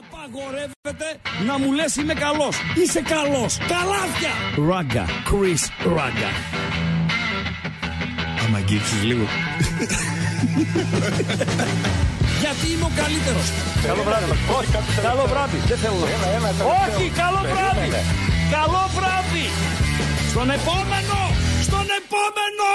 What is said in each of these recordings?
Απαγορεύεται να μου λες είμαι καλός. Είσαι καλός. Καλάθια. Ράγκα. Chris Ράγκα. Άμα αγγίξεις λίγο. Γιατί είμαι ο καλύτερος. Καλό βράδυ. Όχι, καλό βράδυ. Δεν θέλω να Όχι, καλό βράδυ. Καλό βράδυ. Στον επόμενο. Στον επόμενο.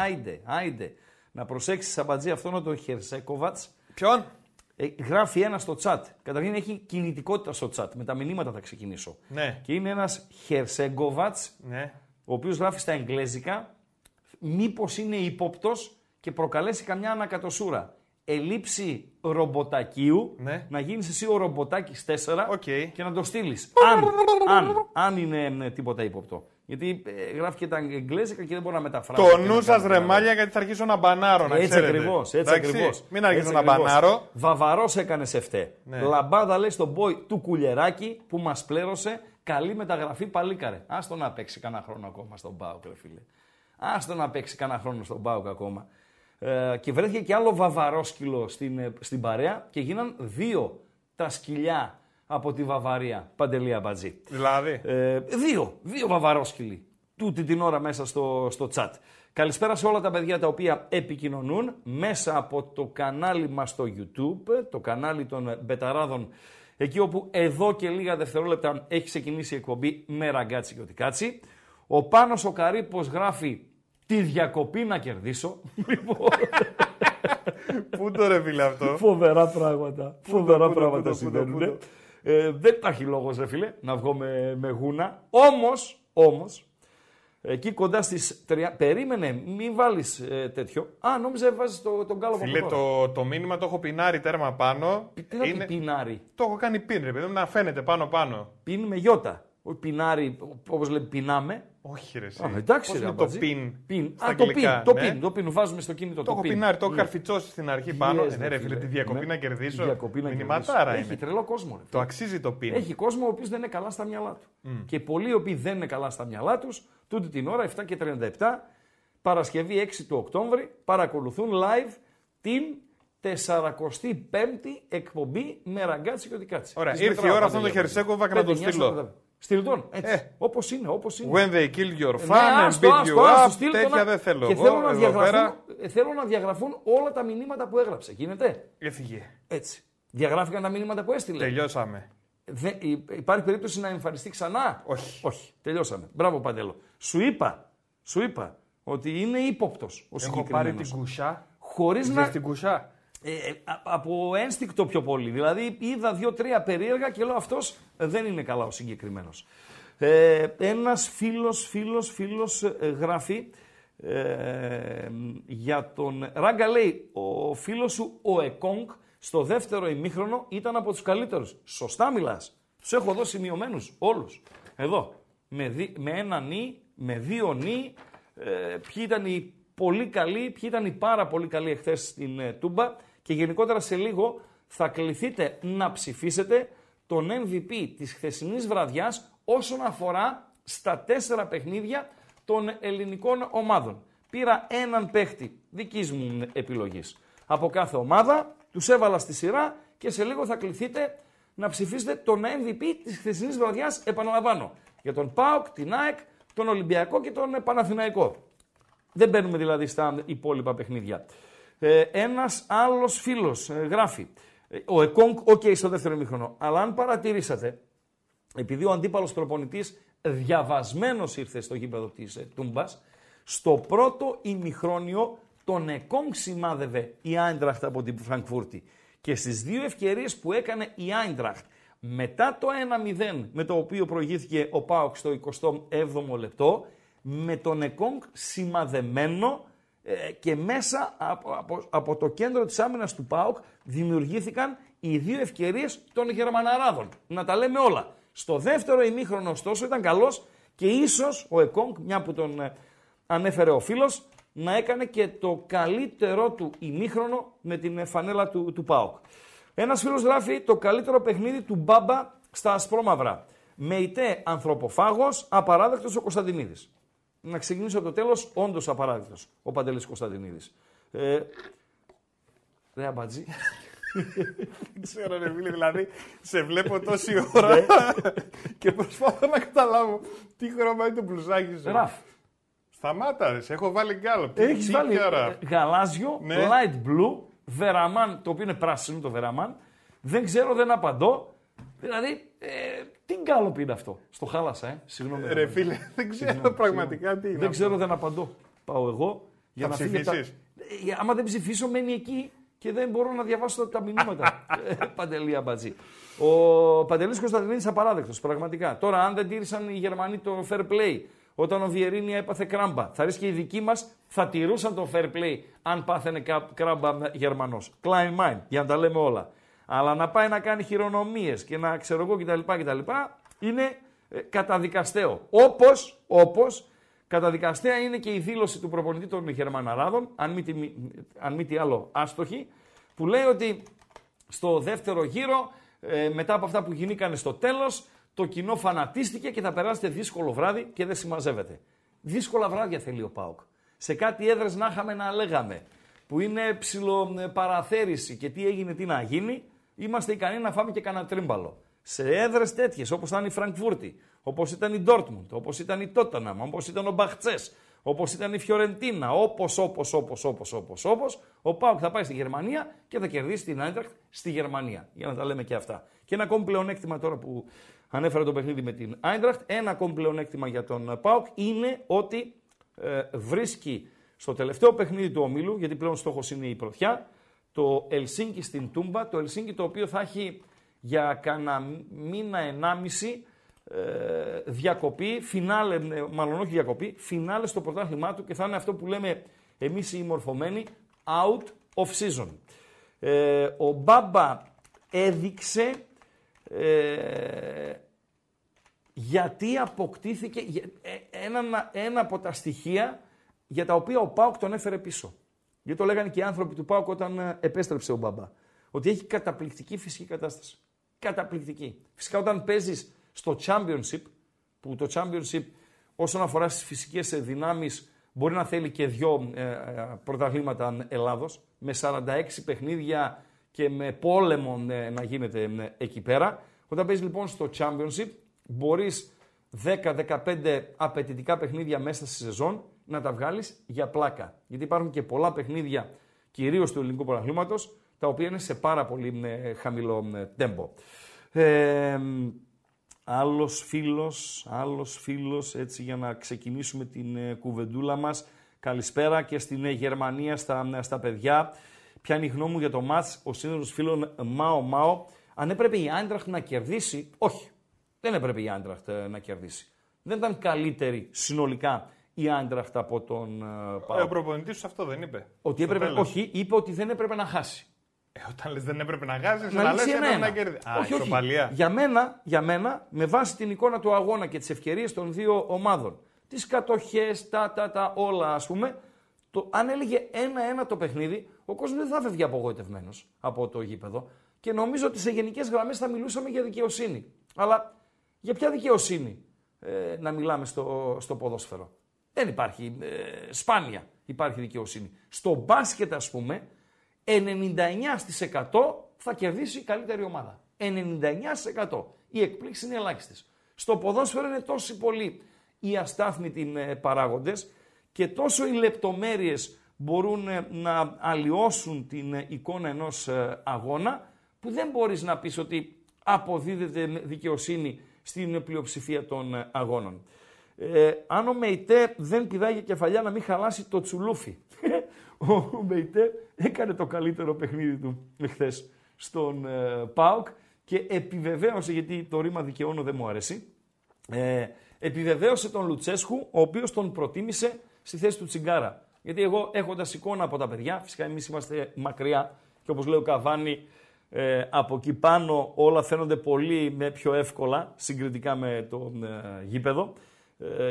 Άιντε, άιντε. Να προσέξεις Σαμπατζή αυτόν τον Χερσέκοβατς. Ποιον; Ε, γράφει ένα στο chat. Καταρχήν έχει κινητικότητα στο chat. Με τα μηνύματα θα ξεκινήσω. Ναι. Και είναι ένας Χερσέγκοβατς, Ναι. ο οποίος γράφει στα εγγλέζικα, μήπως είναι ύποπτος και προκαλέσει καμιά ανακατοσούρα. Ελήψη ρομποτακίου, Ναι. να γίνεις εσύ ο ρομποτάκης 4 Οκ. και να το στείλεις. Αν, αν, αν είναι ε, τίποτα ύποπτο. Γιατί ε, γράφει και τα εγγλέζικα και δεν μπορεί να μεταφράσει. Το και νου να σας κάνει ρε μάλια γιατί θα αρχίσω να μπανάρω. Να έτσι ξέρετε. ακριβώς. Έτσι Εντάξει, ακριβώς. Μην αρχίσω Έτσι να ακριβώς. μπανάρω. Βαβαρός έκανε σε φταί. Ναι. Λαμπάδα λέει στον boy του κουλεράκι που μας πλέρωσε. Καλή μεταγραφή παλίκαρε. Άστο να παίξει κανένα χρόνο ακόμα στον Μπάουκ, ρε φίλε. Άστο να παίξει κανένα χρόνο στον Μπάουκ ακόμα. Ε, και βρέθηκε και άλλο βαβαρόσκυλο στην, ε, στην παρέα και γίναν δύο τα σκυλιά από τη Βαβαρία. Παντελή Αμπατζή. Δηλαδή; Ε, δύο, δύο βαβαρόσκυλοι. Τούτη την ώρα μέσα στο, στο chat. Καλησπέρα σε όλα τα παιδιά τα οποία επικοινωνούν μέσα από το κανάλι μας στο YouTube, το κανάλι των Μπεταράδων, εκεί όπου εδώ και λίγα δευτερόλεπτα έχει ξεκινήσει η εκπομπή με ραγκάτσι και οτικάτσι. Ο Πάνος ο Καρύπος γράφει τη διακοπή να κερδίσω. Λοιπόν, Πού το ρε φίλε αυτό; Φοβερά πράγματα. Φοβερά πού το, πράγματα πού το, συμβαίνουν. Πού το, πού Ε, δεν υπάρχει λόγος, ρε φίλε, να βγω με, με γούνα. Όμως, όμως, εκεί κοντά στις τρία... Περίμενε, μην βάλεις ε, τέτοιο. Α, νόμιζα βάζεις το, τον κάλο Φίλε, από τώρα. το, το μήνυμα το έχω πινάρει τέρμα πάνω. Τι θα είναι... πινάρι. Το έχω κάνει πιν, ρε παιδί μου, να φαίνεται πάνω πάνω. Πιν με γιώτα. Όχι πινάρι, όπως λέμε, πινάμε. Όχι, ρε. εσύ. Α, εντάξει, Πώς ρε, είναι το Αμπατζή. πιν. Πιν. στα Α, το πιν, αγγλικά, το ναι. πιν, το πιν, βάζουμε στο κινητό. Το έχω πιν. πινάρει, το έχω Ναι. καρφιτσώσεις στην αρχή πάνω. Yes, Ε, ναι, ρε φίλε, τη διακοπή Ναι. να κερδίσω. Διακοπή να Μηνυματάρα κερδίσω. Έχει είναι. τρελό κόσμο. Ρε. Το αξίζει το πιν. Έχει κόσμο ο οποίος δεν είναι καλά στα μυαλά του. Και πολλοί οι οποίοι δεν είναι καλά στα μυαλά τους, τούτη την ώρα 7 και 37, Παρασκευή 6 του Οκτώβρη, παρακολουθούν live την 45η εκπομπή με ραγκάτσι και οτικάτσι. Ωραία, Της ήρθε η μετράω ώρα πάντα αυτόν τον για Χερσέκοβακ να Πέντε, τον εννιά, στείλω. Σαράντα. Στείλ τον, έτσι. Ε. Όπως είναι, όπως είναι. When they kill your Ε, fan ναι, and άστο, beat άστο, you άστο, up, στείλ το τέτοια να- δεν θέλω. Και Εγώ θέλω να, εδώ διαγραφούν, πέρα ε, θέλω να διαγραφούν όλα τα μηνύματα που έγραψε. Γίνεται; έφυγε. Έτσι. Διαγράφηκαν τα μηνύματα που έστειλε. Τελειώσαμε. Δεν, υ- υπάρχει περίπτωση να εμφανιστεί ξανά; Όχι. Όχι. Τελειώσαμε. Μπράβο, Παντέλο. Σου είπα, σου είπα ότι είναι ύποπτος ο Έχω πάρει την συγκεκριμένος. κουσά. Χωρίς Ξέρεις να. την κουσά. Ε, ε, α- από ένστικτο πιο πολύ. Δηλαδή είδα δύο-τρία περίεργα και λέω αυτός δεν είναι καλά ο συγκεκριμένος. Ε, Ένας φίλος, φίλος, φίλος γράφει ε, για τον. Ράγκα λέει, ο φίλος σου ο Εκόνγκ στο δεύτερο ημίχρονο ήταν από τους καλύτερους. Σωστά μιλάς. Τους έχω δώσει σημειωμένους όλους. Εδώ. Με, δι- με ένα νι, με δύο νι. Ε, ποιοι ήταν οι πολύ καλοί, ποιοι ήταν οι πάρα πολύ καλοί εχθές στην ε, Τούμπα. Και γενικότερα σε λίγο θα κληθείτε να ψηφίσετε τον MVP της χθεσινής βραδιάς όσον αφορά στα τέσσερα παιχνίδια των ελληνικών ομάδων. Πήρα έναν παίχτη δικής μου επιλογής από κάθε ομάδα, τους έβαλα στη σειρά και σε λίγο θα κληθείτε να ψηφίσετε τον MVP της χθεσινής βραδιάς, επαναλαμβάνω, για τον ΠΑΟΚ, την ΑΕΚ, τον Ολυμπιακό και τον Παναθηναϊκό. Δεν μπαίνουμε δηλαδή στα υπόλοιπα παιχνίδια. Ε, ένας άλλος φίλος ε, γράφει, ε, ο Εκόνγκ, οκ, στο δεύτερο ημίχρονο, αλλά αν παρατηρήσατε, επειδή ο αντίπαλος προπονητής διαβασμένος ήρθε στο γήπεδο της ε, Τούμπας, στο πρώτο ημιχρόνιο τον Εκόνγκ σημάδευε η Άιντραχτ από την Φραγκφούρτη. Και στις δύο ευκαιρίες που έκανε η Άιντραχτ μετά το 1-0 με το οποίο προηγήθηκε ο Πάοκ στο 27ο λεπτό, με τον Εκόνγκ σημαδεμένο ε, και μέσα από, από, από το κέντρο της άμυνας του ΠΑΟΚ δημιουργήθηκαν οι δύο ευκαιρίες των Γερμαναράδων. Να τα λέμε όλα. Στο δεύτερο ημίχρονο ωστόσο ήταν καλός και ίσως ο Εκόνγκ, μια που τον ε, ανέφερε ο φίλος, να έκανε και το καλύτερό του ημίχρονο με την ε, φανέλα του, του ΠΑΟΚ. Ένας φίλος γράφει το καλύτερο παιχνίδι του Μπάμπα στα ασπρόμαυρα. Μεϊτέ ανθρωποφάγος, απαράδεκτος ο Κωνσταντινίδης. Να ξεκινήσω από το τέλος, όντως απαράδεκτος ο Παντελής Κωνσταντινίδης. Ε, ρε αμπατζή. Δεν ξέρω, ρε φίλε, δηλαδή σε βλέπω τόση ώρα και προσπαθώ να καταλάβω τι χρώμα είναι το μπλουζάκι σου. Ραφ. Σταμάτα, ρε, σε έχω βάλει γκάλο. Τι- Έχεις τι βάλει ώρα. ε, γαλάζιο, Ναι. light blue, βεραμάν, το οποίο είναι πράσινο το βεραμάν. Δεν ξέρω, δεν απαντώ. Δηλαδή, ε, τι γκάλοπ είναι αυτό; Στο χάλασα, ε. Συγγνώμη. Ρε φίλε, δεν ξέρω πραγματικά τι είναι. Δεν αυτό. ξέρω, δεν απαντώ. Πάω εγώ. Για Θα να φύγει από τα- ψηφίσεις; Ε, άμα δεν ψηφίσω, μένει εκεί και δεν μπορώ να διαβάσω τα μηνύματα. Ε, Παντελή Αμπατζή. Ο Παντελής Κωνσταντινίδης απαράδεκτος, πραγματικά. Τώρα, αν δεν τήρησαν οι Γερμανοί το fair play, όταν ο Βιερίνια έπαθε κράμπα, θα ρίσκει και οι δικοί μας θα τηρούσαν το fair play αν πάθαινε κα- κράμπα Γερμανός. Klein mind, για να τα λέμε όλα. Αλλά να πάει να κάνει χειρονομίες και να ξέρω εγώ κτλ. κτλ είναι ε, καταδικαστέο. Όπως, όπως, καταδικαστέα είναι και η δήλωση του προπονητή των Γερμαναράδων, αν μη, τι, αν μη τι άλλο άστοχη, που λέει ότι στο δεύτερο γύρο, ε, μετά από αυτά που γινήκανε στο τέλος, το κοινό φανατίστηκε και θα περάσετε δύσκολο βράδυ και δεν συμμαζεύεται. Δύσκολα βράδια θέλει ο ΠΑΟΚ. Σε κάτι έδρες να είχαμε να λέγαμε, που είναι ψηλοπαραθέρηση και τι έγινε, τι να γίνει, είμαστε ικανοί να φάμε και κανένα τρίμπαλο. Σε έδρες τέτοιες, όπως ήταν η Φραγκφούρτη, όπως ήταν η Ντόρτμουντ, όπως ήταν η Τόταναμ, όπως ήταν ο Μπαχτσές, όπως ήταν η Φιωρεντίνα, όπως, όπως, όπως, όπως, όπως, όπως, ο Πάουκ θα πάει στη Γερμανία και θα κερδίσει την Άιντραχτ στη Γερμανία. Για να τα λέμε και αυτά. Και ένα ακόμη πλεονέκτημα τώρα που ανέφερα το παιχνίδι με την Άιντραχτ, ένα ακόμη πλεονέκτημα για τον Πάουκ είναι ότι ε, βρίσκει στο τελευταίο παιχνίδι του ομίλου, γιατί πλέον στόχος είναι η πρωτιά, το Ελσίνκι στην Τούμπα, το Ελσίνκι το οποίο θα έχει για κάνα μήνα ενάμιση ε, διακοπή, φινάλε, ε, μάλλον όχι διακοπή, φινάλε στο πρωτάθλημά του και θα είναι αυτό που λέμε εμείς οι μορφωμένοι out of season. Ε, ο Μπάμπα έδειξε ε, γιατί αποκτήθηκε γε- ε, ένα, ένα από τα στοιχεία για τα οποία ο Πάουκ τον έφερε πίσω. Γιατί το λέγανε και οι άνθρωποι του Πάουκ όταν ε, επέστρεψε ο Μπάμπα. Ότι έχει καταπληκτική φυσική κατάσταση. Καταπληκτική. Φυσικά όταν παίζεις στο Championship, που το Championship όσον αφορά στις φυσικές δυνάμεις μπορεί να θέλει και δυο ε, ε, πρωταθλήματα Ελλάδος, με 46 παιχνίδια και με πόλεμο ε, να γίνεται ε, εκεί πέρα. Όταν παίζεις λοιπόν στο Championship, μπορείς 10-15 απαιτητικά παιχνίδια μέσα στη σεζόν να τα βγάλεις για πλάκα. Γιατί υπάρχουν και πολλά παιχνίδια, κυρίως του ελληνικού πρωταθλήματος, τα οποία είναι σε πάρα πολύ ε, χαμηλό ε, τέμπο. Ε, άλλος φίλος, άλλος φίλος, έτσι για να ξεκινήσουμε την ε, κουβεντούλα μας. Καλησπέρα και στην ε, Γερμανία στα, ε, στα παιδιά. Ποια είναι η γνώμη μου για το μάτς, ο σύνδεσμος φίλων Μάο Μάο. Αν έπρεπε η Άιντραχτ να κερδίσει, όχι. Δεν έπρεπε η Άιντραχτ ε, να κερδίσει. Δεν ήταν καλύτερη συνολικά η Άιντραχτ από τον ε, Ε, Πάο. Ο προπονητής σου αυτό δεν είπε. ότι Στο έπρεπε, τέλος. όχι, είπε ότι δεν έπρεπε να χάσει. Ε, όταν λες δεν έπρεπε να χάσει, Να να λήξει λες έπρεπε ένα-ένα. να κερδίσει. Α, όχι, όχι. ισοπαλία. Για μένα, για μένα, με βάση την εικόνα του αγώνα και τις ευκαιρίες των δύο ομάδων, τις κατοχές, τα, τα, τα, όλα ας πούμε, το, αν έλεγε ένα-ένα το παιχνίδι, ο κόσμος δεν θα φεύγει απογοητευμένος από το γήπεδο. Και νομίζω ότι σε γενικές γραμμές θα μιλούσαμε για δικαιοσύνη. Αλλά για ποια δικαιοσύνη ε, να μιλάμε στο, στο ποδόσφαιρο; Δεν υπάρχει. Ε, σπάνια υπάρχει δικαιοσύνη. Στο μπάσκετ, ας πούμε, 99% θα κερδίσει η καλύτερη ομάδα. 99%. Οι εκπλήξεις είναι ελάχιστες. Στο ποδόσφαιρο είναι τόσοι πολλοί οι αστάθμητοι ε, παράγοντες και τόσο οι λεπτομέρειες μπορούν ε, να αλλοιώσουν την ε, εικόνα ενός ε, αγώνα που δεν μπορείς να πεις ότι αποδίδεται με δικαιοσύνη στην πλειοψηφία των ε, αγώνων. Ε, αν ο Μεϊτέ δεν πηδάει για κεφαλιά να μην χαλάσει το τσουλούφι. ο Μεϊτέ έκανε το καλύτερο παιχνίδι του χθε στον ε, ΠΑΟΚ και επιβεβαίωσε, γιατί το ρήμα δικαιώνω δεν μου αρέσει, ε, επιβεβαίωσε τον Λουτσέσκου, ο οποίος τον προτίμησε στη θέση του Τσιγκάρα. Γιατί εγώ έχοντας εικόνα από τα παιδιά, φυσικά εμείς είμαστε μακριά και όπως λέει ο Καβάνη, ε, από εκεί πάνω όλα φαίνονται πολύ με πιο εύκολα συγκριτικά με το ε, γήπεδο ε,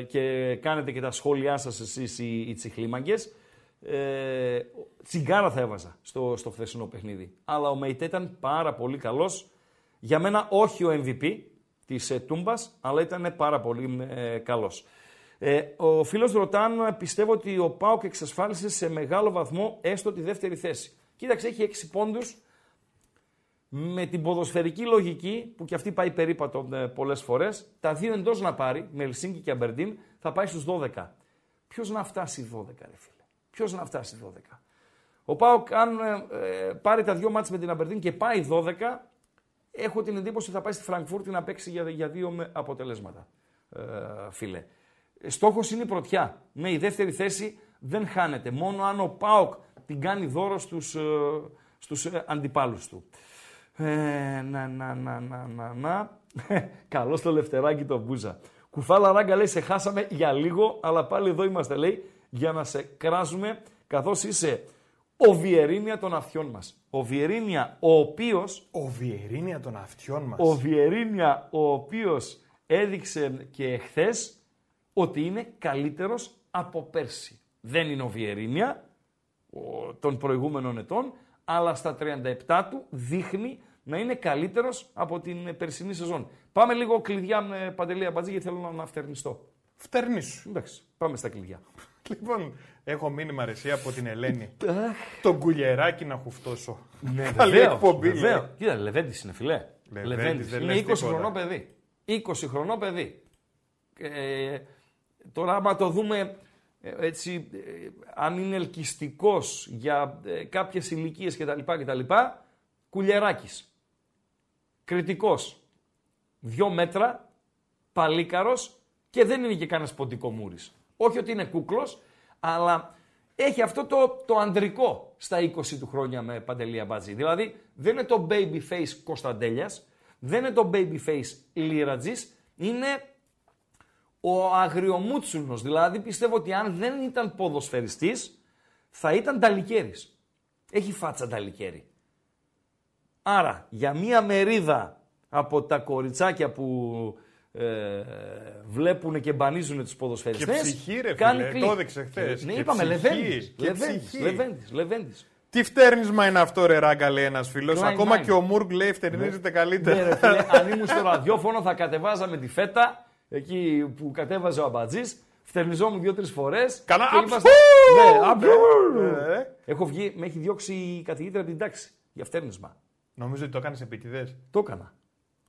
και κάνετε και τα σχόλιά σας εσείς οι, οι τσιχλίμαγκες. Ε, τσιγκάρα θα έβαζα στο, στο χθεσινό παιχνίδι. Αλλά ο Μεϊτέ ήταν πάρα πολύ καλός. Για μένα όχι ο MVP της ε, Τούμπας, αλλά ήταν πάρα πολύ ε, καλός. Ε, ο φίλος ρωτάν πιστεύω ότι ο Πάοκ εξασφάλισε σε μεγάλο βαθμό έστω τη δεύτερη θέση. Κοίταξε, έχει 6 πόντους με την ποδοσφαιρική λογική, που και αυτή πάει περίπατο ε, πολλές φορές, τα δύο εντός να πάρει, με Ελσίνκι και Αμπερντίν, θα πάει στους 12. Ποιος να φτάσει 12, ρε φίλε; Ποιος να φτάσει 12. Ο Πάοκ, αν ε, πάρει τα δύο μάτς με την Αμπερντίν και πάει 12, έχω την εντύπωση ότι θα πάει στη Φραγκφούρτη να παίξει για, για δύο αποτελέσματα, ε, φίλε. Στόχος είναι η πρωτιά. Ναι, η δεύτερη θέση δεν χάνεται. Μόνο αν ο Πάοκ την κάνει δώρο στους, ε, στους ε, αντιπάλους του. Ε, να, να, να, να, να, να. Καλό το λευτεράκι το μπούζα. Κουφάλα ράγκα λέει σε χάσαμε για λίγο, αλλά πάλι εδώ είμαστε λέει για να σε κράζουμε καθώς είσαι ο Βιερίνια των αυτιών μας. Ο Βιερίνια ο οποίος... Ο Βιερίνια των αυτιών μας. Ο Βιερίνια ο οποίος έδειξε και εχθές ότι είναι καλύτερος από πέρσι. Δεν είναι ο Βιερίνια των προηγούμενων ετών, αλλά στα 37 του δείχνει να είναι καλύτερος από την περσινή σεζόν. Πάμε λίγο κλειδιά με παντελή αμπατζή γιατί θέλω να φτερνιστώ. Φτερνίσου. Εντάξει, πάμε στα κλειδιά. Λοιπόν, έχω μήνυμα αρεσία από την Ελένη. το κουλιεράκι να χουφτώσω. Ναι, Καλή εκπομπή. Βεβαίως. Κοίτα, Λεβέντης είναι φιλέ. Λεβέντης. Είναι 20 χρονών παιδί. 20 χρονών παιδί. Ε, τώρα, άμα το δούμε ε, έτσι, ε, αν είναι ελκυστικός για ε, κάποιες ηλικίες κτλ. κτλ κουλιεράκης κριτικός. Δυο μέτρα, παλίκαρος και δεν είναι και κανένας ποντικό μούρης. Όχι ότι είναι κούκλος, αλλά έχει αυτό το, το ανδρικό στα 20 του χρόνια με Παντελία Μπατζή. Δηλαδή δεν είναι το baby face Κωνσταντέλιας, δεν είναι το baby face Λίρατζης, είναι ο αγριομούτσουνος. Δηλαδή πιστεύω ότι αν δεν ήταν ποδοσφαιριστής θα ήταν ταλικέρης. Έχει φάτσα ταλικέρη. Άρα, για μία μερίδα από τα κοριτσάκια που ε, βλέπουν και μπανίζουν τους ποδοσφαιριστές... Και ψυχή ρε φίλε, το έδειξε χθες. Ναι, είπαμε, Λεβέντης, Λεβέντης, Λεβέντης, Τι φτέρνισμα είναι αυτό, ρε ράγκα, λέει ένας φίλος. Ακόμα και ο Μουργκ λέει φτερνίζεται ναι. καλύτερα. Ναι, ρε, φίλε, αν ήμουν στο ραδιόφωνο θα κατεβάζαμε τη φέτα εκεί που κατέβαζε ο Αμπατζής. Φτερνιζόμουν δύο-τρεις φορές. Κανά Ναι, ναι, Έχω βγει, με έχει διώξει η καθηγήτρια από την τάξη για φτέρνισμα. Νομίζω ότι το έκανες επίτηδες; Το έκανα.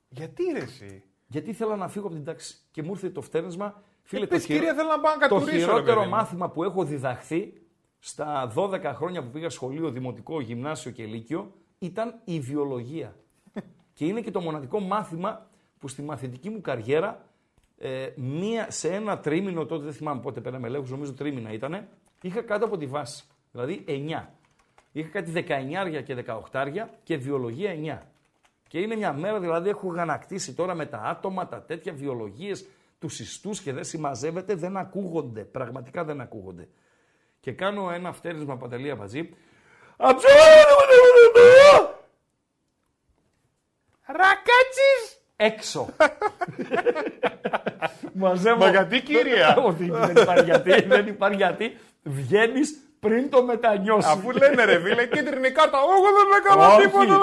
Γιατί ρε εσύ; Γιατί ήθελα να φύγω από την τάξη και μου ήρθε το φτέρνισμα. Φίλε, το, κυρία, θέλω να πάω να το χειρότερο μάθημα που έχω διδαχθεί στα 12 χρόνια που πήγα σχολείο, δημοτικό, γυμνάσιο και λύκειο ήταν η βιολογία. και είναι και το μοναδικό μάθημα που στη μαθητική μου καριέρα ε, μία, σε ένα τρίμηνο, τότε δεν θυμάμαι πότε πέραμε ελέγχους, νομίζω τρίμηνα ήταν, είχα κάτω από τη βάση. Δηλαδή 9. Είχα κάτι 19 και 18 και βιολογία 9. Και είναι μια μέρα, δηλαδή έχω γανακτήσει τώρα με τα άτομα, τα τέτοια βιολογίες, τους ιστούς και δεν συμμαζεύεται, δεν ακούγονται. Πραγματικά δεν ακούγονται. Και κάνω ένα φτέρισμα παντελή απατζή. Ρακάτσις! Έξω. Μαζεύω. Μα γιατί κύρια. δεν υπάρχει γιατί, δεν υπάρχει γιατί. Βγαίνεις πριν το μετανιώσεις. Αφού λένε ρε φίλε, κίτρινη κάρτα, εγώ δεν έκανα τίποτα.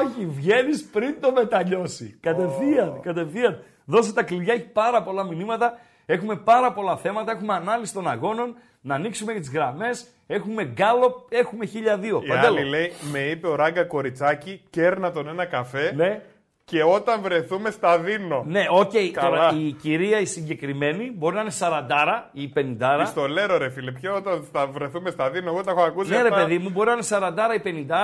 Όχι, βγαίνεις πριν το μετανιώσεις. Κατευθείαν, κατευθείαν. Δώσε τα κλειδιά, έχει πάρα πολλά μηνύματα. Έχουμε πάρα πολλά θέματα, έχουμε ανάλυση των αγώνων, να ανοίξουμε τις γραμμές. Έχουμε γκάλοπ, έχουμε χίλια δύο. Η άλλη λέει, με είπε ο Ράγκα Κοριτσάκι, κέρνα τον ένα καφέ. Ναι. Και όταν βρεθούμε στα δίνω. Ναι, OK. Okay. Τώρα η κυρία η συγκεκριμένη μπορεί να είναι 40 ή 50. Πιστολέρο, ρε φίλε. Ποιο όταν θα βρεθούμε στα δίνω, εγώ τα έχω ακούσει. Ναι, ρε παιδί μου, μπορεί να είναι 40 ή 50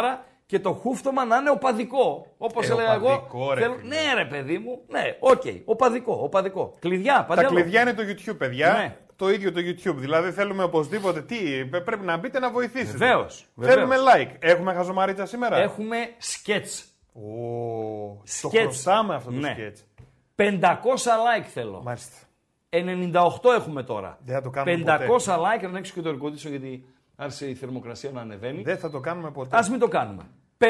και το χούφτωμα να είναι οπαδικό. Όπως ε, έλεγα εγώ. Ρε, θέλω... Ναι, ρε παιδί μου. Ναι, OK. Okay. Οπαδικό, οπαδικό. Κλειδιά, παντέλο. Τα κλειδιά είναι το YouTube, παιδιά. Ναι. Το ίδιο το YouTube. Δηλαδή θέλουμε οπωσδήποτε. Τι, πρέπει να μπείτε να βοηθήσετε. Βεβαίως. Θέλουμε like. Έχουμε χαζομαρίτσα σήμερα; Έχουμε sketch Oh, το χρωστάμε αυτό το ναι. σκετς. 500 like θέλω. Μάλιστα. 98 έχουμε τώρα. Δεν θα το κάνουμε 500 ποτέ. like, να ανοίξω και το ερκοντίσιο γιατί άρχισε η θερμοκρασία να ανεβαίνει. Δεν θα το κάνουμε ποτέ. Ας μην το κάνουμε. 500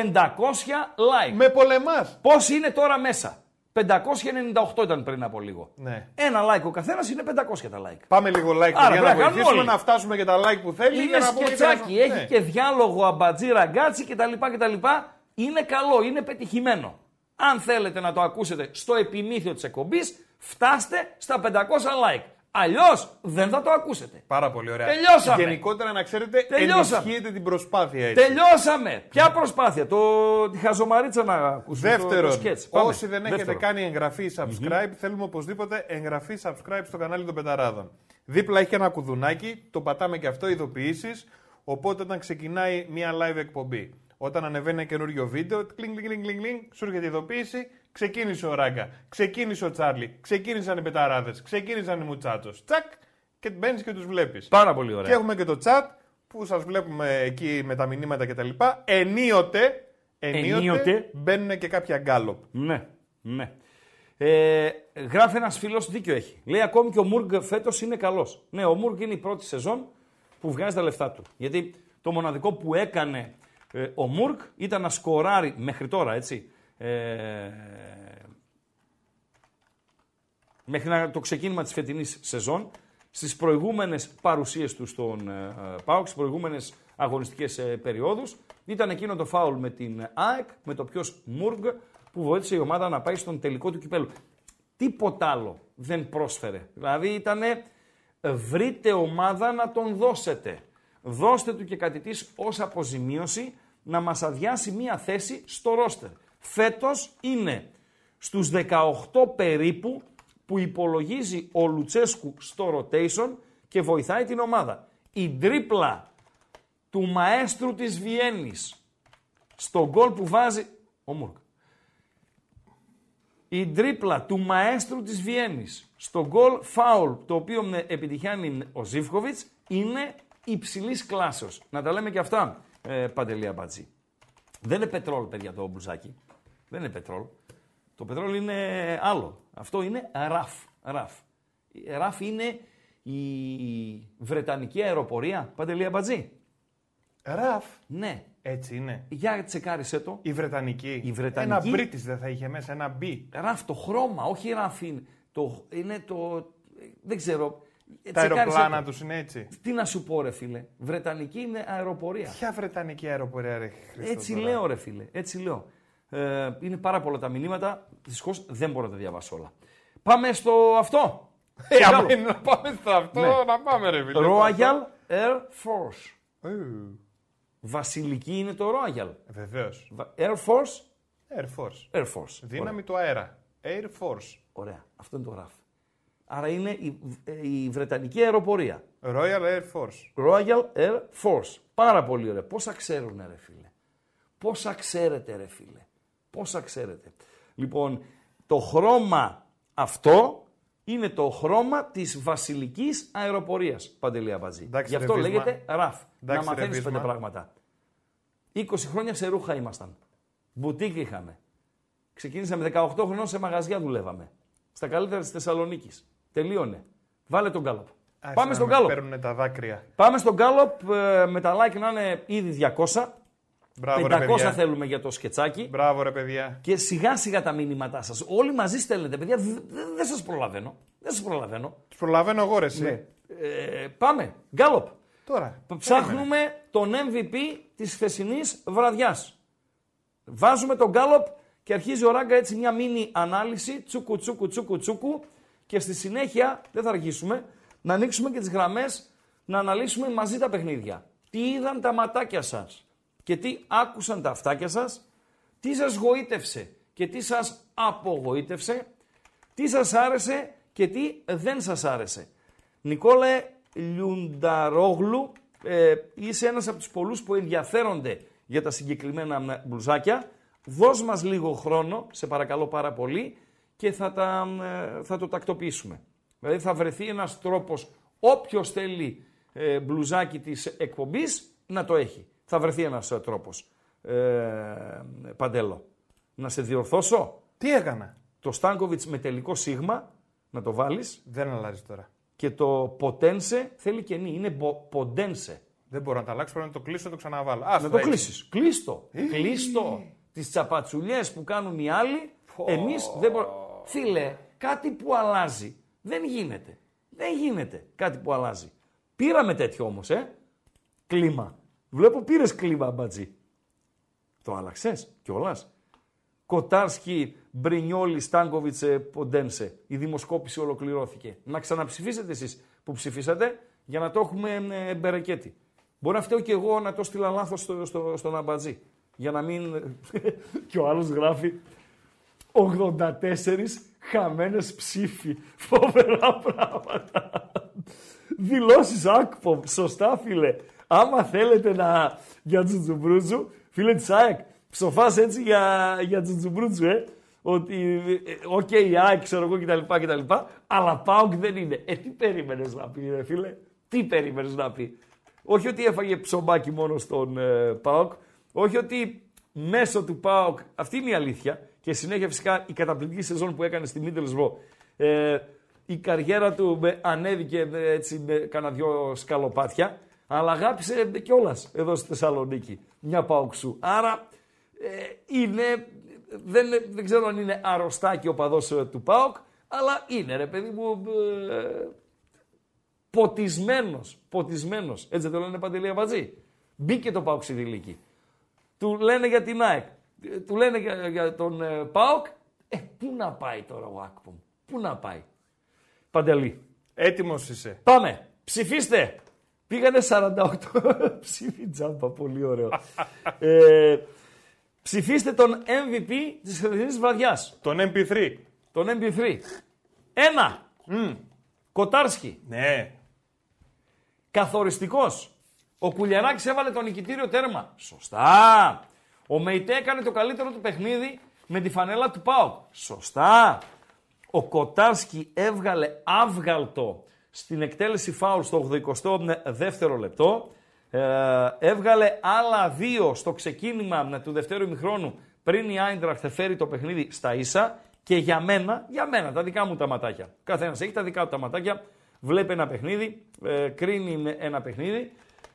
like. Με πολεμάς. Πώς είναι τώρα μέσα; 598 ήταν πριν από λίγο. Ναι. Ένα like ο καθένας είναι 500 τα like. Πάμε λίγο like Άρα, για να βοηθήσουμε όλοι. να φτάσουμε και τα like που θέλει. Είναι για να σκετσάκι, έχει ναι. και διάλογο αμπατζή ραγκάτσι κτλ είναι καλό, είναι πετυχημένο. Αν θέλετε να το ακούσετε στο επιμήθειο της εκπομπής, φτάστε στα 500 like. Αλλιώς δεν θα το ακούσετε. Πάρα πολύ ωραία. Τελειώσαμε. Γενικότερα να ξέρετε, Τελειώσαμε. ενισχύετε την προσπάθεια έτσι. Τελειώσαμε. Ποια προσπάθεια, το, τη χαζομαρίτσα να ακούσουμε. το- Δεύτερον, το, σκετς. Πάμε. όσοι δεν έχετε Δεύτερο. κάνει εγγραφή subscribe, θέλουμε οπωσδήποτε εγγραφή subscribe στο κανάλι των Πεταράδων. Δίπλα έχει και ένα κουδουνάκι, το πατάμε και αυτό, ειδοποιήσεις. Οπότε όταν ξεκινάει μια live εκπομπή, όταν ανεβαίνει ένα καινούριο βίντεο, κλινγκ, κλινγκ, κλινγκ, κλινγκ, σου έρχεται η ειδοποίηση, ξεκίνησε ο Ράγκα, ξεκίνησε ο Τσάρλι, ξεκίνησαν οι Πεταράδες, ξεκίνησαν οι Μουτσάτσος. Τσακ και μπαίνεις και τους βλέπεις. Πάρα πολύ ωραία. Και έχουμε και το chat που σας βλέπουμε εκεί με τα μηνύματα κτλ. Ενίοτε, ενίοτε, Ενίοτε. μπαίνουν και κάποια γκάλοπ. Ναι, ναι. Ε, γράφει ένας φίλος, δίκιο έχει. Λέει ακόμη και ο Μουργκ φέτος είναι καλός. Ναι, ο Μουργκ είναι η πρώτη σεζόν που βγάζει τα λεφτά του. Γιατί το μοναδικό που έκανε ε, ο Μουργκ ήταν να σκοράρει μέχρι τώρα, έτσι. Ε, μέχρι να, το ξεκίνημα της φετινής σεζόν, στις προηγούμενες παρουσίες του στον ε, ΠΑΟΚ, στις προηγούμενες αγωνιστικές ε, περιόδους, ήταν εκείνο το φάουλ με την ΑΕΚ, με το ποιος Μουργκ, που βοήθησε η ομάδα να πάει στον τελικό του κυπέλου. Τίποτα άλλο δεν πρόσφερε. Δηλαδή ήταν βρείτε ομάδα να τον δώσετε. Δώστε του και κάτι της ως αποζημίωση να μας αδειάσει μία θέση στο ρόστερ. Φέτος είναι στους 18 περίπου που υπολογίζει ο Λουτσέσκου στο rotation και βοηθάει την ομάδα. Η τρίπλα του μαέστρου της Βιέννης στο γκολ που βάζει ο Μουρκ. Η τρίπλα του μαέστρου της Βιέννης στο γκολ φάουλ το οποίο με επιτυχάνει ο Ζίβκοβιτς είναι υψηλής κλάσεως. Να τα λέμε και αυτά, ε, Παντελή Αμπατζή. Δεν είναι πετρόλ, παιδιά, το μπλουζάκι. Δεν είναι πετρόλ. Το πετρόλ είναι άλλο. Αυτό είναι ραφ. ραφ. Η ραφ είναι η Βρετανική αεροπορία, Παντελή Αμπατζή. Ραφ. Ναι. Έτσι είναι. Για τσεκάρισε το. Η Βρετανική. Η Βρετανική. Ένα British δεν θα είχε μέσα, ένα B. Ραφ, το χρώμα, όχι ραφ είναι. Το, είναι το. Δεν ξέρω. Τα Τσεκάρισε αεροπλάνα το. τους είναι έτσι. Τι να σου πω, ρε φίλε. Βρετανική είναι αεροπορία. Ποια Βρετανική αεροπορία, ρε Χριστό, Έτσι τώρα; λέω, ρε φίλε. Έτσι λέω. Ε, είναι πάρα πολλά τα μηνύματα. Δυστυχώς δεν μπορώ να τα διαβάσω όλα. Πάμε στο αυτό. Ε, Στο άμα άλλο; είναι να πάμε στο αυτό, Ναι. να πάμε ρε φίλε. Royal Air Force. Ε, Βασιλική είναι το Royal. Βεβαίως. Βα- Air Force; Air Force. Air Force. Δύναμη του αέρα. Air Force. Ωραία. Αυτό είναι το ραφ. Άρα είναι η, ε, η Βρετανική αεροπορία. Royal Air Force. Royal Air Force. Πάρα πολύ ωραία. Πόσα ξέρουν, ρε φίλε. Πόσα ξέρετε, ρε φίλε. Πόσα ξέρετε. Λοιπόν, το χρώμα αυτό είναι το χρώμα της βασιλικής αεροπορίας, Παντελή Αμπατζή. Εντάξει, Γι' αυτό ρε, Βίσμα. λέγεται RAF. να Εντάξει, ρε, μαθαίνεις Βίσμα. πέντε πράγματα. 20 χρόνια σε ρούχα ήμασταν. Μπουτίκ είχαμε. Ξεκίνησαμε 18 χρονών σε μαγαζιά δουλεύαμε. Στα καλύτερα της Θεσσαλονίκης. Τελείωνε. Βάλε το γκάλοπ. Άσε Πάμε να στον με γκάλωπ. Παίρνουν τα δάκρυα. Πάμε στον Γκάλοπ ε, με τα like να είναι ήδη 200. Μπράβο ρε 500 παιδιά. θέλουμε για το σκετσάκι. Μπράβο ρε παιδιά. Και σιγά σιγά τα μήνυματά σας. Όλοι μαζί στέλνετε, παιδιά. Δεν δε, σας προλαβαίνω. Δεν σας προλαβαίνω. Τους προλαβαίνω εγώ ρε εσύ. Ναι. Ε, πάμε. Γκάλοπ. Τώρα. Ψάχνουμε τον MVP της χθεσινής βραδιάς. Βάζουμε τον Γκάλοπ και αρχίζει ο Ράγκα έτσι μια μίνι ανάλυση. Τσούκου, τσούκου, τσούκου, τσούκου. Και στη συνέχεια, δεν θα αργήσουμε, να ανοίξουμε και τις γραμμές να αναλύσουμε μαζί τα παιχνίδια. Τι είδαν τα ματάκια σας και τι άκουσαν τα αυτάκια σας, τι σας γοήτευσε και τι σας απογοήτευσε, τι σας άρεσε και τι δεν σας άρεσε. Νικόλε Λιουνταρόγλου, ε, είσαι ένας από τους πολλούς που ενδιαφέρονται για τα συγκεκριμένα μπλουζάκια. Δώσ' μας λίγο χρόνο, σε παρακαλώ πάρα πολύ, και θα, τα, ε, θα το τακτοποιήσουμε. Δηλαδή θα βρεθεί ένας τρόπος, όποιος θέλει ε, μπλουζάκι της εκπομπής, να το έχει. Θα βρεθεί ένας ε, τρόπος. Ε, παντέλο. Να σε διορθώσω; Τι έκανα; Το Στάνκοβιτς με τελικό σίγμα, να το βάλεις, Δεν αλλάζει τώρα. και το Ποτένσε θέλει καινή. Είναι πο- Ποντένσε. Δεν μπορώ να τα αλλάξω, πρέπει να το κλείσω και το ξαναβάλω. Άστο, Να το έτσι. κλείσεις. Κλείστο. Κλείστο. Τις τσαπατσουλιές που κάνουν οι άλλοι, εμείς δεν μπορούμε. Φίλε, κάτι που αλλάζει δεν γίνεται. Δεν γίνεται κάτι που αλλάζει. Πήραμε τέτοιο όμως, ε. Κλίμα. Βλέπω πήρες κλίμα, μπατζή. Το άλλαξες κιόλας; Κοτάρσκι, Μπρινιόλι, Στάνκοβιτς, Ποντένσε. Η δημοσκόπηση ολοκληρώθηκε. Να ξαναψηφίσετε εσείς που ψηφίσατε για να το έχουμε ε, μπερεκέτη. Μπορεί να φταίω και εγώ να το στείλα λάθος στο, στο, στον αμπατζή. Για να μην. και ο άλλος γράφει 84 χαμένες ψήφοι. Φοβερά πράγματα. Δηλώσεις άκπομ. Σωστά φίλε. Άμα θέλετε να για τζουτζουμπρούτζου, φίλε της ΑΕΚ, ψοφάς έτσι για, για τζουτζουμπρούτζου, ε. Ότι, ε, OK, okay, η ΑΕΚ, ξέρω εγώ κτλ, κτλ. Αλλά ΠΑΟΚ δεν είναι. Ε, τι περίμενες να πει, ρε φίλε; Τι περίμενες να πει; Όχι ότι έφαγε ψωμάκι μόνο στον ε, ΠΑΟΚ. Όχι ότι μέσω του ΠΑΟΚ, αυτή είναι η αλήθεια, και συνέχεια φυσικά η καταπληκτική σεζόν που έκανε στη Middlesbrough. Ε, η καριέρα του με, ανέβηκε με, έτσι με κάνα δυο σκαλοπάτια, αλλά αγάπησε κιόλας εδώ στη Θεσσαλονίκη μια Παοξού. Άρα ε, είναι, δεν, δεν ξέρω αν είναι αρρωστάκι ο παδός ε, του ΠΑΟΚ, αλλά είναι ρε παιδί μου ε, ποτισμένος, ποτισμένος. Έτσι δεν το λένε Παντελή Αβατζή. Μπήκε το ΠΑΟΚ στη Δηλίκη. Του λένε για την ΑΕΚ του λένε για, για τον ε, ΠΑΟΚ, ε, πού να πάει τώρα ο Άκπομ, πού να πάει. Παντελή. Έτοιμος είσαι. Πάμε, ψηφίστε. Πήγανε 48 ψήφι τζάμπα, πολύ ωραίο. ε, ψηφίστε τον MVP της χθεσινής βραδιάς. Τον MP3. Τον MP3. Ένα. Mm. Κοτάρσκι. Ναι. Καθοριστικός. Ο Κουλιαράκης έβαλε το νικητήριο τέρμα. Σωστά. Ο Μεϊτέ έκανε το καλύτερο του παιχνίδι με τη φανέλα του ΠΑΟΚ. Σωστά. Ο Κοτάρσκι έβγαλε άβγαλτο στην εκτέλεση φάουλ στο 82ο λεπτό. Ε, έβγαλε άλλα δύο στο ξεκίνημα του δευτέρου ημιχρόνου πριν η Άιντραχτ φέρει το παιχνίδι στα ίσα. Και για μένα, για μένα, τα δικά μου τα ματάκια. Καθένας έχει τα δικά του τα ματάκια. Βλέπει ένα παιχνίδι, ε, κρίνει ένα παιχνίδι.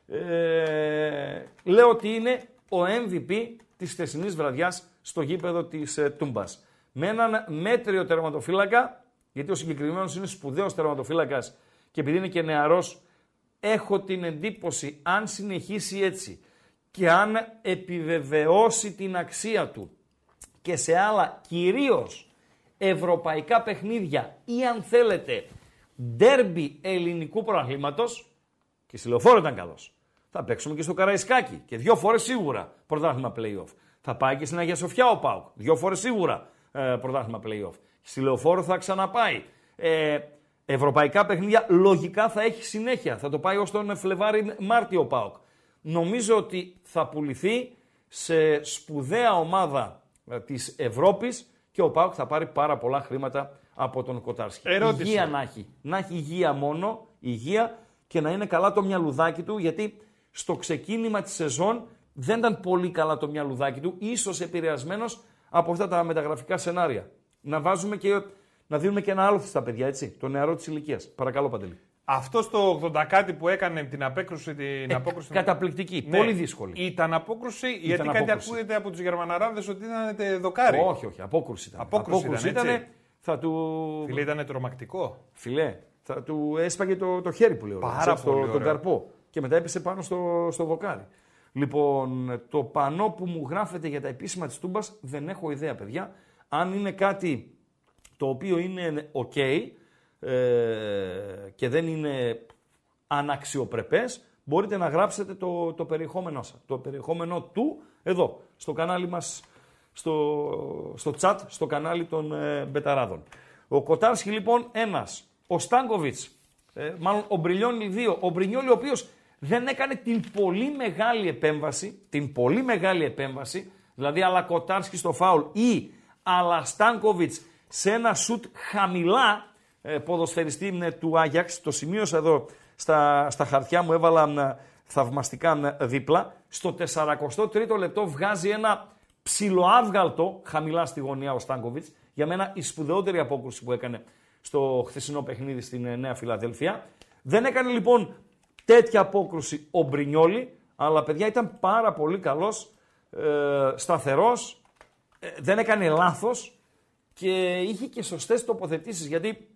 Ε, λέω ότι είναι ο MVP της χθεσινής βραδιάς στο γήπεδο της ε, Τούμπας. Με έναν μέτριο τερματοφύλακα, γιατί ο συγκεκριμένος είναι σπουδαίος τερματοφύλακας και επειδή είναι και νεαρός, έχω την εντύπωση αν συνεχίσει έτσι και αν επιβεβαιώσει την αξία του και σε άλλα κυρίως ευρωπαϊκά παιχνίδια ή αν θέλετε ντέρμπι ελληνικού προαθλήματος και στη λεωφόρο ήταν καλός. Θα παίξουμε και στο Καραϊσκάκι και δύο φορές σίγουρα πρωτάθλημα playoff. Θα πάει και στην Αγία Σοφιά ο Πάουκ. Δύο φορές σίγουρα ε, πρωτάθλημα playoff. Στη λεωφόρο θα ξαναπάει. Ε, ευρωπαϊκά παιχνίδια λογικά θα έχει συνέχεια. Θα το πάει ως τον Φλεβάρι-Μάρτιο ο Πάουκ. Νομίζω ότι θα πουληθεί σε σπουδαία ομάδα ε, της Ευρώπης και ο Πάουκ θα πάρει πάρα πολλά χρήματα από τον Κοτάρσκι. Ερώτηση. Υγεία να έχει. Να έχει υγεία μόνο, υγεία και να είναι καλά το μυαλουδάκι του γιατί στο ξεκίνημα της σεζόν δεν ήταν πολύ καλά το μυαλουδάκι του, ίσως επηρεασμένος από αυτά τα μεταγραφικά σενάρια. Να βάζουμε και να δίνουμε και ένα άλλο στα παιδιά, έτσι, το νεαρό της ηλικίας. Παρακαλώ, Παντελή. Αυτό το 80 κάτι που έκανε την απέκρουση. Την ε, απόκρουση... Καταπληκτική. Ναι. Πολύ δύσκολη. Ήταν απόκρουση, ήταν γιατί απόκρουση. κάτι ακούγεται από τους Γερμαναράδες ότι ήταν δοκάρι. Όχι, όχι. Απόκρουση ήταν. Απόκρουση, απόκρουση ήταν. Ήτανε, θα του... Φιλέ, ήταν τρομακτικό. Φιλέ, θα του έσπαγε το, το χέρι που λέω. Πάρα πολύ. Τον καρπό και μετά έπεσε πάνω στο, στο δοκάρι. Λοιπόν, το πανό που μου γράφεται για τα επίσημα της Τούμπας δεν έχω ιδέα, παιδιά. Αν είναι κάτι το οποίο είναι ok ε, και δεν είναι αναξιοπρεπές, μπορείτε να γράψετε το, το περιεχόμενό σας, το περιεχόμενό του εδώ, στο κανάλι μας, στο, στο chat, στο κανάλι των ε, Μπεταράδων. Ο Κοτάρσκι λοιπόν ένας, ο Στάνκοβιτς, ε, μάλλον ο Μπριλιόνι 2, ο Μπριλιόνι ο οποίος δεν έκανε την πολύ μεγάλη επέμβαση, την πολύ μεγάλη επέμβαση, δηλαδή Αλακοτάρσκι στο φάουλ ή Αλαστάνκοβιτς σε ένα σουτ χαμηλά ε, ποδοσφαιριστή ε, του Άγιαξ, το σημείωσα εδώ στα, στα χαρτιά μου, έβαλα ε, θαυμαστικά ε, δίπλα, στο 43ο λεπτό βγάζει ένα ψιλοάβγαλτο χαμηλά στη γωνία ο Στάνκοβιτς, για μένα η σπουδαιότερη απόκρουση που έκανε στο χθεσινό παιχνίδι στην Νέα Φιλαδέλφια. Δεν έκανε λοιπόν τέτοια απόκρουση ο Μπρινιόλη, αλλά παιδιά ήταν πάρα πολύ καλός, ε, σταθερός, ε, δεν έκανε λάθος και είχε και σωστές τοποθετήσεις, γιατί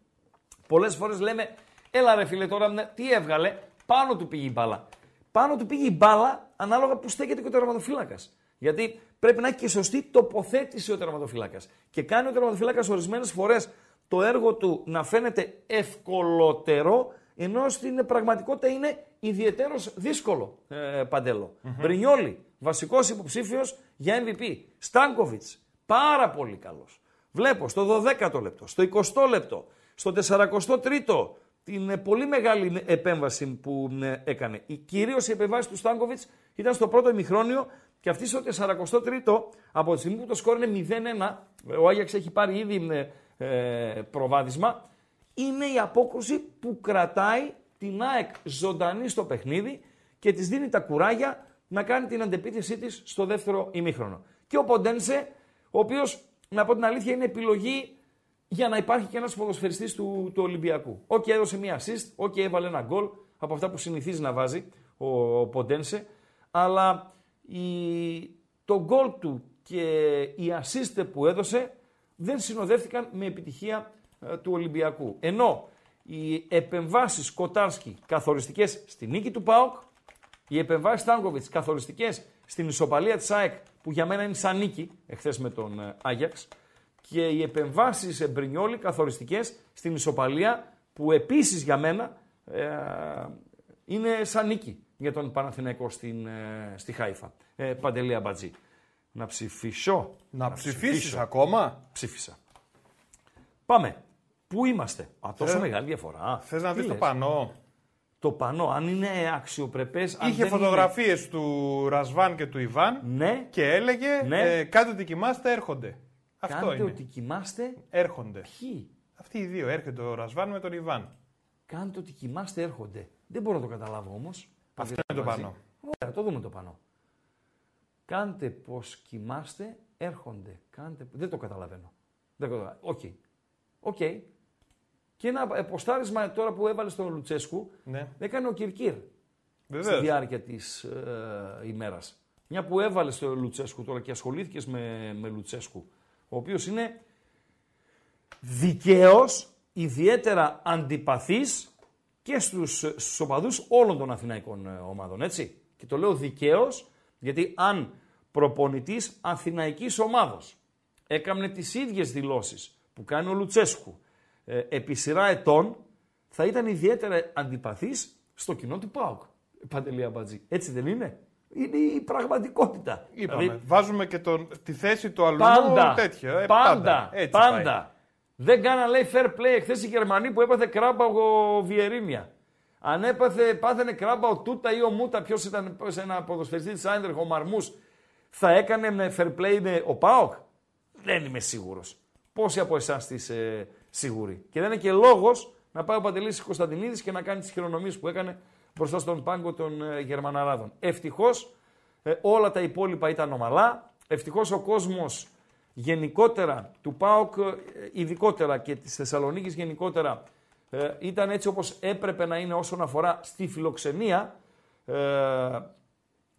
πολλές φορές λέμε, έλα ρε φίλε τώρα, ναι, τι έβγαλε, πάνω του πήγε η μπάλα. Πάνω του πήγε η μπάλα ανάλογα που στέκεται και ο τερματοφύλακας. Γιατί πρέπει να έχει και σωστή τοποθέτηση ο τερματοφύλακας. Και κάνει ο τερματοφύλακας ορισμένες φορές το έργο του να φαίνεται ευκολότερο, ενώ στην πραγματικότητα είναι ιδιαίτερο δύσκολο, ε, Παντέλο. Μπρινιόλι, βασικός υποψήφιος για MVP. Στάνκοβιτς, πάρα πολύ καλός. Βλέπω στο 12ο λεπτό, στο 20ο λεπτό, στο 43ο, την ε, πολύ μεγάλη επέμβαση που ε, έκανε. Η, κυρίως η επέμβαση του Στάνκοβιτς ήταν στο πρώτο ημιχρόνιο και αυτή στο 43ο, από τη στιγμή που το σκόρ είναι 0-1, ο Άγιαξ έχει πάρει ήδη ε, προβάδισμα, είναι η απόκρουση που κρατάει την ΑΕΚ ζωντανή στο παιχνίδι και της δίνει τα κουράγια να κάνει την αντεπίθεσή της στο δεύτερο ημίχρονο. Και ο Ποντένσε, ο οποίος, να πω την αλήθεια, είναι επιλογή για να υπάρχει και ένας ποδοσφαιριστής του, του Ολυμπιακού. Οκ, έδωσε μία assist, OK, έβαλε ένα γκολ από αυτά που συνηθίζει να βάζει ο, ο Ποντένσε, αλλά η, το γκολ του και η assist που έδωσε δεν συνοδεύτηκαν με επιτυχία ε, του Ολυμπιακού. Ενώ οι επεμβάσεις Κοτάρσκι καθοριστικές στη νίκη του ΠΑΟΚ, οι επεμβάσεις Τάνκοβιτς καθοριστικές στην ισοπαλία της ΑΕΚ, που για μένα είναι σαν νίκη, εχθές με τον ε, Άγιαξ, και οι επεμβάσεις Μπρινιόλη καθοριστικές στην ισοπαλία, που επίσης για μένα ε, είναι σαν νίκη για τον Παναθηναϊκό στην, ε, στη Χάιφα. Ε, Παντελή Αμπατζή. Να ψηφίσω. Να, ψηφίσεις ακόμα; Ψήφισα. Πάμε. Πού είμαστε; Α, τόσο μεγάλη διαφορά. Θες να Τι δεις το λες; πανό; Το πανό, αν είναι αξιοπρεπές, αν Είχε δεν φωτογραφίες του Ρασβάν και του Ιβάν Είναι... Ναι, και έλεγε Ναι. ε, κάντε ότι κοιμάστε έρχονται. Αυτό κάντε είναι. ότι κοιμάστε. Έρχονται. Ποιοι; Αυτοί οι δύο έρχεται ο Ρασβάν με τον Ιβάν. Κάντε ότι κοιμάστε έρχονται. Δεν μπορώ να το καταλάβω όμως. Αυτό είναι το Μαζί. πανό. Ωραία, το δούμε το πανό. Κάντε πως κοιμάστε, έρχονται. Κάντε... Δεν το καταλαβαίνω. Δεν το καταλαβαίνω. OK. OK. Και ένα ε, ποστάρισμα τώρα που έβαλε στον Λουτσέσκου, Ναι. έκανε ο Κυρκύρ στη Βεβαίως. διάρκεια της ε, ημέρας. Μια που έβαλε στο Λουτσέσκου τώρα και ασχολήθηκες με, με Λουτσέσκου, ο οποίος είναι δικαίως, ιδιαίτερα αντιπαθής και στους, στους οπαδούς όλων των αθηναϊκών ε, ομάδων, έτσι. Και το λέω δικαίως, γιατί αν προπονητής αθηναϊκής ομάδος έκανε τις ίδιες δηλώσεις που κάνει ο Λουτσέσκου ε, επί σειρά ετών, θα ήταν ιδιαίτερα αντιπαθής στο κοινό του ΠΑΟΚ. Παντελή Αμπατζή. Έτσι δεν είναι; Είναι η πραγματικότητα. Είπαμε. Δηλαδή, Βάζουμε και τον, τη θέση του αλλού Πάντα. τέτοιο. ε, πάντα. Έτσι πάντα. πάει. Δεν κάνα λέει fair play εχθές οι Γερμανοί που έπαθε κράμπα ο Βιερίνια. Αν έπαθε, πάθαινε κράμπα ο Τούτα ή ο Μούτα, ποιος ήταν σε ένα ποδοσφαιριστή της Άιντερχ, ο Μαρμούς, θα έκανε με fair play με ο Πάοκ. Δεν είμαι σίγουρος. Πόσοι από εσάς είστε σίγουροι. Και δεν είναι και λόγος να πάει ο Παντελής Κωνσταντινίδης και να κάνει τις χειρονομίες που έκανε μπροστά στον πάγκο των ε, Γερμαναράδων. Ευτυχώς όλα τα υπόλοιπα ήταν ομαλά. Ευτυχώς ο κόσμος γενικότερα του ΠΑΟΚ, ε, ειδικότερα και της Θεσσαλονίκης γενικότερα, ε, ήταν έτσι όπως έπρεπε να είναι όσον αφορά στη φιλοξενία ε,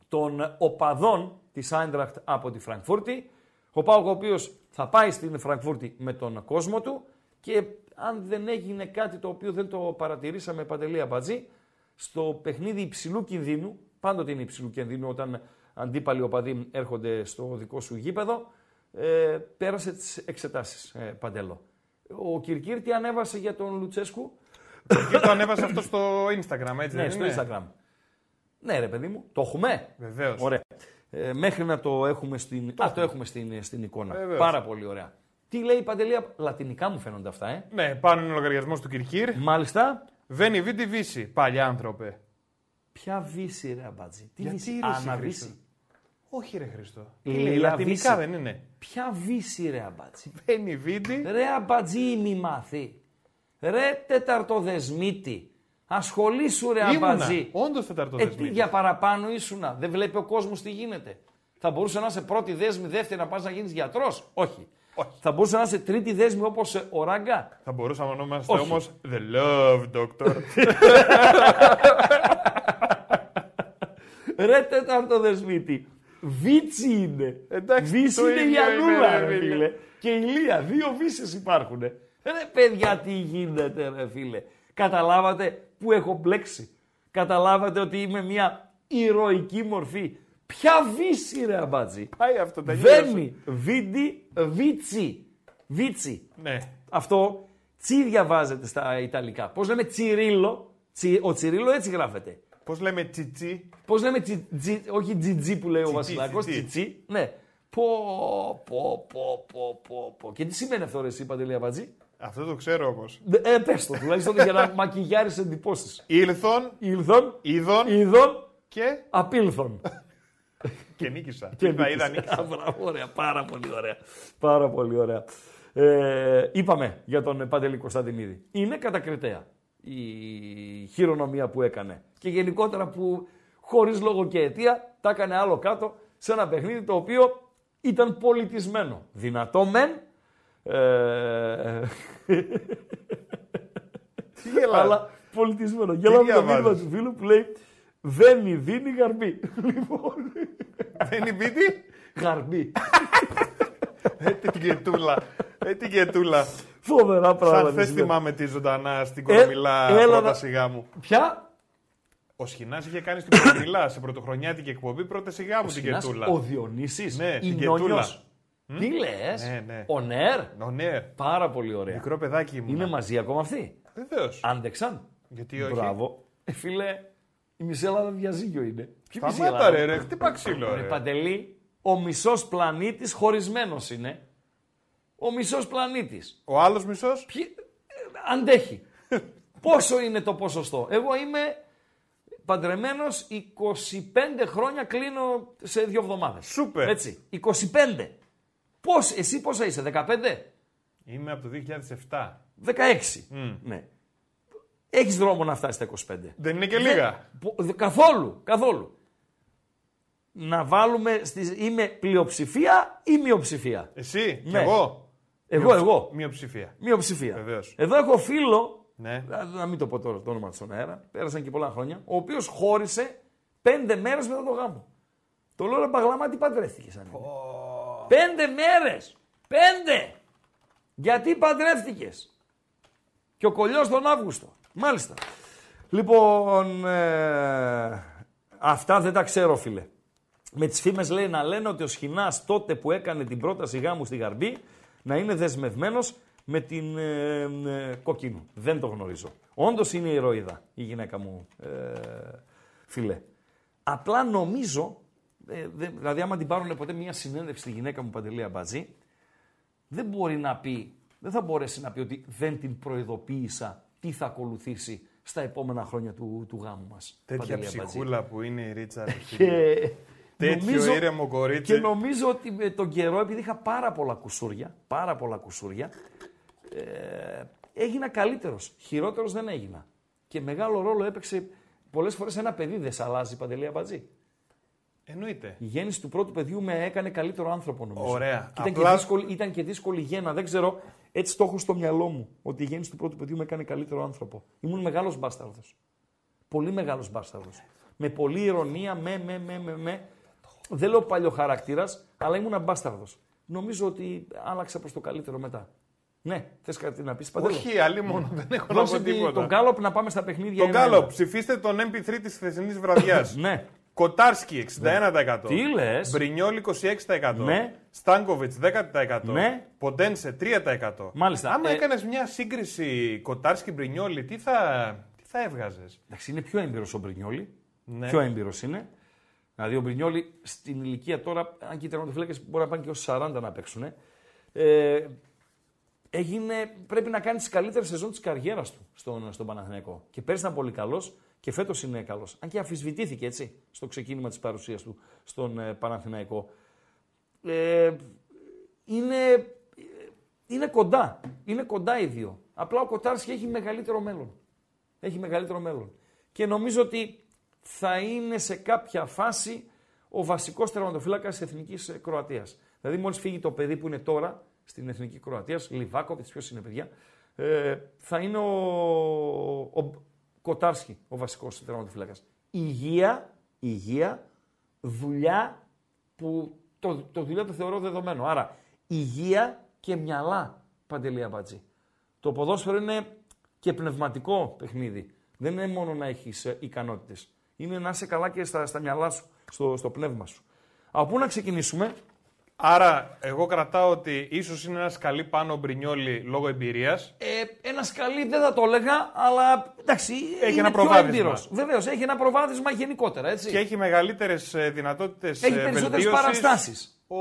των οπαδών της Άιντραχτ από τη Φραγκφούρτη. Ο ΠΑΟΚ ο οποίος θα πάει στην Φραγκφούρτη με τον κόσμο του και αν δεν έγινε κάτι το οποίο δεν το παρατηρήσαμε παντελή αμπατζή, στο παιχνίδι υψηλού κινδύνου, πάντοτε είναι υψηλού κινδύνου όταν αντίπαλοι οπαδοί έρχονται στο δικό σου γήπεδο, ε, πέρασε τις εξετάσεις, ε, Παντέλο. Ο Κυρκύρ τι ανέβασε για τον Λουτσέσκου. Και το ανέβασε αυτό στο Instagram, έτσι ναι, δεν στο είναι; Instagram. Ναι ρε παιδί μου, το έχουμε; Βεβαίως. Ωραία. Ε, μέχρι να το έχουμε στην, Α, το έχουμε στην, στην εικόνα. Βεβαίως. Πάρα πολύ ωραία. Τι λέει η Παντελία, λατινικά μου φαίνονται αυτά, ε. Ναι, πάνω είναι ο λογαριασμός του Κυρκύρ. Μάλιστα, Βένι Βίντι Βύση, παλιά άνθρωπε. ποια βύση ρε αμπάτζι. Τι Γιατί, βύση, ρε, εσύ, αναβύση. Χρήστο; Όχι, ρε Χριστό. Η Τι λέει, Λίλα λατινικά Βύση. δεν είναι. Ποια βύση ρε αμπάτζι. Βένι Βίντι. Ρε αμπατζή μη μάθει. Ρε τεταρτοδεσμίτη. Ασχολήσου ρε Ήμουνα. αμπατζή. Όντως τεταρτό Ε, τι για παραπάνω ήσουνα. Δεν βλέπει ο κόσμος τι γίνεται. Θα μπορούσε να είσαι πρώτη δέσμη, δεύτερη να πας να γίνεις γιατρός. Όχι. Όχι. Θα μπορούσε να είσαι τρίτη δέσμη όπως ο Ράγκα; Θα μπορούσαμε να είμαστε Όχι. όμως The Love Doctor. Ρε τεταρτοδεσμίτη. Βίτσι είναι. Εντάξει, Βύση το είναι η ίδιο Ανούλα, είναι, ρε ρε φίλε. φίλε. Και η Λία. Δύο βύσει υπάρχουν. Ρε παιδιά, τι γίνεται, ρε φίλε. Καταλάβατε που έχω μπλέξει. Καταλάβατε ότι είμαι μια ηρωική μορφή. Ποια βύση ρε αμπάτζη; Πάει αυτό, τελείωσε. Βένι, βίντι, βίτσι. Βίτσι. Ναι. Αυτό τσι διαβάζεται στα Ιταλικά. Πώς λέμε τσιρίλο; Τσι, ο τσιρίλο έτσι γράφεται. Πώς λέμε τσιτσί; Πώς λέμε τσι, τσι, όχι τζιτζί που λέει ο Βασιλάκος, τσιτσί. τσιτσί. Ναι. Πω, πω, πω, πω, πω, πω. Και τι σημαίνει αυτό, ρε, εσύ, Παντελή Αμπατζή. Αυτό το ξέρω όμως. Ε, πες το, τουλάχιστον για να μακιγιάρεις εντυπώσεις. Ήλθον, Ήλθον, είδον είδον, και, απήλθον. Και νίκησα. Και Είδα, είδα, νίκησε. Α, νίκησα. μπράβο, ωραία, πάρα πολύ ωραία. Πάρα πολύ ωραία. Ε, είπαμε για τον Παντελή Κωνσταντινίδη. Είναι κατακριτέα η χειρονομία που έκανε. Και γενικότερα που χωρίς λόγο και αιτία τα έκανε άλλο κάτω σε ένα παιχνίδι το οποίο ήταν πολιτισμένο. Δυνατό μεν, ε, Τι γελάς. αλλά πολιτισμένο. Γελάμε το διαβάζεις; μήνυμα του φίλου που λέει Βένι, δίνει γαρμπή. λοιπόν, Δεν είναι πίτι. γαρμπή. Ε, την κετούλα. Ε, την κετούλα. Φοβερά πράγματα. Σαν θε σήμερα. θυμάμαι τη ζωντανά στην Ε, Κορομιλά έλα πρώτα να- σιγά μου. Ποια; Ο Σχοινάς είχε κάνει στην Κορομιλά σε πρωτοχρονιάτικη εκπομπή πρώτα σιγά μου την Σκηνάς, κετούλα. Ο Διονύσης, Ναι, η την Κετούλα. Νιόνιος. Τι λες, Ναι, ναι. ο Νέρ; Ω, ναι, Πάρα πολύ ωραία. μικρό παιδάκι ήμουν. Είναι μαζί ακόμα αυτοί. Βεβαίως. Άντεξαν; Γιατί όχι. Μπράβο. Ε, φίλε, η μισή Ελλάδα διαζύγιο είναι. Ποια μισή Σταμάτα Ελλάδα; ρε, ρε, χτύπα ξύλο Ρε ρε. Παντελή, ο μισός πλανήτης χωρισμένος είναι. Ο μισός πλανήτης. Ο άλλος μισός; Ποιοι- ε, αντέχει. Πόσο είναι το ποσοστό; Εγώ είμαι παντρεμένος 25 χρόνια κλείνω σε δύο εβδομάδες. Σούπερ. Έτσι. 25. Πώς, εσύ πόσα είσαι, 15. Είμαι από το 2007. 16. Ναι. Έχεις δρόμο να φτάσεις στα 25. Δεν είναι και λίγα. Πο- δε- Καθόλου, καθόλου. Να βάλουμε, στις, είμαι πλειοψηφία ή μειοψηφία; Εσύ, κι Ναι. εγώ. Εγώ, Μειοψη- εγώ. Μειοψηφία. Μειοψηφία. Βεβαίως. Εδώ έχω φίλο, Ναι. να, να μην το πω τώρα το όνομα του στον αέρα, πέρασαν και πολλά χρόνια, ο οποίος χώρισε πέντε μέρες μετά το γάμο. Το λέω ρε Παγλαμά, τι παντρεύτηκες αν είναι. Πέντε μέρες! Πέντε! Γιατί παντρεύτηκες; Και ο κολλιός τον Αύγουστο. Μάλιστα. Λοιπόν, ε, αυτά δεν τα ξέρω φίλε. Με τις φήμες λέει να λένε ότι ο Σχοινάς τότε που έκανε την πρόταση γάμου στη Γαρμπή να είναι δεσμευμένος με την ε, ε, Κοκκίνου. Δεν το γνωρίζω. Όντως είναι ηρωίδα η γυναίκα μου, ε, φίλε. Απλά νομίζω, ε, δεν- δηλαδή άμα την πάρουν ποτέ μια συνέντευξη στη γυναίκα μου Παντελή Αμπατζή, δεν μπορεί να πει, δεν θα μπορέσει να πει ότι δεν την προειδοποίησα τι θα ακολουθήσει στα επόμενα χρόνια του, του γάμου μας. Τέτοια Παντελή Αμπατζή. ψυχούλα που είναι η Ρίτσα. ρε, Και φίλε. Τέτοιο ήρεμο κορίτσι. Και νομίζω ότι με τον καιρό, επειδή είχα πάρα πολλά κουσούρια, πάρα πολλά κουσούρια, ε, έγινα καλύτερος. Χειρότερος δεν έγινα. Και μεγάλο ρόλο έπαιξε πολλές φορές ένα παιδί δεν σε αλλάζει παντελή αμπατζή. Εννοείται. Η γέννηση του πρώτου παιδιού με έκανε καλύτερο άνθρωπο νομίζω. Ωραία. Και ήταν, Απλά- και δύσκολη, ήταν και δύσκολη γέννα. Δεν ξέρω, έτσι το έχω στο μυαλό μου, ότι η γέννηση του πρώτου παιδιού με έκανε καλύτερο άνθρωπο. Ήμουν μεγάλος μπάσταρδος. Πολύ μεγάλος μπάσταρδος. Με πολλή ηρωνία, με, με, με, με, με. Δεν λέω παλιό χαρακτήρας, αλλά ήμουν μπάσταρδος. Νομίζω ότι άλλαξα προς το καλύτερο μετά. Ναι, θες κάτι να πεις, Παντέλο. Όχι, άλλη μόνο. Δεν έχω να Δώσε πω τη- τίποτα. τον Γκάλοπ να πάμε στα παιχνίδια. Τον ένα-ένα. Γκάλοπ. Ψηφίστε τον MP3 της χθεσινής βραδιάς. Ναι. Κοτάρσκι 61%. Τι λες; Μπρινιόλ 26%. Ναι. Στάνκοβιτς 10%. Ναι. Ποντένσε 3%. Μάλιστα. Άμα Ε, έκανες μια σύγκριση Κοτάρσκι Μπρινιόλ, τι θα, τι θα έβγαζες; Εντάξει, είναι πιο έμπειρος ο Μπρινιόλη. Ναι. Πιο έμπειρος είναι. Δηλαδή ο Μπρινιόλη στην ηλικία τώρα, αν και οι τερματοφύλακε μπορεί να πάνε και ως 40 να παίξουν. Ε, έγινε, πρέπει να κάνει τις καλύτερες σεζόν της καριέρας του στον, στον Παναθηναϊκό. Και πέρσι ήταν πολύ καλός και φέτος είναι καλός. Αν και αμφισβητήθηκε έτσι στο ξεκίνημα της παρουσίας του στον ε, Παναθηναϊκό. Ε, είναι, είναι κοντά. Είναι κοντά οι δύο. Απλά ο Κοτάρσκι έχει μεγαλύτερο μέλλον. Έχει μεγαλύτερο μέλλον. Και νομίζω ότι θα είναι σε κάποια φάση ο βασικός τερματοφύλακας της εθνικής Κροατίας. Δηλαδή, μόλις φύγει το παιδί που είναι τώρα στην εθνική Κροατίας, Λιβάκοβιτς, ποιος είναι παιδιά, ε, θα είναι ο, ο Κοτάρσκι ο βασικός τερματοφύλακα. Υγεία, υγεία, δουλειά που το, το δουλειά το θεωρώ δεδομένο. Άρα, υγεία και μυαλά, Παντελή Αμπατζή. Το ποδόσφαιρο είναι και πνευματικό παιχνίδι. Δεν είναι μόνο να έχεις ικανότητες. είναι να είσαι καλά και στα, στα μυαλά σου, στο, στο πνεύμα σου. Από πού να ξεκινήσουμε, Άρα, εγώ κρατάω ότι ίσως είναι ένας σκαλί πάνω ο Μπρινιόλι λόγω εμπειρίας. Ε, ένας σκαλί δεν θα το έλεγα, αλλά εντάξει. Έχει είναι ένα πιο προβάδισμα. έμπειρος. Βεβαίως, έχει ένα προβάδισμα γενικότερα, έτσι. Και έχει μεγαλύτερες δυνατότητες Έχει περισσότερες παραστάσεις. Ο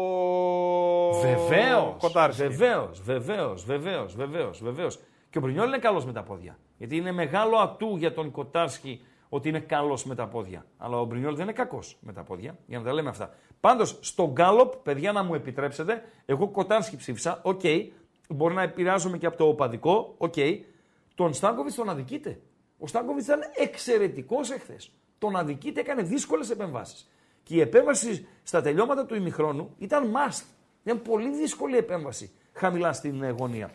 Βεβαίως. Κοτάρσκι. Βεβαίως, βεβαίως, βεβαίως, βεβαίως, βεβαίως. Και ο Μπρινιόλ είναι καλός με τα πόδια. Γιατί είναι μεγάλο ατού για τον Κοτάρσκι ότι είναι καλός με τα πόδια. Αλλά ο Μπρινιόλ δεν είναι κακός με τα πόδια, για να τα λέμε αυτά. Πάντως, στο γκάλοπ, παιδιά, να μου επιτρέψετε, εγώ Κοτάρσκι ψήφισα. Οκ, μπορεί να επηρεάζομαι και από το οπαδικό. Οκ. Τον Στάνκοβιτς τον αδικείτε. Ο Στάνκοβιτς ήταν εξαιρετικός εχθές. Τον αδικείτε, έκανε δύσκολες επεμβάσεις. Και η επέμβαση στα τελειώματα του ημιχρόνου ήταν must. Ήταν πολύ δύσκολη επέμβαση χαμηλά στην ε, γωνία.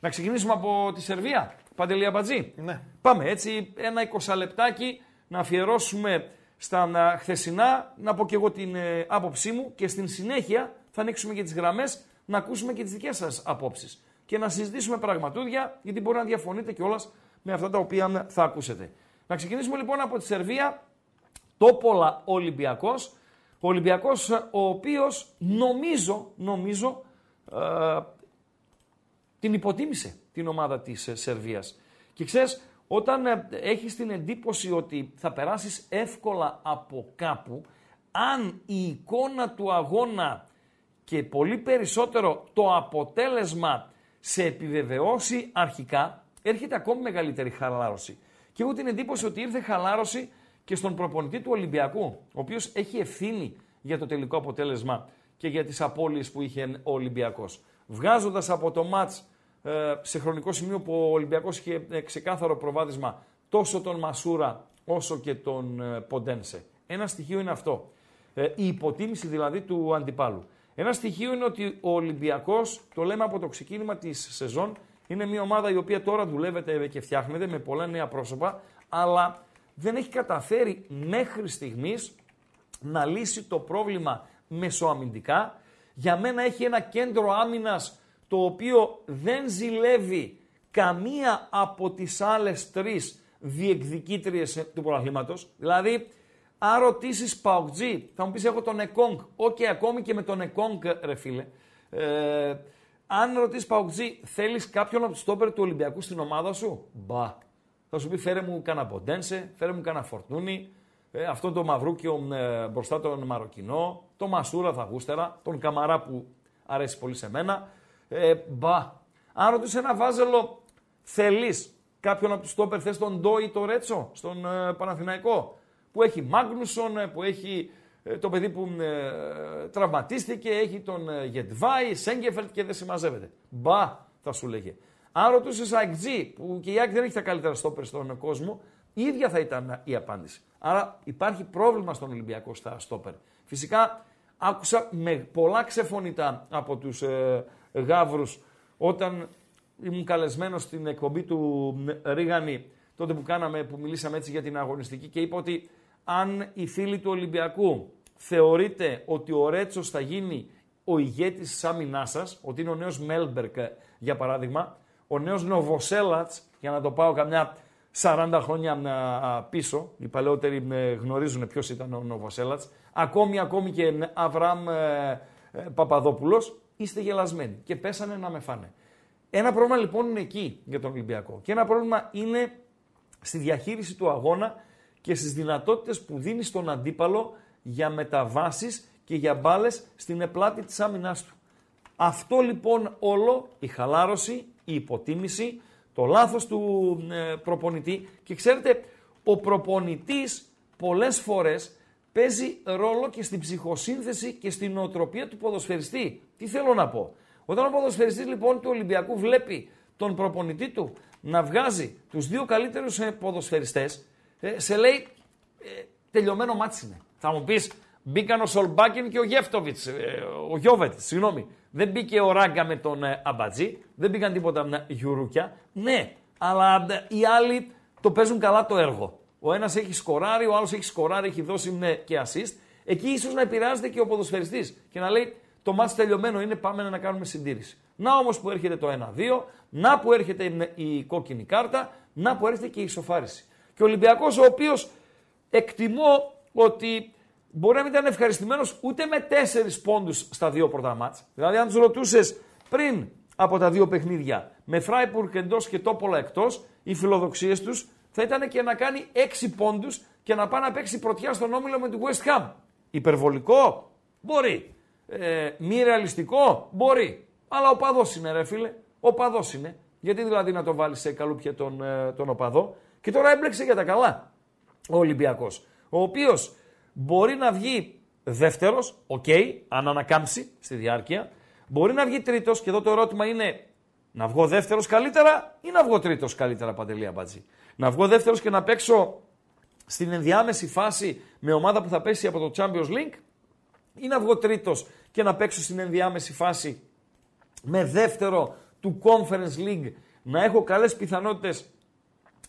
Να ξεκινήσουμε από τη Σερβία. Παντελή Αμπατζή. Ναι. Πάμε έτσι ένα 20 λεπτάκι να αφιερώσουμε στα α, χθεσινά, να πω και εγώ την ε, άποψή μου και στην συνέχεια θα ανοίξουμε και τις γραμμές να ακούσουμε και τις δικές σας απόψεις και να συζητήσουμε πραγματούδια γιατί μπορεί να διαφωνείτε κιόλας με αυτά τα οποία θα ακούσετε. Να ξεκινήσουμε λοιπόν από τη Σερβία, Τόπολα Ολυμπιακός, ο Ολυμπιακός ο οποίος νομίζω, νομίζω ε, την υποτίμησε την ομάδα της ε, Σερβίας. Και ξέρεις, όταν ε, έχεις την εντύπωση ότι θα περάσεις εύκολα από κάπου, αν η εικόνα του αγώνα και πολύ περισσότερο το αποτέλεσμα σε επιβεβαιώσει αρχικά, έρχεται ακόμη μεγαλύτερη χαλάρωση. Και έχω την εντύπωση ότι ήρθε χαλάρωση και στον προπονητή του Ολυμπιακού, ο οποίος έχει ευθύνη για το τελικό αποτέλεσμα και για τις απώλειες που είχε ο Ολυμπιακός. Βγάζοντας από το μάτς ε, σε χρονικό σημείο που ο Ολυμπιακός είχε ε, ξεκάθαρο προβάδισμα τόσο τον Μασούρα όσο και τον ε, Ποντένσε. Ένα στοιχείο είναι αυτό. Η υποτίμηση δηλαδή του αντιπάλου. Ένα στοιχείο είναι ότι ο Ολυμπιακός, το λέμε από το ξεκίνημα της σεζόν, είναι μια ομάδα η οποία τώρα δουλεύεται και φτιάχνεται με πολλά νέα πρόσωπα, αλλά δεν έχει καταφέρει μέχρι στιγμής να λύσει το πρόβλημα μεσοαμυντικά. Για μένα έχει ένα κέντρο άμυνας το οποίο δεν ζηλεύει καμία από τις άλλες τρεις διεκδικήτριες του πρωταθλήματος. Δηλαδή, αν ρωτήσεις Παοκτζή, θα μου πεις έχω τον Εκόνγκ. Οκ, ακόμη και με τον Εκόνγκ, ρε φίλε. Ε, αν ρωτήσεις Παοκτζή, θέλεις κάποιον από τους στόπερ του Ολυμπιακού στην ομάδα σου; Μπα. Θα σου πει φέρε μου κανένα Μποντένσε, φέρε μου κανένα Φορτούνι, ε, αυτό το Μαυρούκιο ε, μπροστά τον Μαροκινό, το Μασούρα θα γούστερα, τον Καμαρά που αρέσει πολύ σε μένα. Ε, μπα. Αν ρωτήσει ένα βάζελο, θέλεις κάποιον από τους στόπερ, θες τον Ντό ή τον Ρέτσο στον ε, Παναθηναϊκό. Που έχει Μάγνουσον, ε, που έχει ε, το παιδί που ε, τραυματίστηκε, έχει τον ε, Γετβάη, Σέγκεφελτ και δεν συμμαζεύεται. Μπα, θα σου λέγε. Αν ρωτούσε Αγκτζή, που και η Άκ δεν έχει τα καλύτερα στόπερ στον κόσμο, η ίδια θα ήταν η απάντηση. Άρα υπάρχει πρόβλημα στον Ολυμπιακό στα στόπερ. Φυσικά άκουσα με πολλά ξεφωνητά από τους ε, Γαύρους. Όταν ήμουν καλεσμένος στην εκπομπή του Ρίγανη τότε που κάναμε, που μιλήσαμε έτσι για την αγωνιστική και είπα ότι αν οι φίλοι του Ολυμπιακού θεωρείτε ότι ο Ρέτσος θα γίνει ο ηγέτης της άμυνάς σας, ότι είναι ο νέος Μέλμπερκ για παράδειγμα, ο νέος Νοβοσέλατς, για να το πάω καμιά 40 χρόνια πίσω, οι παλαιότεροι γνωρίζουν ποιος ήταν ο Νοβοσέλατς, ακόμη, ακόμη και Αβραάμ ε, ε, Παπαδόπουλος, είστε γελασμένοι και πέσανε να με φάνε. Ένα πρόβλημα λοιπόν είναι εκεί για τον Ολυμπιακό και ένα πρόβλημα είναι στη διαχείριση του αγώνα και στις δυνατότητες που δίνει στον αντίπαλο για μεταβάσεις και για μπάλες στην επλάτη της άμυνάς του. Αυτό λοιπόν όλο, η χαλάρωση, η υποτίμηση, το λάθος του ε, προπονητή και ξέρετε, ο προπονητής πολλές φορές παίζει ρόλο και στην ψυχοσύνθεση και στην νοοτροπία του ποδοσφαιριστή. Τι θέλω να πω; Όταν ο ποδοσφαιριστής λοιπόν του Ολυμπιακού βλέπει τον προπονητή του να βγάζει τους δύο καλύτερους ε, ποδοσφαιριστές, ε, σε λέει τελειωμένο ματς είναι. Θα μου πεις μπήκαν ο Σολμπάκιν και ο Γεύτοβιτς, ο Γιώβετς, συγγνώμη. Δεν μπήκε ο Ράγκα με τον Αμπατζή, δεν μπήκαν τίποτα γιουρούκια. Ναι, αλλά οι άλλοι το παίζουν καλά το έργο. Ο ένας έχει σκοράρει, ο άλλος έχει σκοράρει, έχει δώσει ναι, και assist. Εκεί ίσως να επηρεάζεται και ο ποδοσφαιριστής και να λέει το μάτι τελειωμένο είναι, πάμε να κάνουμε συντήρηση. Να όμως που έρχεται το 1-2, να που έρχεται η κόκκινη κάρτα, να που έρχεται και η ισοφάριση. Και ο Ολυμπιακός, ο οποίος εκτιμώ ότι μπορεί να μην ήταν ευχαριστημένος ούτε με τέσσερις πόντους στα δύο πρώτα μάτς. Δηλαδή, αν τους ρωτούσες πριν από τα δύο παιχνίδια με Φράιπουργκ εντός και Τόπολα εκτός, οι φιλοδοξίες τους θα ήταν και να κάνει έξι πόντους και να πάει να παίξει πρωτιά στον όμιλο με τη West Ham. Υπερβολικό, μπορεί. Ε, μη ρεαλιστικό, μπορεί. Αλλά οπαδός είναι, ρε φίλε. Οπαδός είναι. Γιατί δηλαδή να το βάλεις σε καλούπια τον, ε, τον οπαδό. Και τώρα έμπλεξε για τα καλά ο Ολυμπιακός. Ο οποίος μπορεί να βγει δεύτερος, OK, okay, αν ανακάμψει στη διάρκεια. Μπορεί να βγει τρίτος και εδώ το ερώτημα είναι να βγω δεύτερος καλύτερα ή να βγω τρίτος καλύτερα, Παντελή Αμπατζή. Να βγω δεύτερος και να παίξω στην ενδιάμεση φάση με ομάδα που θα πέσει από το Champions League ή να βγω τρίτος και να παίξω στην ενδιάμεση φάση με δεύτερο του Conference League. Να έχω καλές πιθανότητες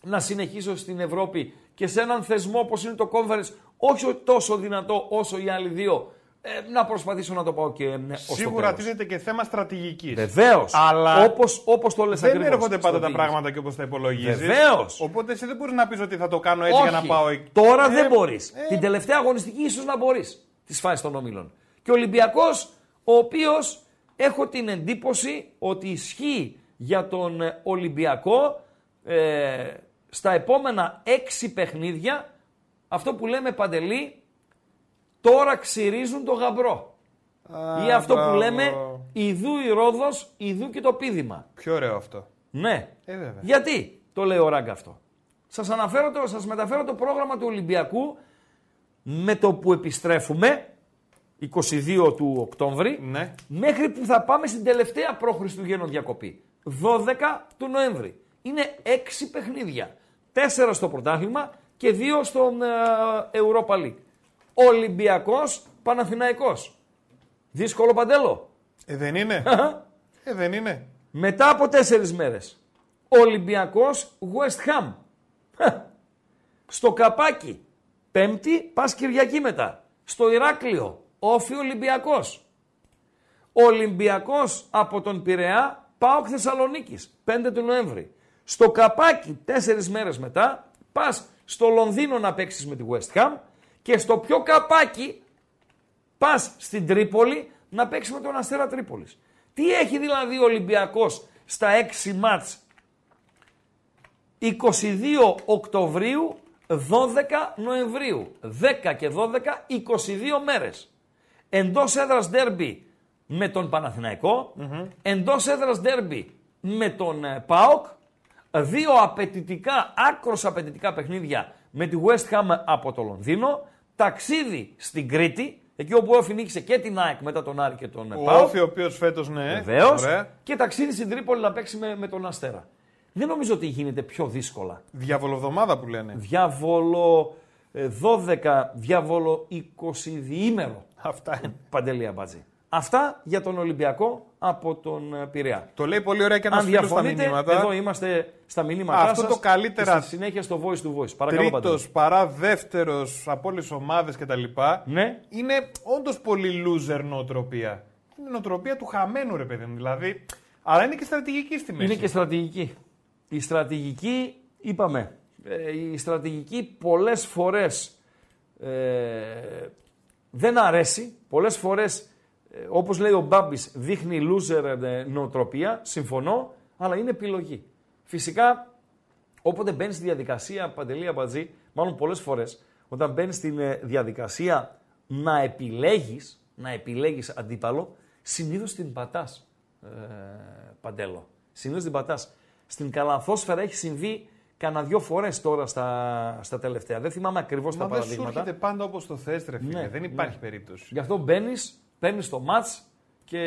να συνεχίσω στην Ευρώπη και σε έναν θεσμό όπως είναι το Conference όχι τόσο δυνατό όσο οι άλλοι δύο ε, να προσπαθήσω να το πάω και ε, Σίγουρα τίθεται και θέμα στρατηγικής. Βεβαίως. Αλλά όπως, όπως το λες δεν έρχονται πάντα τα πράγματα και όπως τα υπολογίζεις. Βεβαίως. Οπότε εσύ δεν μπορείς να πεις ότι θα το κάνω έτσι Όχι. για να πάω εκεί. Τώρα Ε, δεν μπορείς. ε. Την τελευταία αγωνιστική ίσως να μπορείς τη φάση των ομίλων. Και ο Ολυμπιακός, ο οποίος έχω την εντύπωση ότι ισχύει για τον ε, Ολυμπιακό ε, στα επόμενα έξι παιχνίδια αυτό που λέμε παντελή τώρα ξυρίζουν το γαμπρό. Α, Ή αυτό μπράβο. που λέμε ιδού η Ρόδος, ιδού και το πίδημα. Πιο ωραίο αυτό. Ναι. Ε, βέβαια. Γιατί το λέει ο Ράγκα αυτό. Σας, αναφέρω το, σας μεταφέρω το πρόγραμμα του Ολυμπιακού με το που επιστρέφουμε 22 του Οκτώβρη Ναι. μέχρι που θα πάμε στην τελευταία προ-Χριστουγέννων διακοπή. 12 του Νοέμβρη. Είναι 6 παιχνίδια. 4 στο πρωτάθλημα και 2 στον ε, Europa League. Ολυμπιακός, Παναθηναϊκός. Δύσκολο παντέλο. Ε, δεν είναι. ε, δεν είναι. Μετά από τέσσερις μέρες. Ολυμπιακός West Ham. Στο καπάκι. Πέμπτη πας Κυριακή μετά. Στο Ηράκλειο. Όφι Ολυμπιακός. Ολυμπιακός από τον Πειραιά Πάοκ Θεσσαλονίκης. 5 του Νοέμβρη. Στο καπάκι τέσσερις μέρες μετά πας στο Λονδίνο να παίξεις με τη West Ham και στο πιο καπάκι πας στην Τρίπολη να παίξεις με τον Αστέρα Τρίπολης. Τι έχει δηλαδή ο Ολυμπιακός στα 6 μάτς; 22 Οκτωβρίου 12 Νοεμβρίου. 10 και 12, 22 μέρες. Εντός έδρας ντέρμπι με τον παναθηναικο εντός έδρας ντέρμπι με τον ε, ΠΑΟΚ, δύο απαιτητικά, άκρος απαιτητικά παιχνίδια με τη West Ham από το Λονδίνο, ταξίδι στην Κρήτη, εκεί όπου ο Όφη νίκησε και την ΑΕΚ μετά τον Άρη και τον ε, Ο ΠΑΟΚ. Όφη, ο οποίος φέτος ναι. Βεβαίως. Ωραία. Και ταξίδι στην Τρίπολη να παίξει με, με τον Αστέρα. Δεν νομίζω ότι γίνεται πιο δύσκολα. Διαβολοβδομάδα που λένε. Διάβολο ε, 12, διάβολο 20 διήμερο. Αυτά είναι. Παντελία Μπατζή. Αυτά για τον Ολυμπιακό από τον ε, Πειραιά. Το λέει πολύ ωραία και ένα Αν φίλο στα διαφωνείτε, μηνύματα. εδώ είμαστε στα μηνύματά Αυτό σας το καλύτερα- και στη συνέχεια στο voice to voice. Παρακαλώ Τρίτος Παντελή. παρά δεύτερος από όλες τις ομάδες κτλ. Ναι. Είναι όντως πολύ loser νοοτροπία. Είναι νοοτροπία του χαμένου, ρε παιδί μου. Δηλαδή. Αλλά είναι και στρατηγική στη μέση. Είναι και στρατηγική. Η στρατηγική, είπαμε, ε, η στρατηγική πολλές φορές ε, δεν αρέσει. Πολλές φορές, ε, όπως λέει ο Μπάμπης, δείχνει loser ε, νοοτροπία. Συμφωνώ, αλλά είναι επιλογή. Φυσικά, όποτε μπαίνει στη διαδικασία, Παντελή Αμπατζή, μάλλον πολλές φορές, όταν μπαίνει στην ε, διαδικασία να επιλέγεις, να επιλέγεις αντίπαλο, συνήθως την πατάς, ε, Παντέλο. Συνήθως την πατάς. Στην καλαθόσφαιρα έχει συμβεί κανένα δυο φορές τώρα στα, στα τελευταία. Δεν θυμάμαι ακριβώς Μα τα δεν σου παραδείγματα. έρχεται πάντα όπως το θες, ρε φίλε. Ναι, δεν ναι. υπάρχει περίπτωση. Γι' αυτό μπαίνεις, παίρνεις το μάτς και.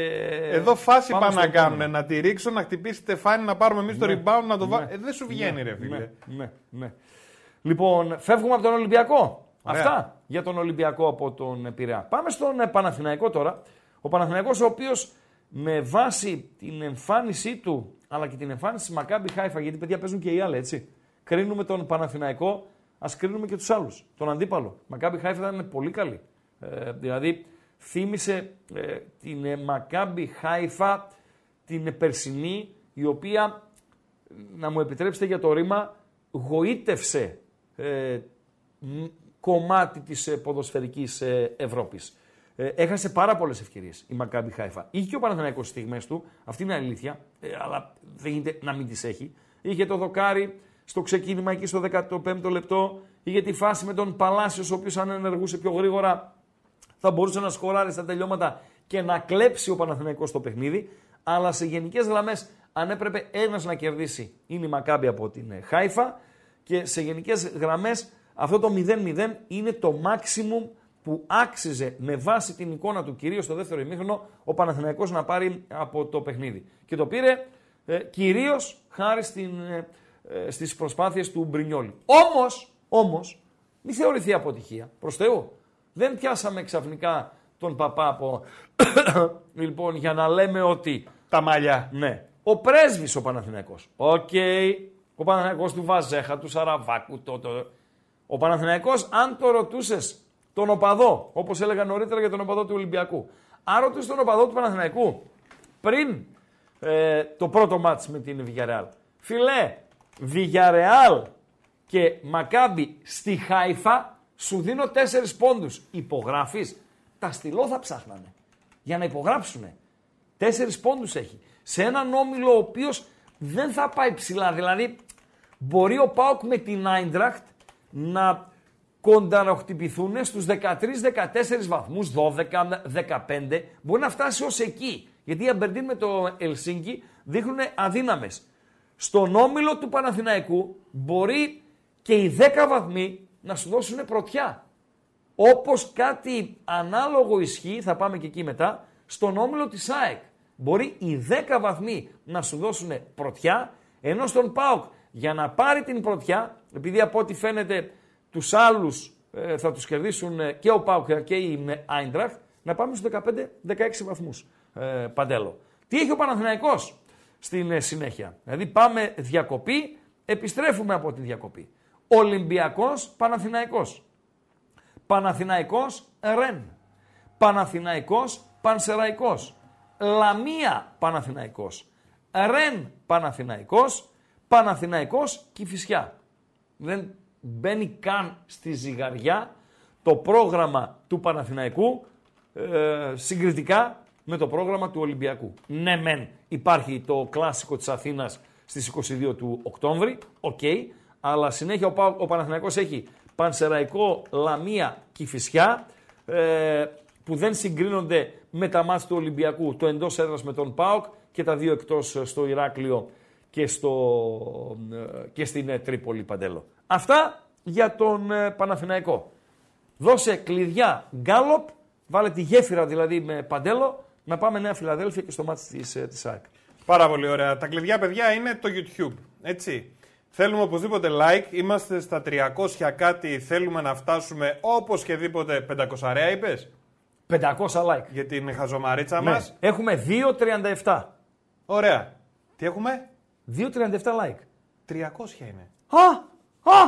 Εδώ φάση πάμε πάνε στο να κάνουν. επόμενο. Να τη ρίξουν, να χτυπήσει τεφάνι, να πάρουμε εμείς το Ναι. rebound, να το Ναι. βάλουμε. Ε, δεν σου βγαίνει, Ναι, ρε φίλε. Ναι, ναι, ναι. Λοιπόν, φεύγουμε από τον Ολυμπιακό. Ωραία. Αυτά για τον Ολυμπιακό από τον Πειραιά. Πάμε στον ε, Παναθηναϊκό τώρα. Ο Παναθηναϊκός ο οποίος με βάση την εμφάνισή του αλλά και την εμφάνιση της Μακάμπι Χάιφα, γιατί παιδιά παίζουν και οι άλλοι έτσι. Κρίνουμε τον Παναθηναϊκό, ας κρίνουμε και τους άλλους. Τον αντίπαλο. Μακάμπι Χάιφα ήταν πολύ καλή. Ε, δηλαδή θύμισε ε, την ε, Μακάμπι Χάιφα την ε, περσινή η οποία να μου επιτρέψετε για το ρήμα, γοήτευσε ε, μ, κομμάτι της ε, ποδοσφαιρικής ε, Ευρώπης. Ε, έχασε πάρα πολλές ευκαιρίες η Μακάμπι Χάιφα. Είχε και ο Παναθηναϊκός στιγμές του, αυτή είναι αλήθεια, ε, αλλά δεν γίνεται να μην τις έχει. Είχε το δοκάρι στο ξεκίνημα εκεί στο 15ο λεπτό. Είχε τη φάση με τον Παλάσιος, ο οποίος αν ενεργούσε πιο γρήγορα θα μπορούσε να σκοράρει στα τελειώματα και να κλέψει ο Παναθηναϊκός το παιχνίδι. Αλλά σε γενικές γραμμές, αν έπρεπε ένας να κερδίσει, είναι η Μακάμπι από την ε, Χάιφα. Και σε γενικές γραμμές, αυτό το 0-0 είναι το maximum που άξιζε με βάση την εικόνα του κυρίως στο δεύτερο ημίχρονο ο Παναθηναϊκός να πάρει από το παιχνίδι. Και το πήρε ε, κυρίως χάρη στην, ε, ε, στις προσπάθειες του Μπρινιόλη. Όμως, όμως, μη θεωρηθεί αποτυχία, προς Θεού. Δεν πιάσαμε ξαφνικά τον παπά από... λοιπόν, για να λέμε ότι... Τα μαλλιά. Ναι. Ο πρέσβης ο Παναθηναϊκός. Οκ. Ο Παναθηναϊκός του Βαζέχα, του Σαραβάκου, το, το... Ο Παναθηναϊκός, αν το ρωτούσες τον οπαδό, όπως έλεγα νωρίτερα για τον οπαδό του Ολυμπιακού. Αν ρωτήσει τον οπαδό του Παναθηναϊκού πριν ε, το πρώτο ματς με την Villarreal. Φίλε, Villarreal και Μακάμπι στη Χάιφα σου δίνω τέσσερις πόντους. Υπογράφεις. Τα στυλό θα ψάχνανε για να υπογράψουνε. Τέσσερις πόντους έχει. Σε έναν όμιλο ο οποίος δεν θα πάει ψηλά. Δηλαδή μπορεί ο Πάοκ με την Άιντραχτ να κονταροχτυπηθούν στους 13-14 βαθμούς, 12-15, μπορεί να φτάσει ως εκεί. Γιατί η Αμπερντίν με το Ελσίνκι δείχνουν αδύναμες. Στον όμιλο του Παναθηναϊκού μπορεί και οι 10 βαθμοί να σου δώσουν πρωτιά. Όπως κάτι ανάλογο ισχύει, θα πάμε και εκεί μετά, στον όμιλο της ΑΕΚ. Μπορεί οι 10 βαθμοί να σου δώσουν πρωτιά, ενώ στον ΠΑΟΚ για να πάρει την πρωτιά, επειδή από ό,τι φαίνεται τους άλλους ε, θα τους κερδίσουν ε, και ο Πάουκ και η Άιντραχ να πάμε στους 15-16 βαθμούς ε, παντέλο. Τι έχει ο Παναθηναϊκός στην ε, συνέχεια; Δηλαδή πάμε διακοπή, επιστρέφουμε από τη διακοπή. Ολυμπιακός Παναθηναϊκός. Παναθηναϊκός Ρεν. Παναθηναϊκός Πανσεραϊκός. Λαμία Παναθηναϊκός. Ρεν Παναθηναϊκός. Παναθηναϊκός Κηφισιά. Δεν μπαίνει καν στη ζυγαριά το πρόγραμμα του Παναθηναϊκού ε, συγκριτικά με το πρόγραμμα του Ολυμπιακού. Ναι μεν υπάρχει το κλάσικο της Αθήνας στις 22 του Οκτώβρη, οκ, αλλά συνέχεια ο, ο Παναθηναϊκός έχει Πανσεραϊκό, Λαμία, Κηφισιά, ε, που δεν συγκρίνονται με τα ματς του Ολυμπιακού, το εντός έδρας με τον ΠΑΟΚ και τα δύο εκτός στο Ηράκλειο και, στο, ε, και στην ε, Τρίπολη Παντέλο. Αυτά για τον ε, Παναθηναϊκό. Δώσε κλειδιά γκάλοπ, βάλε τη γέφυρα δηλαδή με Παντέλο, να πάμε Νέα Φιλαδέλφια και στο ματς της, της ΑΕΚ. Πάρα πολύ ωραία. Τα κλειδιά, παιδιά, είναι το YouTube. Έτσι. Θέλουμε οπωσδήποτε like. Είμαστε στα 300 κάτι. Θέλουμε να φτάσουμε όπως και δίποτε 500 ρέα, είπες; 500 like. Για την χαζομαρίτσα ναι. μας. Έχουμε 2,37. Ωραία. Τι έχουμε; 2,37 like. 300 είναι. Α! Α!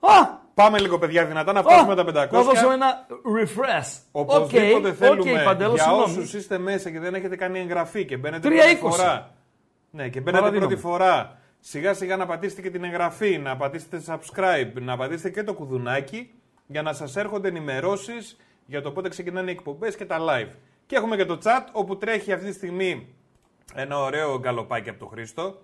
Α! Πάμε λίγο παιδιά δυνατά να φτάσουμε τα 500. Να δώσω ένα refresh. Οπωσδήποτε okay, θέλουμε okay, Παντέλο, για συγγνώμη. όσους είστε μέσα και δεν έχετε κάνει εγγραφή και μπαίνετε 3,20. πρώτη φορά. Ναι, και μπαίνετε Παραδίνομαι. πρώτη φορά. Σιγά σιγά να πατήσετε και την εγγραφή, να πατήσετε subscribe, να πατήσετε και το κουδουνάκι για να σας έρχονται ενημερώσεις για το πότε ξεκινάνε οι εκπομπές και τα live. Και έχουμε και το chat όπου τρέχει αυτή τη στιγμή ένα ωραίο γκαλοπάκι από τον Χρήστο.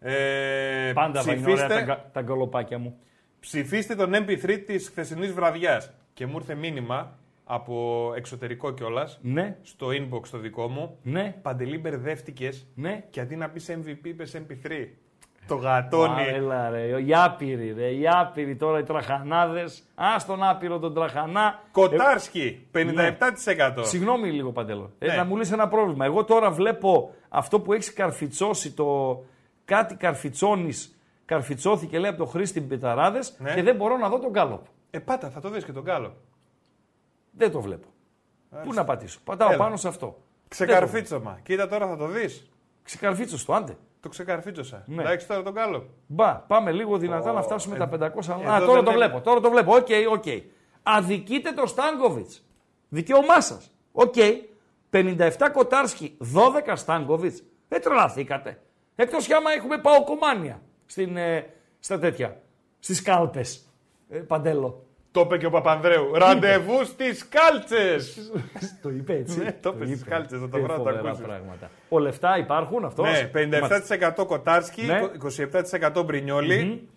Ε, Πάντα θα είναι ωραία ψηφίστε- τα, κα- τα γκολοπάκια μου. Ψηφίστε τον MP3 της χθεσινής βραδιάς. Και μου ήρθε μήνυμα από εξωτερικό κιόλας Ναι, στο inbox το δικό μου. ναι, Παντελή, μπερδεύτηκες και ναι. αντί να πεις MVP, είπε MP3. Το γατόνι. Α, έλα ρε, οι άπειροι ρε, οι άπειροι τώρα οι τραχανάδες. Α, τον άπειρο τον τραχανά. Κοτάρσκι, 57%. Ε, Συγγνώμη λίγο Παντέλο. Ε, Ναι. να μου λύσει ένα πρόβλημα. Εγώ τώρα βλέπω αυτό που έχει καρφιτσώσει το κάτι καρφιτσώνεις, καρφιτσώθηκε λέει από το Χρήστη Πεταράδες Ναι. και δεν μπορώ να δω τον γκάλοπ. Ε, πάτα, θα το δεις και τον κάλο. Δεν το βλέπω. Πού να πατήσω. Πατάω Έλα. πάνω σε αυτό. Ξεκαρφίτσωμα. Κοίτα τώρα θα το δεις. Ξεκαρφίτσο το άντε. Το ξεκαρφίτσωσα. Ναι. Εντάξει τώρα τον κάλο. Μπα, πάμε λίγο δυνατά Ω, να φτάσουμε ε, τα 500. εδώ Α, τώρα δεν το είναι. βλέπω. Τώρα το βλέπω. Οκ, οκ. Αδικείτε το Στάνκοβιτς. Δικαίωμά σας. Οκ. 57 Κοτάρσκι, 12 Στάνκοβιτς. Δεν τρελαθήκατε. Εκτός κι άμα έχουμε παοκομάνια στην, ε, στα τέτοια. Στις κάλπες. Ε, παντέλο. Το είπε και ο Παπανδρέου. Ραντεβού στις κάλτσες. το είπε έτσι. Ναι, το είπε στις κάλτσες, θα το Τι βρω να το φοβερά ακούσεις. πράγματα. Ο λεφτά υπάρχουν αυτός; Ναι, 57% Κοτάρσκι, Ναι. 27% Μπρινιόλι,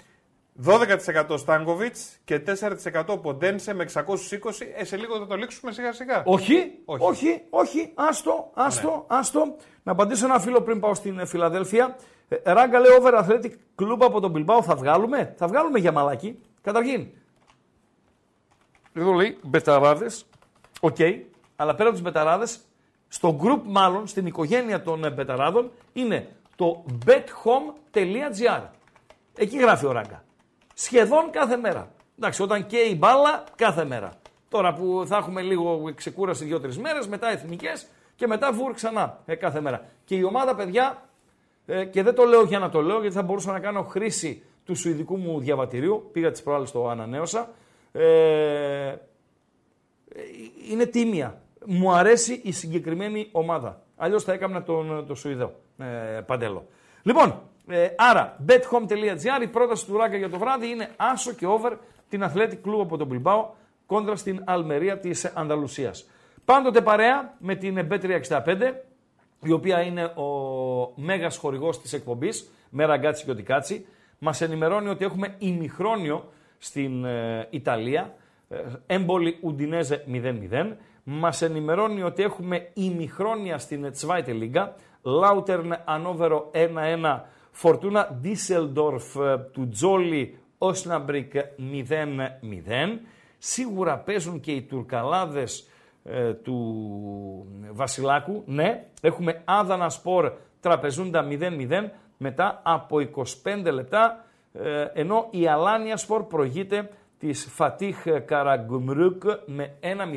12% Στάνκοβιτς και 4% Ποντένσε με 620. Ε, σε λίγο θα το λήξουμε σιγά σιγά. Όχι, Όχι. όχι, όχι, άστο, άστο, άστο. Να απαντήσω ένα φίλο πριν πάω στην ε, Φιλαδέλφια. Ε, Ράγκα λέει over Athletic Club από τον Bilbao θα βγάλουμε. Θα βγάλουμε για μαλάκι. Καταρχήν. Εδώ λέει μπεταράδες. Οκ. Αλλά πέρα από τους μπεταράδες, στο group μάλλον, στην οικογένεια των ε, μπεταράδων, είναι το bethome.gr. Εκεί γράφει ο Ράγκα. Σχεδόν κάθε μέρα. Εντάξει, όταν και η μπάλα, κάθε μέρα. Τώρα που θα έχουμε λίγο ξεκούραση δύο-τρεις μέρες, μετά εθνικές και μετά βουρ ξανά ε, κάθε μέρα. Και η ομάδα, παιδιά, ε, και δεν το λέω για να το λέω, γιατί θα μπορούσα να κάνω χρήση του σουηδικού μου διαβατηρίου. Πήγα τις προάλλες το ανανέωσα. Ε, είναι τίμια. Μου αρέσει η συγκεκριμένη ομάδα. Αλλιώς θα έκανα τον, τον Σουηδό ε, παντέλο. Λοιπόν, ε, άρα bethome.gr η πρόταση του Ράγκα για το βράδυ είναι άσο και over την Athletic Club από τον Bilbao κόντρα στην Αλμερία της Ανταλουσίας. Πάντοτε παρέα με την Bet365 η οποία είναι ο μέγας χορηγός της εκπομπής με ραγκάτσι και οτικάτσι. Μας ενημερώνει ότι έχουμε ημιχρόνιο στην ε, Ιταλία, ε, έμπολη Ουντινέζε 0-0. Μας ενημερώνει ότι έχουμε ημιχρόνια στην Zweite Liga, Lautern Ανόβερο 1-1, Φορτούνα Ντίσελντορφ του Τζόλη Όσναμπρικ 0-0. Σίγουρα παίζουν και οι Τουρκαλάδες ε, του Βασιλάκου. Ναι, έχουμε Άδανα Σπορ Τραπεζούντα 0-0 μετά από 25 λεπτά ε, ενώ η Αλάνια Σπορ προηγείται της Φατίχ Καραγκουμρούκ με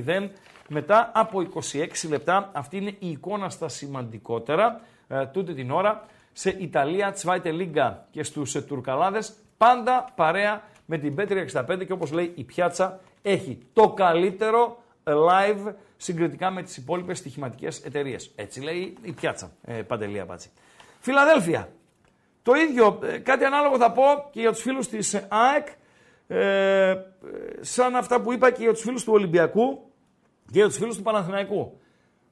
1-0 μετά από 26 λεπτά. Αυτή είναι η εικόνα στα σημαντικότερα ε, τούτη την ώρα σε Ιταλία, Zweite Liga και στους ε, Τουρκαλάδες πάντα παρέα με την B365 και όπως λέει η πιάτσα έχει το καλύτερο ε, live συγκριτικά με τις υπόλοιπες στοιχηματικές εταιρείες. Έτσι λέει η πιάτσα, ε, Παντελία Μπάτση. Φιλαδέλφια. Το ίδιο, ε, κάτι ανάλογο θα πω και για τους φίλους της ε, ΑΕΚ, ε, ε, σαν αυτά που είπα και για τους φίλους του Ολυμπιακού και για τους φίλους του Παναθηναϊκού.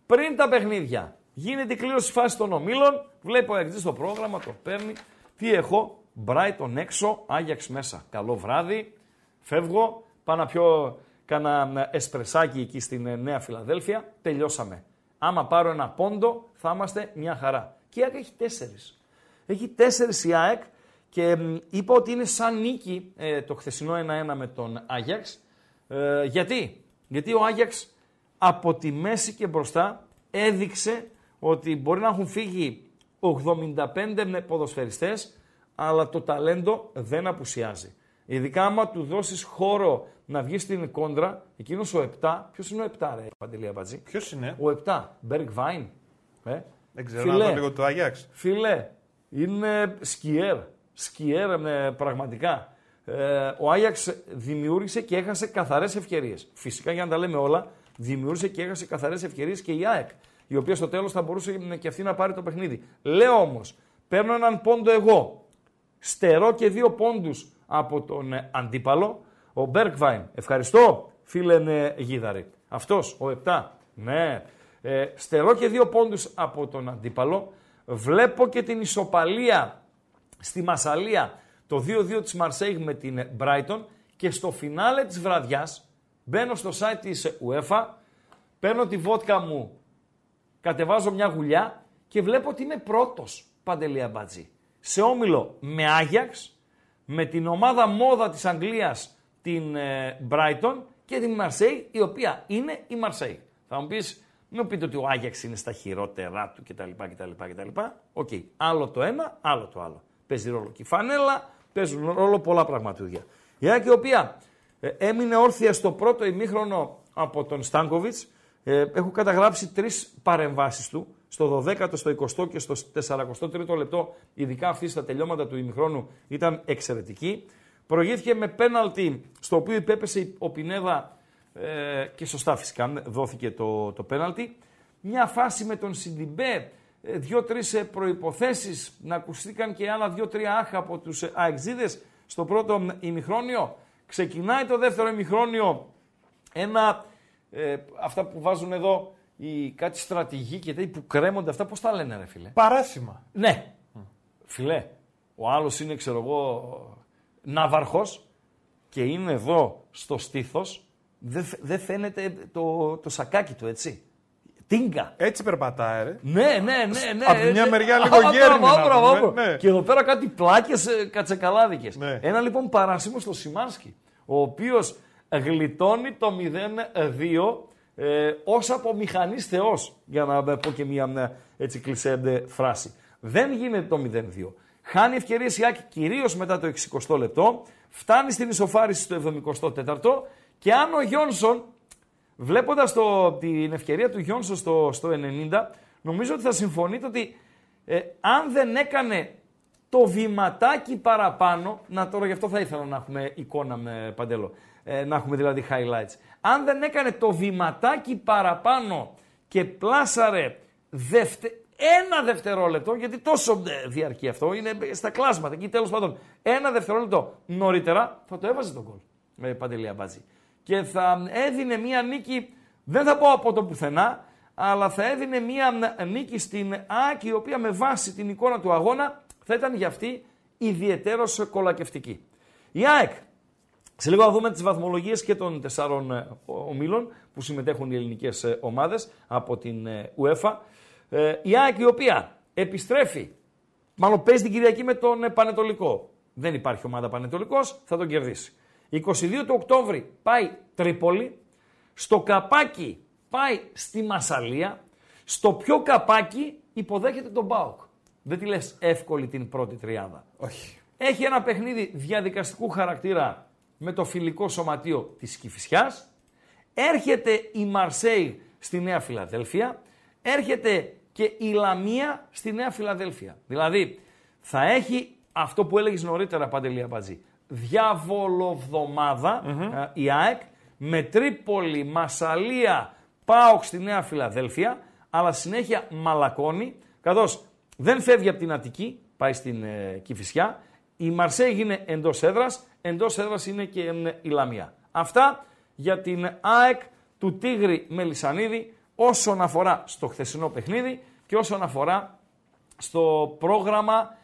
Πριν τα παιχνίδια, γίνεται η κλήρωση φάση των ομίλων, βλέπω ο Εκτζής στο πρόγραμμα, το παίρνει. Τι έχω, Brighton έξω, Άγιαξ μέσα. Καλό βράδυ, φεύγω, πάω να πιω κάνα εσπρεσάκι εκεί στην ε, Νέα Φιλαδέλφια, τελειώσαμε. Άμα πάρω ένα πόντο, θα είμαστε μια χαρά. Και η ΑΕΚ έχει τέσσερις. Έχει τέσσερις η ΑΕΚ και μ, είπα ότι είναι σαν νίκη ε, το χθεσινό 1-1 με τον Άγιαξ. Ε, γιατί; Γιατί ο Άγιαξ από τη μέση και μπροστά έδειξε ότι μπορεί να έχουν φύγει 85 ποδοσφαιριστές, αλλά το ταλέντο δεν απουσιάζει. Ειδικά άμα του δώσεις χώρο να βγει στην κόντρα, εκείνος ο 7, ποιος είναι ο 7 ρε Παντελία Μπατζή, Ποιος είναι, ο 7, Berg Vine. Ε; δεν ξέρω, Φιλέ. να δω λίγο το Αγιάξ. Φίλε, είναι σκιέρ. Σκιέρ ε, πραγματικά. Ε, ο Άγιαξ δημιούργησε και έχασε καθαρές ευκαιρίες. Φυσικά για να τα λέμε όλα, δημιούργησε και έχασε καθαρές ευκαιρίες και η ΑΕΚ. Η οποία στο τέλος θα μπορούσε και αυτή να πάρει το παιχνίδι. Λέω όμως, παίρνω έναν πόντο εγώ. Στερώ και δύο πόντους από τον ε, αντίπαλο. Ο Μπέρκβάιν. Ευχαριστώ, φίλε ε, Γίδαρη. Αυτός, ο 7. Ναι. Ε, στερώ και δύο πόντους από τον αντίπαλο. Βλέπω και την ισοπαλία στη Μασαλία το 2-2 της Μαρσέιγ με την Brighton και στο φινάλε της βραδιάς μπαίνω στο site της UEFA, παίρνω τη βότκα μου, κατεβάζω μια γουλιά και βλέπω ότι είμαι πρώτος, Παντελία Μπατζή. Σε όμιλο με Άγιαξ, με την ομάδα μόδα της Αγγλίας την ε, Brighton και την Marseille, η οποία είναι η Marseille. Θα μου πεις, μην μου πείτε ότι ο Άγιαξ είναι στα χειρότερά του κτλ. κτλ, κτλ. Οκ, άλλο το ένα, άλλο το άλλο. Παίζει ρόλο και η φανέλα, παίζουν ρόλο πολλά πραγματούδια. Η ΑΕΚ η οποία ε, έμεινε όρθια στο πρώτο ημίχρονο από τον Στάνκοβιτς. Ε, έχω καταγράψει τρεις παρεμβάσεις του, στο 12ο, στο 20ο και στο 43ο λεπτό, ειδικά αυτή στα τελειώματα του ημιχρόνου ήταν εξαιρετική. Προηγήθηκε με πέναλτι, στο οποίο υπέπεσε ο Πινέδα ε, και σωστά φυσικά δόθηκε το, το πέναλτι. Μια φάση με τον Σιντιμπέ, ε, δύο-τρεις ε, προϋποθέσεις, να ακουστήκαν και άλλα δύο-τρία άχα από τους ε, αεξίδες στο πρώτο ημιχρόνιο. Ξεκινάει το δεύτερο ημιχρόνιο ένα, ε, αυτά που βάζουν εδώ, οι, κάτι στρατηγοί και τέτοιοι που κρέμονται αυτά, πώς τα λένε ρε φίλε; Παράσημα. Ναι. Φιλέ, ο άλλος είναι, ξέρω εγώ, ναύαρχος και είναι εδώ στο στήθος, δεν φ- δεν φαίνεται το, το σακάκι του, έτσι. Τίνκα. Έτσι περπατάει, ρε. Ναι, ναι, ναι. ναι. Απ' τη μια Ε, μεριά ε, λίγο α, γέρνη, μπράβο, να μπράβο, πούμε, μπράβο. ναι. Και εδώ πέρα κάτι πλάκες ε, κατσεκαλάδικες. Ναι. Ένα λοιπόν παράσημο στο Σιμάνσκι, ο οποίος γλιτώνει το 0-2 ε, ως από μηχανής θεός, για να πω και μια ε, έτσι κλεισέντε φράση. Δεν γίνεται το 0-2. Χάνει ευκαιρίες η Άκη κυρίως μετά το 60 λεπτό, φτάνει στην ισοφάριση στο 74ο και αν ο Γιόνσον Βλέποντας το, την ευκαιρία του Γιόνσον στο, στο 90, νομίζω ότι θα συμφωνείτε ότι ε, αν δεν έκανε το βηματάκι παραπάνω, να τώρα γι' αυτό θα ήθελα να έχουμε εικόνα με Παντέλο, ε, να έχουμε δηλαδή highlights. Αν δεν έκανε το βηματάκι παραπάνω και πλάσαρε δευτε, ένα δευτερόλεπτο, γιατί τόσο ε, διαρκεί αυτό, είναι στα κλάσματα εκεί τέλος πάντων, ένα δευτερόλεπτο νωρίτερα θα το έβαζε τον κόλ, ε, Παντελή Αμπάτζη και θα έδινε μία νίκη, δεν θα πω από το πουθενά, αλλά θα έδινε μία νίκη στην ΑΕΚ η οποία με βάση την εικόνα του αγώνα θα ήταν για αυτή ιδιαιτέρως κολακευτική. Η ΑΕΚ, σε λίγο θα δούμε τις βαθμολογίες και των τεσσάρων ε, ομίλων που συμμετέχουν οι ελληνικές ε, ομάδες από την ε, UEFA. Ε, Η ΑΕΚ η οποία επιστρέφει, μάλλον παίζει την Κυριακή με τον ε, Πανετολικό. Δεν υπάρχει ομάδα Πανετολικός, θα τον κερδίσει. 22 του Οκτώβρη πάει Τρίπολη, στο καπάκι πάει στη Μασαλία, στο πιο καπάκι υποδέχεται τον Μπάουκ. Δεν τη λες εύκολη την πρώτη τριάδα. Όχι. Έχει ένα παιχνίδι διαδικαστικού χαρακτήρα με το φιλικό σωματείο της Κηφισιάς. Έρχεται η Μαρσέη στη Νέα Φιλαδέλφια. Έρχεται και η Λαμία στη Νέα Φιλαδέλφια. Δηλαδή θα έχει αυτό που έλεγες νωρίτερα Παντελή Αμπατζή. Διαβολοβδομάδα ε, η ΑΕΚ με Τρίπολη, Μασαλία, ΠΑΟΚ στη Νέα Φιλαδέλφια αλλά συνέχεια μαλακώνει καθώς δεν φεύγει από την Αττική, πάει στην ε, Κηφισιά. Η Μαρσέη είναι εντός έδρας, εντός έδρας είναι και ε, η Λαμία. Αυτά για την ΑΕΚ του Τίγρη Μελισανίδη όσον αφορά στο χθεσινό παιχνίδι και όσον αφορά στο πρόγραμμα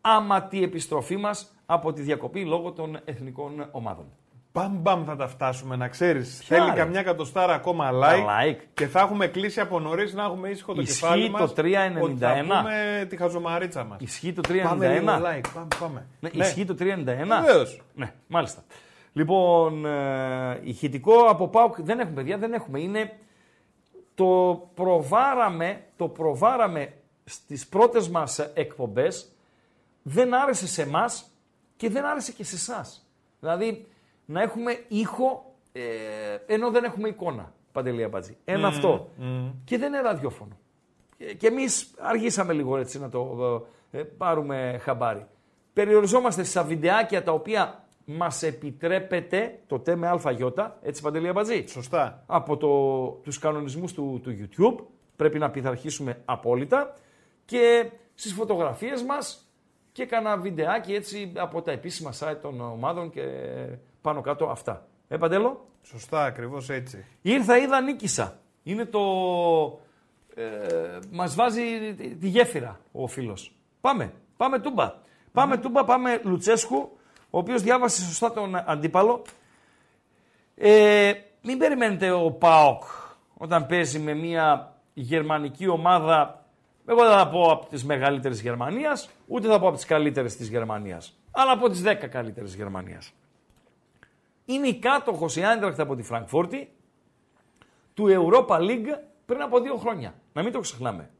άματη επιστροφή μας από τη διακοπή λόγω των εθνικών ομάδων. Μπαμ μπαμ θα τα φτάσουμε, να ξέρεις. Ποια, Θέλει ρε; καμιά εκατοστάρα ακόμα Τα like, like. Και θα έχουμε κλείσει από νωρίς να έχουμε ήσυχο το Ισχύει κεφάλι το μας 3,91. ότι Θα πούμε τη χαζομαρίτσα μας. Ισχύει το Πάμε λίγο 391. like, πάμε, πάμε. Ναι, Ισχύει το 391. Βεβαίως. Ναι, μάλιστα. Λοιπόν, ε, ηχητικό από ΠΑΟΚ δεν έχουμε παιδιά, δεν έχουμε. Είναι το προβάραμε, το προβάραμε στις πρώτες μας εκπομπές, δεν άρεσε σε εμάς και δεν άρεσε και σε εσάς. Δηλαδή, να έχουμε ήχο ε, ενώ δεν έχουμε εικόνα, Παντελή Αμπατζή. Ένα αυτό. Και δεν είναι ραδιόφωνο. Και, και εμείς αργήσαμε λίγο έτσι να το ε, ε, πάρουμε χαμπάρι. Περιοριζόμαστε στα βιντεάκια τα οποία μας επιτρέπεται το τε με αλφαγιώτα, έτσι Παντελή Αμπατζή; Σωστά. από το, τους κανονισμούς του, του YouTube. Πρέπει να πειθαρχήσουμε απόλυτα. Και στις φωτογραφίες μας και κάνα βιντεάκι έτσι από τα επίσημα site των ομάδων και πάνω κάτω αυτά. Ε, Παντέλο; Σωστά, ακριβώς έτσι. Ήρθα, είδα, νίκησα. Είναι το... Ε, μας βάζει τη- τη γέφυρα ο φίλος. Πάμε, πάμε τούμπα. Πάμε τούμπα, πάμε Λουτσέσκου, ο οποίος διάβασε σωστά τον αντίπαλο. Ε, μην περιμένετε ο ΠΑΟΚ όταν παίζει με μια γερμανική ομάδα, εγώ δεν θα πω από τις μεγαλύτερες Γερμανίας, ούτε θα πω από τις καλύτερες της Γερμανίας, αλλά από τις 10 καλύτερες Γερμανίας. Είναι η κάτοχος η Άιντραχτ από τη Φραγκφούρτη του Europa League πριν από δύο χρόνια. Να μην το ξεχνάμε.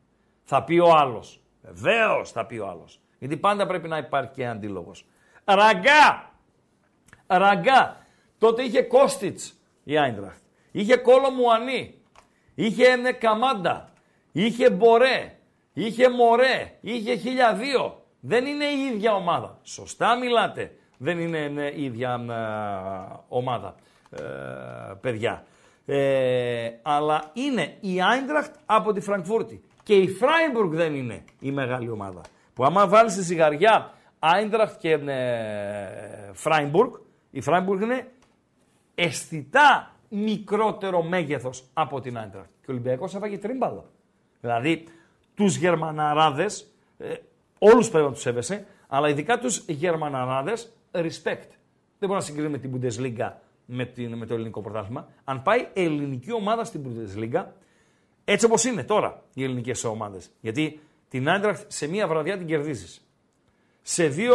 Θα πει ο άλλος. Βεβαίως θα πει ο άλλος. Γιατί πάντα πρέπει να υπάρχει και αντίλογος. Ραγκά! Ραγκά! Τότε είχε Κόστιτς η Άιντραχτ. Είχε Κόλο Μουανί. Είχε ε, Καμάντα. Είχε Μπορέ. Είχε Μωρέ. Είχε 1002. Δεν είναι η ίδια ομάδα. Σωστά μιλάτε. Δεν είναι ε, η ίδια ε, ομάδα. ε, παιδιά. Ε, αλλά είναι η Άιντραχτ από τη Φραγκφούρτη. Και η Φράιμπουργκ δεν είναι η μεγάλη ομάδα. Που άμα βάλεις στη ζυγαριά Άιντραχτ και ε, Φράιμπουργκ, Η Φράιμπουργκ είναι αισθητά μικρότερο μέγεθος από την Άιντραχτ. Και ο Ολυμπιακός έφαγε τρίμπαλο. Δηλαδή, τους Γερμαναράδες, ε, όλους πρέπει να τους σέβεσαι, αλλά ειδικά τους Γερμαναράδες, respect. Δεν μπορεί να συγκρίνει με την Bundesliga με, την, με το ελληνικό πρωτάθλημα. Αν πάει ελληνική ομάδα στην Bundesliga, έτσι όπως είναι τώρα οι ελληνικές ομάδες. Γιατί την Άιντραχτ σε μία βραδιά την κερδίζεις. Σε δύο.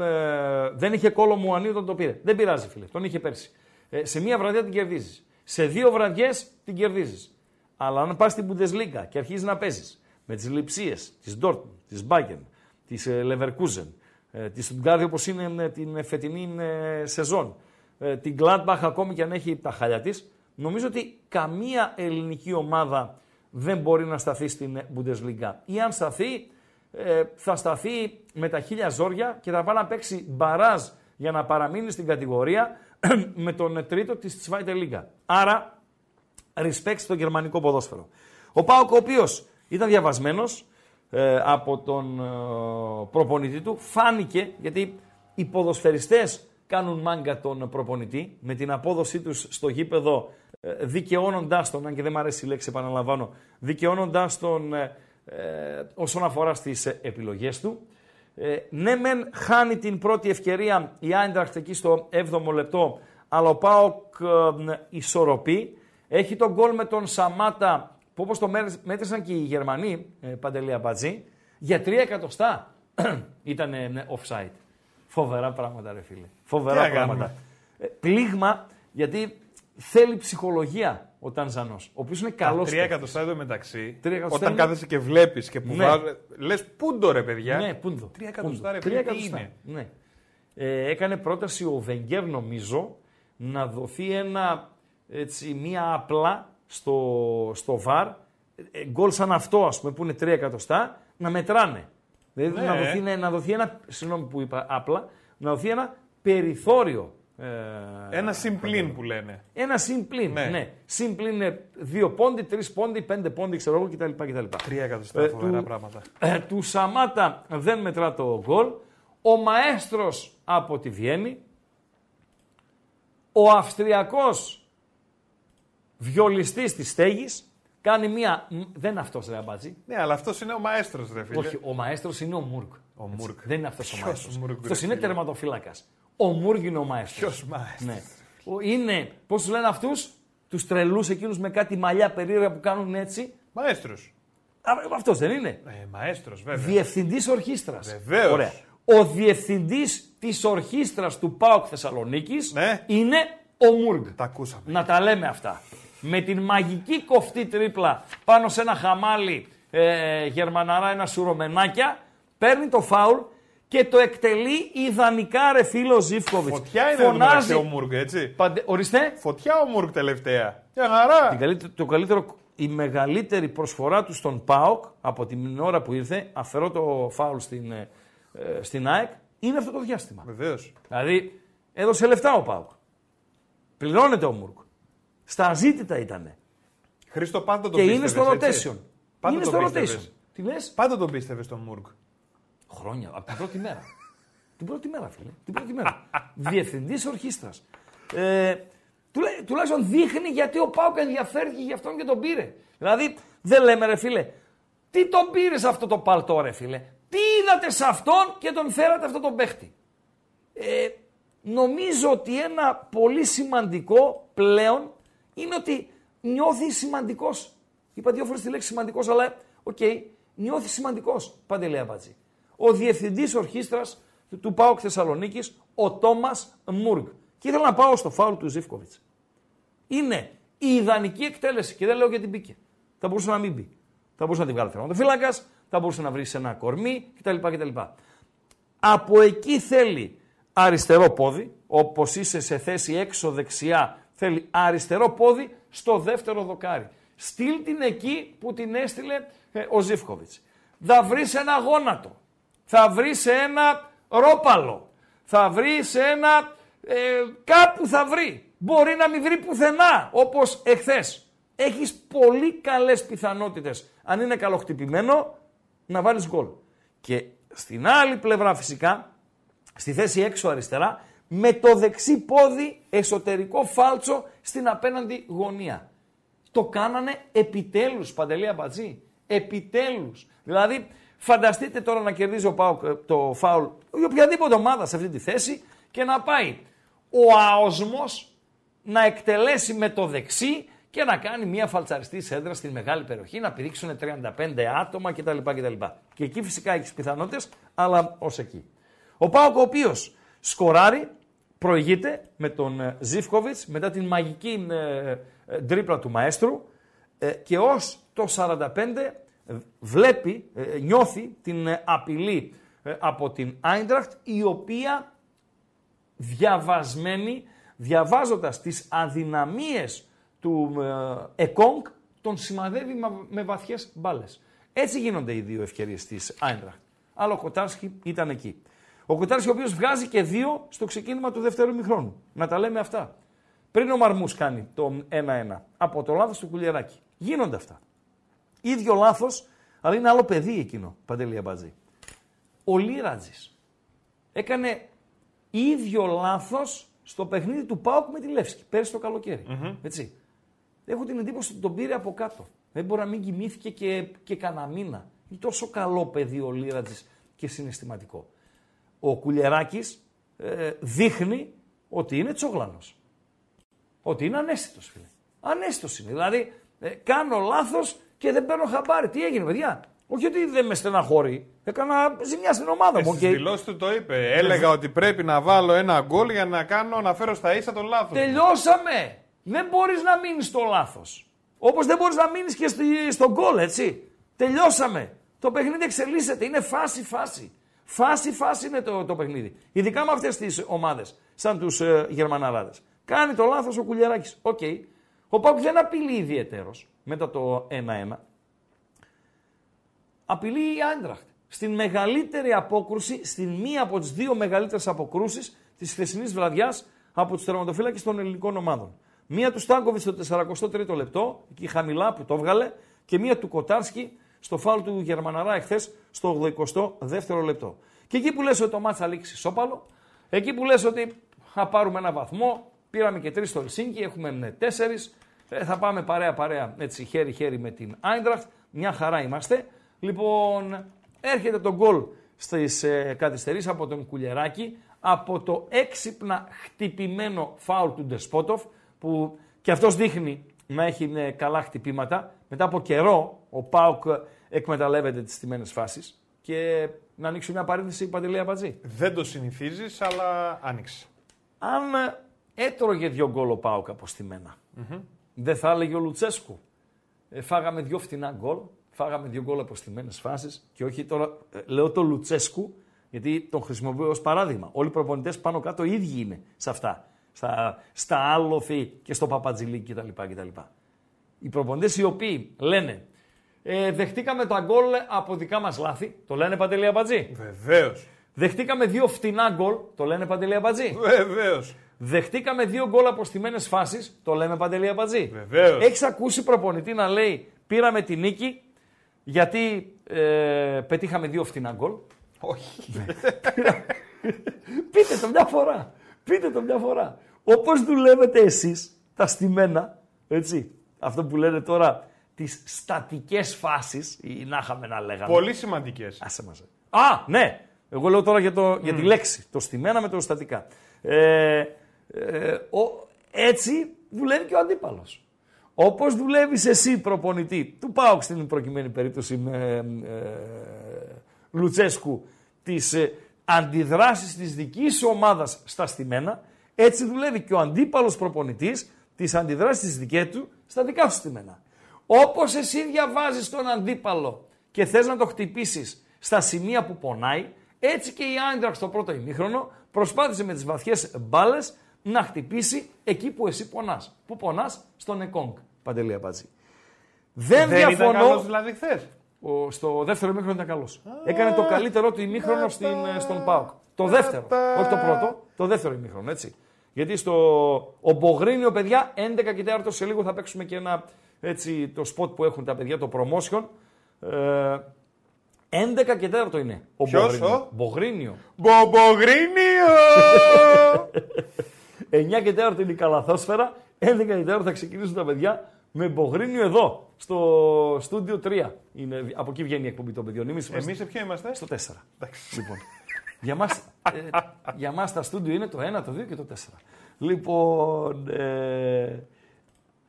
Ε, ε, δεν είχε κόλλο μου όταν το πήρε. Δεν πειράζει, φίλε. Τον είχε πέρσι. Ε, σε μία βραδιά την κερδίζεις. Σε δύο βραδιές την κερδίζεις. Αλλά αν πας στην Bundesliga και αρχίζεις να παίζεις με τις λειψίες της Dortmund, της Bayern, της Leverkusen, της Stuttgart όπως είναι την φετινή σεζόν, την Gladbach ακόμη και αν έχει τα χαλιά της, νομίζω ότι καμία ελληνική ομάδα δεν μπορεί να σταθεί στην Bundesliga. Ή αν σταθεί, θα σταθεί με τα χίλια ζόρια και θα πάει να παίξει μπαράζ για να παραμείνει στην κατηγορία με τον τρίτο της Zweite Liga. Άρα, respect στο γερμανικό ποδόσφαιρο. Ο Πάοκ, ο οποίος ήταν διαβασμένος ε, από τον ε, προπονητή του, φάνηκε, γιατί οι ποδοσφαιριστές κάνουν μάγκα τον προπονητή, με την απόδοσή τους στο γήπεδο, ε, δικαιώνοντάς τον, αν και δεν μου αρέσει η λέξη, επαναλαμβάνω, δικαιώνοντάς τον ε, όσον αφορά στις επιλογές του. Ε, ναι, μεν χάνει την πρώτη ευκαιρία η Άιντραχτ εκεί στο 7ο λεπτό, αλλά ο Πάοκ ε, ισορροπεί. Έχει τον γκολ με τον Σαμάτα, που όπως το μέτρησαν και οι Γερμανοί, ε, Παντελία Μπατζή, για τρία εκατοστά ήταν ε, offside. Φοβερά πράγματα, ρε φίλε. Φοβερά πράγματα. Ε, πλήγμα, γιατί θέλει ψυχολογία ο Τανζανός. Ο οποίος είναι καλός. Τρία εκατοστά εδώ μεταξύ. Όταν κάθεσαι και βλέπεις και που ναι. Λες πούντο ρε παιδιά. Ναι, πούντο. Τρία εκατοστά ρε παιδιά. Τι είναι; Ναι. Ε, έκανε πρόταση ο Βενγκέρ νομίζω να δοθεί ένα, έτσι, μία απλά στο, στο βαρ. Ε, γκολ σαν αυτό, ας πούμε, που είναι τρία εκατοστά, να μετράνε. Δηλαδή ναι. να, δοθεί, να δοθεί ένα. Συγγνώμη που είπα απλά, να δοθεί ένα περιθώριο ε, ένα συμπλήν που λένε. Ένα συμπλήν, ναι. ναι. Συμπλήν είναι δύο πόντι, τρεις πόντι, πέντε πόντι, ξέρω εγώ κτλ. κτλ. Τρία εκατοστά ε, φοβερά πράγματα. Ε, του Σαμάτα δεν μετρά το γκολ. Ο Μαέστρος από τη Βιέννη. Ο Αυστριακός βιολιστής της στέγης κάνει μία. Δεν είναι αυτός ρε αμπάτζη. Ναι, αλλά αυτός είναι ο μαέστρος, ρε φίλε. Όχι, ο μαέστρος είναι ο Μουρκ. Ο Μουρκ. Δεν είναι αυτός ο μαέστρος. Αυτός είναι τερματοφύλακας. Ο Μούργ είναι ο μαέστρος. Ποιος μαέστρος. Ναι. Είναι, πώς τους λένε αυτούς, τους τρελούς εκείνους με κάτι μαλλιά περίεργα που κάνουν έτσι. Μαέστρος. Αυτός δεν είναι. Ε, μαέστρος, βέβαια. Διευθυντής ορχήστρας. Βεβαίως. Ο διευθυντής της ορχήστρας του ΠΑΟΚ Θεσσαλονίκης ναι. είναι ο Μούργ. Τα ακούσαμε. Να τα λέμε αυτά. Με την μαγική κοφτή τρίπλα πάνω σε ένα χαμάλι ε, γερμαναρά, ένα σουρομενάκια, παίρνει το φάουλ και το εκτελεί ιδανικά ρε φίλο Ζήφκοβιτς. Φωτιά είναι Φωνάζει... ο Μουρκ, έτσι. Παντε... Ορίστε. Φωτιά ο Μουρκ τελευταία. Για χαρά. Την το καλύτερο, η μεγαλύτερη προσφορά του στον ΠΑΟΚ από την ώρα που ήρθε, αφαιρώ το φάουλ στην, ε, στην ΑΕΚ, είναι αυτό το διάστημα. Βεβαίως. Δηλαδή έδωσε λεφτά ο ΠΑΟΚ. Πληρώνεται ο Μουρκ. Στα ζήτητα ήταν. Χρήστο πάντα τον Και είναι στο rotation. Πάντα είναι στο rotation. Τι λες; Πάντα τον πίστευες στον Μουρκ. Χρόνια, από την πρώτη μέρα. την πρώτη μέρα, φίλε. Την πρώτη μέρα. Διευθυντής ορχήστρας. Ε, τουλάχιστον δείχνει γιατί ο Πάουκ ενδιαφέρθηκε γι' αυτόν και τον πήρε. Δηλαδή, δεν λέμε ρε φίλε, τι τον πήρε αυτό το παλτό, ρε φίλε; Τι είδατε σε αυτόν και τον φέρατε αυτό τον παίχτη; Ε, νομίζω ότι ένα πολύ σημαντικό πλέον είναι ότι νιώθει σημαντικός. Είπα δύο φορές τη λέξη σημαντικός, αλλά OK, okay, νιώθει σημαντικός. Παντελή, ο διευθυντής ορχήστρας του ΠΑΟΚ Θεσσαλονίκης, ο Τόμας Μούργκ. Και ήθελα να πάω στο φάουλ του Ζίβκοβιτς. Είναι η ιδανική εκτέλεση και δεν λέω γιατί μπήκε. Θα μπορούσε να μην μπει. Θα μπορούσε να την βγάλει θερματοφύλακα, θα μπορούσε να βρει ένα κορμί κτλ. κτλ. Από εκεί θέλει αριστερό πόδι, όπως είσαι σε θέση έξω δεξιά, θέλει αριστερό πόδι στο δεύτερο δοκάρι. Στείλ την εκεί που την έστειλε ε, ο Ζήφκοβιτς. Θα βρεις ένα γόνατο θα βρεις σε ένα ρόπαλο, θα βρεις σε ένα ε, κάπου θα βρει. Μπορεί να μην βρει πουθενά, όπως εχθές. Έχεις πολύ καλές πιθανότητες, αν είναι καλοχτυπημένο, να βάλεις γκολ. Και στην άλλη πλευρά φυσικά, στη θέση έξω αριστερά, με το δεξί πόδι εσωτερικό φάλτσο στην απέναντι γωνία. Το κάνανε επιτέλους, Παντελή Αμπατζή. Επιτέλους. Δηλαδή, φανταστείτε τώρα να κερδίζει ο Πάουκ ε, το φάουλ ή οποιαδήποτε ομάδα σε αυτή τη θέση και να πάει ο αόσμος να εκτελέσει με το δεξί και να κάνει μια φαλτσαριστή σέντρα στην μεγάλη περιοχή, να πηδήξουν 35 άτομα κτλ. κτλ. Και εκεί φυσικά έχει πιθανότητες, αλλά ως εκεί. Ο Πάοκ, ο οποίος σκοράρει, προηγείται με τον Ζήφκοβιτς μετά την μαγική ε, ε, τρίπλα του μαέστρου ε, και ως το 45 βλέπει, νιώθει την απειλή από την Άιντραχτ η οποία διαβασμένη, διαβάζοντας τις αδυναμίες του ε, Εκόνγκ, τον σημαδεύει με βαθιές μπάλες. Έτσι γίνονται οι δύο ευκαιρίες της Άιντραχτ. Αλλά ο Κοτάρσκι ήταν εκεί. Ο Κοτάρσκι ο οποίος βγάζει και δύο στο ξεκίνημα του δεύτερου μηχρόνου. Να τα λέμε αυτά. Πριν ο Μαρμούς κάνει το 1-1 από το λάθος του Κουλιεράκη. Γίνονται αυτά. ίδιο λάθος, αλλά είναι άλλο παιδί εκείνο, Παντελή Αμπατζή. Ο Λίρατζης έκανε ίδιο λάθος στο παιχνίδι του Πάουκ με τη Λεύσκη πέρυσι το καλοκαιρι Έτσι. Έχω την εντύπωση ότι τον πήρε από κάτω. Δεν μπορεί να μην κοιμήθηκε και, και κανένα μήνα. Είναι τόσο καλό παιδί ο Λίρατζης και συναισθηματικό. Ο Κουλιεράκης ε, δείχνει ότι είναι τσόγλανος. Ότι είναι αναίσθητος φίλε. Αναίσθητος είναι. Δηλαδή ε, κάνω λάθος και δεν παίρνω χαμπάρι. Τι έγινε παιδιά; Όχι ότι δεν με στεναχωρεί. Έκανα ζημιά στην ομάδα μου. Στις δηλώσεις του το είπε. Έλεγα ότι πρέπει να βάλω ένα γκολ για να κάνω να φέρω στα ίσα το λάθος. Τελειώσαμε δεν μπορείς να μείνεις στο λάθος. Όπως δεν μπορείς να μείνεις και στον γκολ, έτσι. Τελειώσαμε. Το παιχνίδι εξελίσσεται. Είναι φάση, φάση. Φάση, φάση είναι το, το παιχνίδι. Ειδικά με αυτές τις ομάδες, σαν τους ε, Γερμαναράδες. Κάνει το λάθος ο Κουλιεράκης. OK. Okay. Ο Πάουκ δεν απειλεί ιδιαίτερος μετά το 1-1. Απειλεί η Άιντραχτ. Στην μεγαλύτερη απόκρουση, στην μία από τις δύο μεγαλύτερες αποκρούσεις της χθεσινής βραδιάς από τους τερματοφύλακες των ελληνικών ομάδων. Μία του Στάνκοβιτς στο 43ο λεπτό, εκεί χαμηλά που το έβγαλε, και μία του Κοτάρσκι στο φάουλ του Γερμαναρά εχθές στο 82ο λεπτό. Και εκεί που λες ότι το μάτς θα λήξει σώπαλο, εκεί που λες ότι θα πάρουμε ένα βαθμό, πήραμε και τρεις στο Ελσίνκι, έχουμε τέσσερις, ε, θα πάμε παρέα-παρέα έτσι χέρι-χέρι με την Άιντραχτ, μια χαρά είμαστε. Λοιπόν, έρχεται το γκολ στις ε, καθυστερήσεις από τον Κουλιεράκη, από το έξυπνα χτυπημένο φάουλ του Ντεσπότοφ, που και αυτός δείχνει να έχει ε, καλά χτυπήματα. Μετά από καιρό ο Πάουκ εκμεταλλεύεται τις στιμένες φάσεις και να ανοίξει μια παρένθεση Παντελή Αμπατζή. Δεν το συνηθίζεις, αλλά άνοιξε. Αν ε, έτρωγε δυο γκολ ο Πάουκ από στημένα, δεν θα έλεγε ο Λουτσέσκου. Ε, φάγαμε δυο φτηνά γκολ, φάγαμε δυο γκολ από στιμένες φάσεις και όχι τώρα, λέω το Λουτσέσκου, γιατί τον χρησιμοποιώ ως παράδειγμα. Όλοι οι προπονητές πάνω κάτω ίδιοι είναι σε αυτά στα, στα Άλοφη και στο Παπατζηλίκ κτλ. κτλ. Οι προπονητές οι οποίοι λένε ε, δεχτήκαμε τα γκολ από δικά μας λάθη, το λένε Παντελή Αμπατζή. Βεβαίως. Δεχτήκαμε δύο φτηνά γκολ, το λένε Παντελή Αμπατζή. Βεβαίως. Δεχτήκαμε δύο γκολ από στιμένε φάσεις, το λέμε Παντελή Αμπατζή. Βεβαίως. Έχεις ακούσει προπονητή να λέει πήραμε τη νίκη γιατί ε, πετύχαμε δύο φτηνά γκολ. Όχι. Πείτε το μια φορά. Πείτε το μια φορά. Όπως δουλεύετε εσείς, τα στημένα, έτσι, αυτό που λένε τώρα, τις στατικές φάσεις, ή να είχαμε να λέγαμε. Πολύ σημαντικές. Άσε μας. Α, ναι. Εγώ λέω τώρα για, το, για τη λέξη. Το στημένα με το στατικά. Ε, ε, ο, έτσι δουλεύει και ο αντίπαλος. Όπως δουλεύεις εσύ προπονητή, του πάω στην προκειμένη περίπτωση με ε, Λουτσέσκου, της ε, αντιδράσεις της δικής σου ομάδας στα στημένα, έτσι δουλεύει και ο αντίπαλος προπονητής τις αντιδράσεις της δική του στα δικά σου στημένα. Όπως εσύ διαβάζεις τον αντίπαλο και θες να το χτυπήσεις στα σημεία που πονάει, έτσι και η Άιντραξ στο πρώτο ημίχρονο προσπάθησε με τις βαθιές μπάλες να χτυπήσει εκεί που εσύ πονάς. Πού πονάς, στον Εκόνγκ. Παντελή Απάτζη. Δεν, Δεν διαφωνώ. ήταν καλός δηλαδή χθες; Ο, στο δεύτερο ημίχρονο ήταν καλός. Έκανε το καλύτερό του ημίχρονο στην, ε, στον Πάουκ. Το δεύτερο. Όχι το πρώτο, το δεύτερο ημίχρονο, έτσι. Γιατί στο ο Μπογρίνιο, παιδιά, 11 και 4 σε λίγο θα παίξουμε και ένα έτσι, το spot που έχουν τα παιδιά, το promotion. Ε, 11 και 4 είναι. Ο Ποιος, Μπογρίνιο. ο; Μπογρίνιο. Μπομπογρίνιο! 9 και 4 είναι η καλαθόσφαιρα. 11 και 4 θα ξεκινήσουν τα παιδιά με Μπογρίνιο εδώ, στο στούντιο 3. Είναι, από εκεί βγαίνει η εκπομπή των παιδιών. Εμείς είμαστε Εμείς σε ποιο είμαστε; στο 4. Λοιπόν, για μας, ε, για μας τα στούντιο είναι το 1, το 2 και το 4. Λοιπόν, ε,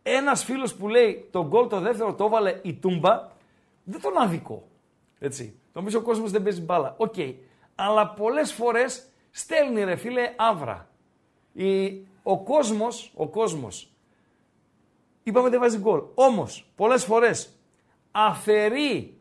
ένας φίλος που λέει το γκολ το δεύτερο το έβαλε η Τούμπα, δεν τον αδικώ. Έτσι. Νομίζω ο κόσμος δεν παίζει μπάλα. Οκ. Αλλά πολλές φορές στέλνει ρε φίλε αύρα. Η, ο κόσμος, ο κόσμος, είπαμε δεν βάζει γκολ. Όμως, πολλές φορές αφαιρεί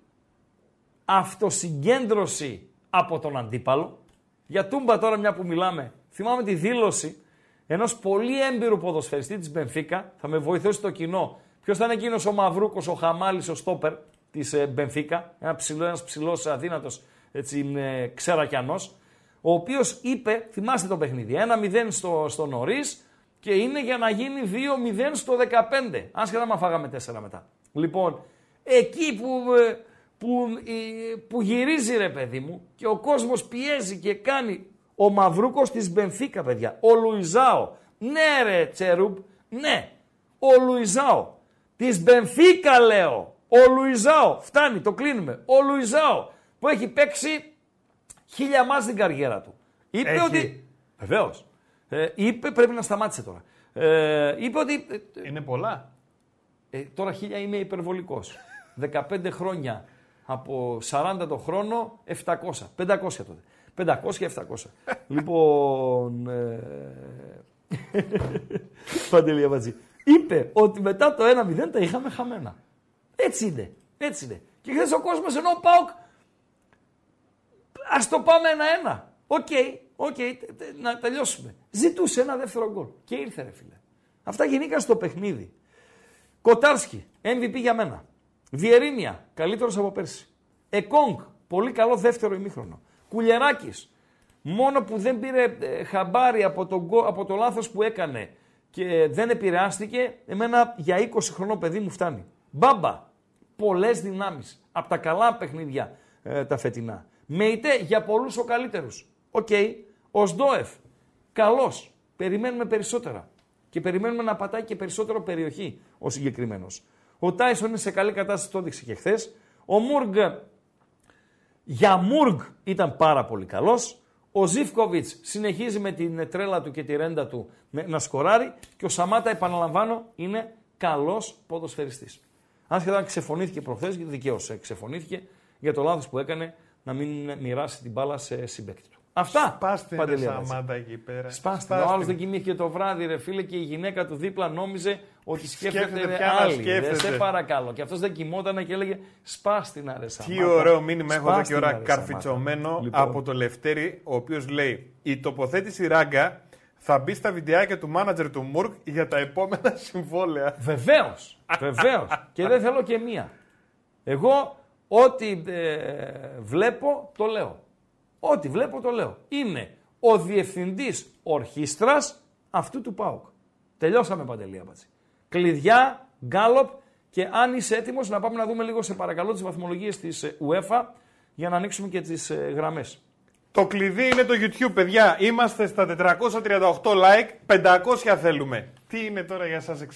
αυτοσυγκέντρωση από τον αντίπαλο. Για Τούμπα τώρα μια που μιλάμε, θυμάμαι τη δήλωση ενός πολύ έμπειρου ποδοσφαιριστή της Μπενφίκα. Θα με βοηθήσει το κοινό. Ποιος θα είναι εκείνος ο Μαυρούκος, ο Χαμάλης, ο Στόπερ της Μπενφίκα; Ένα ψηλό, ένας ψηλός αδύνατος ε, ξερακιανός. Ο οποίος είπε, θυμάστε το παιχνίδι, 1-0 στο, στο νωρίς και είναι για να γίνει 2-0 στο 15. Άσχετα μα φάγαμε 4 μετά. Λοιπόν, εκεί που, ε, που, ε, που γυρίζει ρε παιδί μου και ο κόσμος πιέζει και κάνει ο Μαυρούκος της Μπενφίκα παιδιά, ο Λουιζάο. Ναι ρε Τσερούμπ, ναι, ο Λουιζάο. Της Μπενφίκα λέω, ο Λουιζάο. Φτάνει, το κλείνουμε. Ο Λουιζάο που έχει παίξει χίλια μάτς στην καριέρα του. Είπε Έχει. ότι... Βεβαίως. Ε, είπε, πρέπει να σταμάτησε τώρα. Ε, είπε ότι ε, Είναι πολλά. ε, τώρα χίλια είμαι υπερβολικός. 15 χρόνια από 40 το χρόνο, 700. 500 τότε. 500 και 700. λοιπόν. Ε... Παντελή Αμπατζή. Είπε ότι μετά το 1-0 τα είχαμε χαμένα. Έτσι είναι. Έτσι είναι. Και χθες ο κόσμος ενώ ο Πάοκ. Ας το πάμε ένα-ένα. OK, OK, τε- τε- να τελειώσουμε. Ζητούσε ένα δεύτερο γκολ. Και ήρθε, ρε φίλε. Αυτά γενήκαν στο παιχνίδι. Κοτάρσκι, MVP για μένα. Βιεϊρίνια, καλύτερος από πέρσι. Εκόνγκ, πολύ καλό δεύτερο ημίχρονο. Κουλιεράκη, μόνο που δεν πήρε ε, χαμπάρι από το, γκο- από το λάθος που έκανε και δεν επηρεάστηκε, εμένα για 20 χρονών παιδί μου φτάνει. Μπάμπα, πολλές δυνάμεις, από τα καλά παιχνίδια ε, τα φετινά. Μέιτε, για πολλούς ο καλύτερος. Οκ, ο Σντόεφ, καλός, περιμένουμε περισσότερα. Και περιμένουμε να πατάει και περισσότερο περιοχή ο συγκεκριμένος. Ο Τάισον είναι σε καλή κατάσταση, το έδειξε και χθες. Ο Μούργκ για Μούργκ ήταν πάρα πολύ καλός. Ο Ζίβκοβιτς συνεχίζει με την τρέλα του και τη ρέντα του με- να σκοράρει. Και ο Σαμάτα, επαναλαμβάνω, είναι καλός ποδοσφαιριστής. Άσχετα αν ξεφωνήθηκε προχθές, γιατί δικαίως ε, ξεφωνήθηκε για το λάθος που έκανε να μην μοιράσει την μπάλα σε συμπέκτη του. Αυτά, Πάστε ρε Παντελή Αμπατζή. Σαμάντα εκεί πέρα. Σπάστε. Ο άλλος δεν κοιμήθηκε το βράδυ, ρε φίλε, και η γυναίκα του δίπλα νόμιζε ότι σκέφτεται, Σκέφτεται ρε, πια να άλλη. σκέφτεται. Ρε, σε παρακαλώ. Και αυτός δεν κοιμόταν και έλεγε Σπάστη να ρε Τι Σαμάτα. ωραίο μήνυμα έχω εδώ Σπάστη και ώρα να, ρε, Σαμάτα». καρφιτσωμένο Λοιπόν, από το Λευτέρη, ο οποίος λέει: Η τοποθέτηση ράγκα θα μπει στα βιντεάκια του μάνατζερ του Μουρκ για τα επόμενα συμβόλαια. Βεβαίως. Βεβαίως. και δεν θέλω και μία. Εγώ ό,τι ε, βλέπω το λέω. Ό,τι βλέπω το λέω. Είναι ο διευθυντής ορχήστρας αυτού του ΠΑΟΚ. Τελειώσαμε παντελή Αμπατζή. Κλειδιά, γκάλοπ και αν είσαι έτοιμος να πάμε να δούμε λίγο σε παρακαλώ τις βαθμολογίες της ε, UEFA για να ανοίξουμε και τις ε, γραμμές. Το κλειδί είναι το YouTube, παιδιά. Είμαστε στα 438 like, 500 θέλουμε. Τι είναι τώρα για σας 62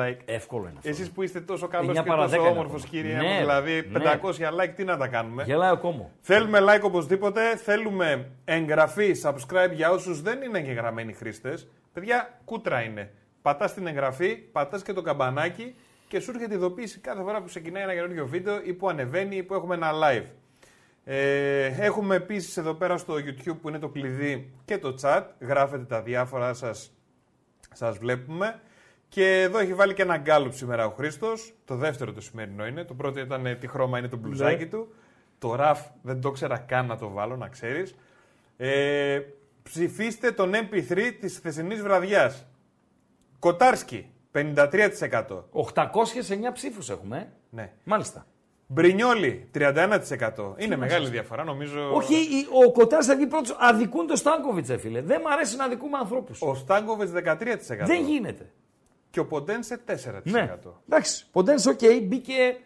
like; Εύκολο είναι αυτό. Εσείς που είστε τόσο καλός 9 και παρά τόσο 10 είναι όμορφος ακόμα. κύριε Ναι, μου, δηλαδή ναι. 500 like τι να τα κάνουμε; Γελάει ο κόμμο. Θέλουμε like οπωσδήποτε. Θέλουμε εγγραφή, subscribe για όσους δεν είναι εγγεγραμμένοι χρήστες. Παιδιά, κούτρα είναι. Πατάς την εγγραφή, πατάς και το καμπανάκι και σου έρχεται ειδοποίηση κάθε φορά που ξεκινάει ένα καινούριο βίντεο ή που ανεβαίνει ή που έχουμε ένα live. Ε, έχουμε επίσης εδώ πέρα στο YouTube που είναι το κλειδί και το chat. Γράφετε τα διάφορα σας, σας βλέπουμε. Και εδώ έχει βάλει και ένα γκάλουπ σήμερα ο Χρήστος. Το δεύτερο το σημερινό είναι. Το πρώτο ήταν ε, τι χρώμα είναι το μπλουζάκι Ναι. του. Το ραφ δεν το ξέρα καν να το βάλω, να ξέρεις. Ε, ψηφίστε τον MP3 της χθεσινής βραδιάς. Κοτάρσκι, 53%. 809 ψήφους έχουμε. ε. Ναι. Μάλιστα. Μπρινιόλι, 31%. Είναι μεγάλη διαφορά, νομίζω. Όχι, η- ο Κοτάρ θα βγει πρώτος. Αδικούν το Στάνκοβιτς, ε, φίλε. Δεν μ' αρέσει να αδικούμε ανθρώπους. Ο Στάγκοβετς 13%. Δεν γίνεται. Και ο Ποντένσε 4%. Ναι. Εντάξει. Ποντέν, οκ, μπήκε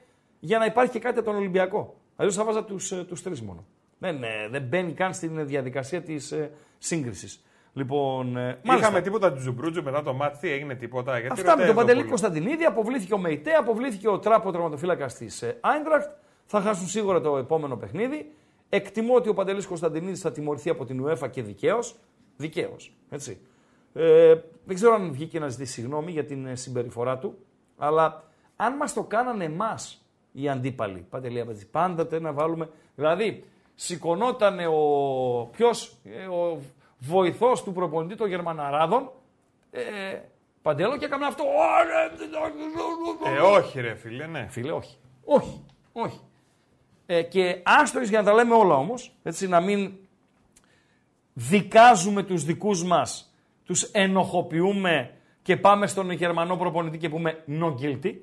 για να υπάρχει και κάτι από τον Ολυμπιακό. Αλλιώς θα έβαζα τους τους τρεις μόνο. Δεν, ε, δεν μπαίνει καν στην διαδικασία της ε, σύγκρισης. Λοιπόν, ε, μάλιστα. Είχαμε τίποτα του Τζουμπρούτζου μετά το μάτι, τι έγινε τίποτα. Γιατί Αυτά με ρωτάει τον εδώ Παντελή πολύ. Κωνσταντινίδη, αποβλήθηκε ο Μεϊτέ, αποβλήθηκε ο Τράπο τερματοφύλακα της Άιντραχτ. Θα χάσουν σίγουρα το επόμενο παιχνίδι. Εκτιμώ ότι ο Παντελής Κωνσταντινίδης θα τιμωρηθεί από την UEFA και δικαίως. Δικαίως. Έτσι. Ε, δεν ξέρω αν βγήκε να ζητήσει συγγνώμη για την ε, συμπεριφορά του, αλλά αν μας το κάνανε εμάς οι αντίπαλοι, Παντελή Αμπατζή, πάντοτε να βάλουμε. Δηλαδή, σηκωνόταν ο. Ποιος, ο βοηθός του προπονητή των Γερμαναράδων, ε, Παντέλο και έκαμε αυτό. «Ωρε, Ε, όχι ρε φίλε, ναι. Φίλε, όχι. Όχι. Όχι. Ε, και άστορες για να τα λέμε όλα όμως, έτσι να μην δικάζουμε τους δικούς μας, τους ενοχοποιούμε και πάμε στον Γερμανό προπονητή και πούμε no guilty.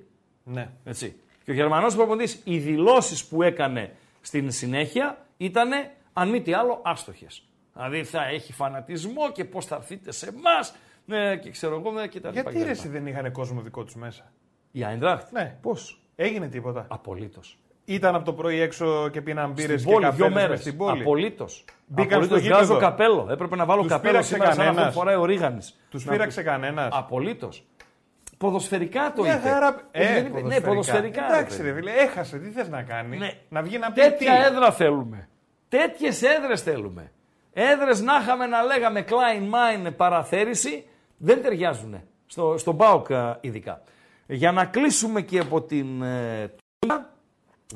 ναι. Έτσι. Και ο Γερμανός προπονητής, οι δηλώσεις που έκανε στην συνέχεια ήταν αν μη τι άλλο άστοχες. Δηλαδή θα έχει φανατισμό και πώς θα έρθείτε σε εμάς ε, και ξέρω εγώ ε, και τα λοιπά. Γιατί και τα ρε λοιπά. εσύ δεν είχαν κόσμο δικό τους μέσα; Η Άιντραχτ; Ναι. Πώς; Έγινε τίποτα. Απολύτως. Ήταν από το πρωί έξω και πίναν μπύρες Στην και πόλη, δύο καφέδες μέρες. μες στην πόλη. Απολύτως. Μπήκαν στο Βγάζω γήπεδο. καπέλο. Έπρεπε να βάλω Τους καπέλο πείραξε σήμερα σαν αυτό κανένας. που φοράει ο Ρίγανης. Τους πείραξε κανένας. Απολύτως. Ποδοσφαιρικά το Μια είπε. χαρά. Όχι, Ε, δεν είπε. Ναι, ποδοσφαιρικά. ρε Εντάξει, παιδί. ρε φίλε, έχασε. Τι θες να κάνει; Ναι. Να βγει να πει Τέτοια τι; έδρα θέλουμε. Τέτοιες έδρες θέλουμε. Έδρες να είχαμε να λέγαμε Klein Mine παραθέρηση δεν ταιριάζουν. Στο, στον Μπάουκ α, ειδικά. Για να κλείσουμε και από την ε, Τούμπα,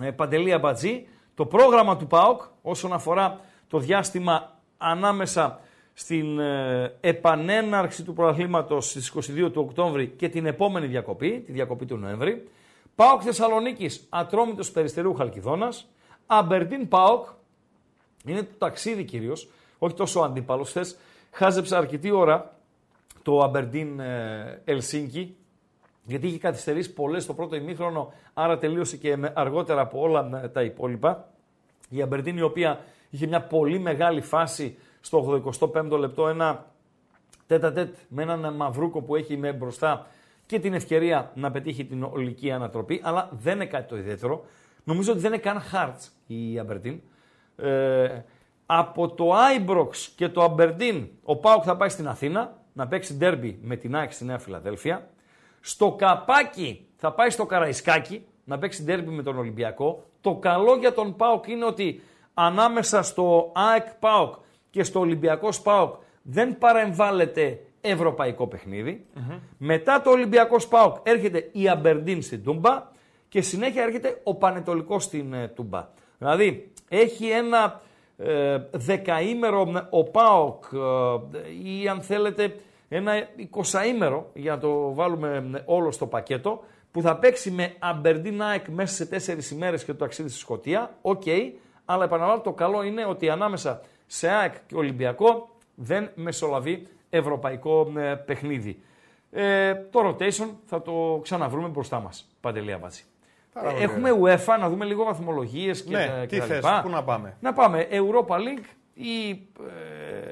ε, Παντελή Αμπατζή, το πρόγραμμα του ΠΑΟΚ όσον αφορά το διάστημα ανάμεσα στην ε, επανέναρξη του πρωταθλήματος στις 22 του Οκτώβρη και την επόμενη διακοπή, τη διακοπή του Νοέμβρη. ΠΑΟΚ Θεσσαλονίκης, Ατρόμητος Περιστερίου Χαλκιδόνας. Αμπερντίν ΠΑΟΚ, είναι το ταξίδι κυρίως, όχι τόσο αντίπαλος. Χθε χάζεψα αρκετή ώρα το Αμπερντίν ε, Ελσίνκι, γιατί είχε καθυστερήσει πολλές το πρώτο ημίχρονο, άρα τελείωσε και με- αργότερα από όλα ε, τα υπόλοιπα. Η Αμπερντίν η οποία είχε μια πολύ μεγάλη φάση στο 85ο λεπτό, ένα τετ α τετ με έναν Μαυρούκο που έχει με μπροστά και την ευκαιρία να πετύχει την ολική ανατροπή, αλλά δεν είναι κάτι το ιδιαίτερο. Νομίζω ότι δεν είναι καν Χαρτς η Αμπερντίν. Ε, από το Άιμπροξ και το Αμπερντίν, ο ΠΑΟΚ θα πάει στην Αθήνα να παίξει ντέρμπι με την ΑΕΚ στη Νέα Φιλαδέλφια. Στο καπάκι θα πάει στο Καραϊσκάκι να παίξει ντέρμπι με τον Ολυμπιακό. Το καλό για τον ΠΑΟΚ είναι ότι ανάμεσα στο ΑΕΚ ΠΑΟΚ και στο Ολυμπιακός ΠΑΟΚ δεν παρεμβάλλεται ευρωπαϊκό παιχνίδι. Μετά το Ολυμπιακός ΠΑΟΚ έρχεται η Αμπερντίν στην Τούμπα και συνέχεια έρχεται ο Πανετολικός στην ε, Τούμπα. Δηλαδή έχει ένα ε, δεκαήμερο ο ΠΑΟΚ ε, ή αν θέλετε ένα εικοσαήμερο για να το βάλουμε ε, όλο στο πακέτο που θα παίξει με Αμπερντίν ΑΕΚ μέσα σε τέσσερις ημέρες και το ταξίδι στη Σκωτία. Οκ, αλλά επαναλαμβάνω το καλό είναι ότι ανάμεσα σε ΑΕΚ και Ολυμπιακό δεν μεσολαβεί ευρωπαϊκό ε, παιχνίδι. Ε, το rotation θα το ξαναβρούμε μπροστά μας, Παντελία Βάτση. Πάρα Ε, πολύ Έχουμε UEFA, να δούμε λίγο βαθμολογίες και, Ναι, τα, τι και τα θες, λοιπά. πού να πάμε; Να πάμε Europa League ή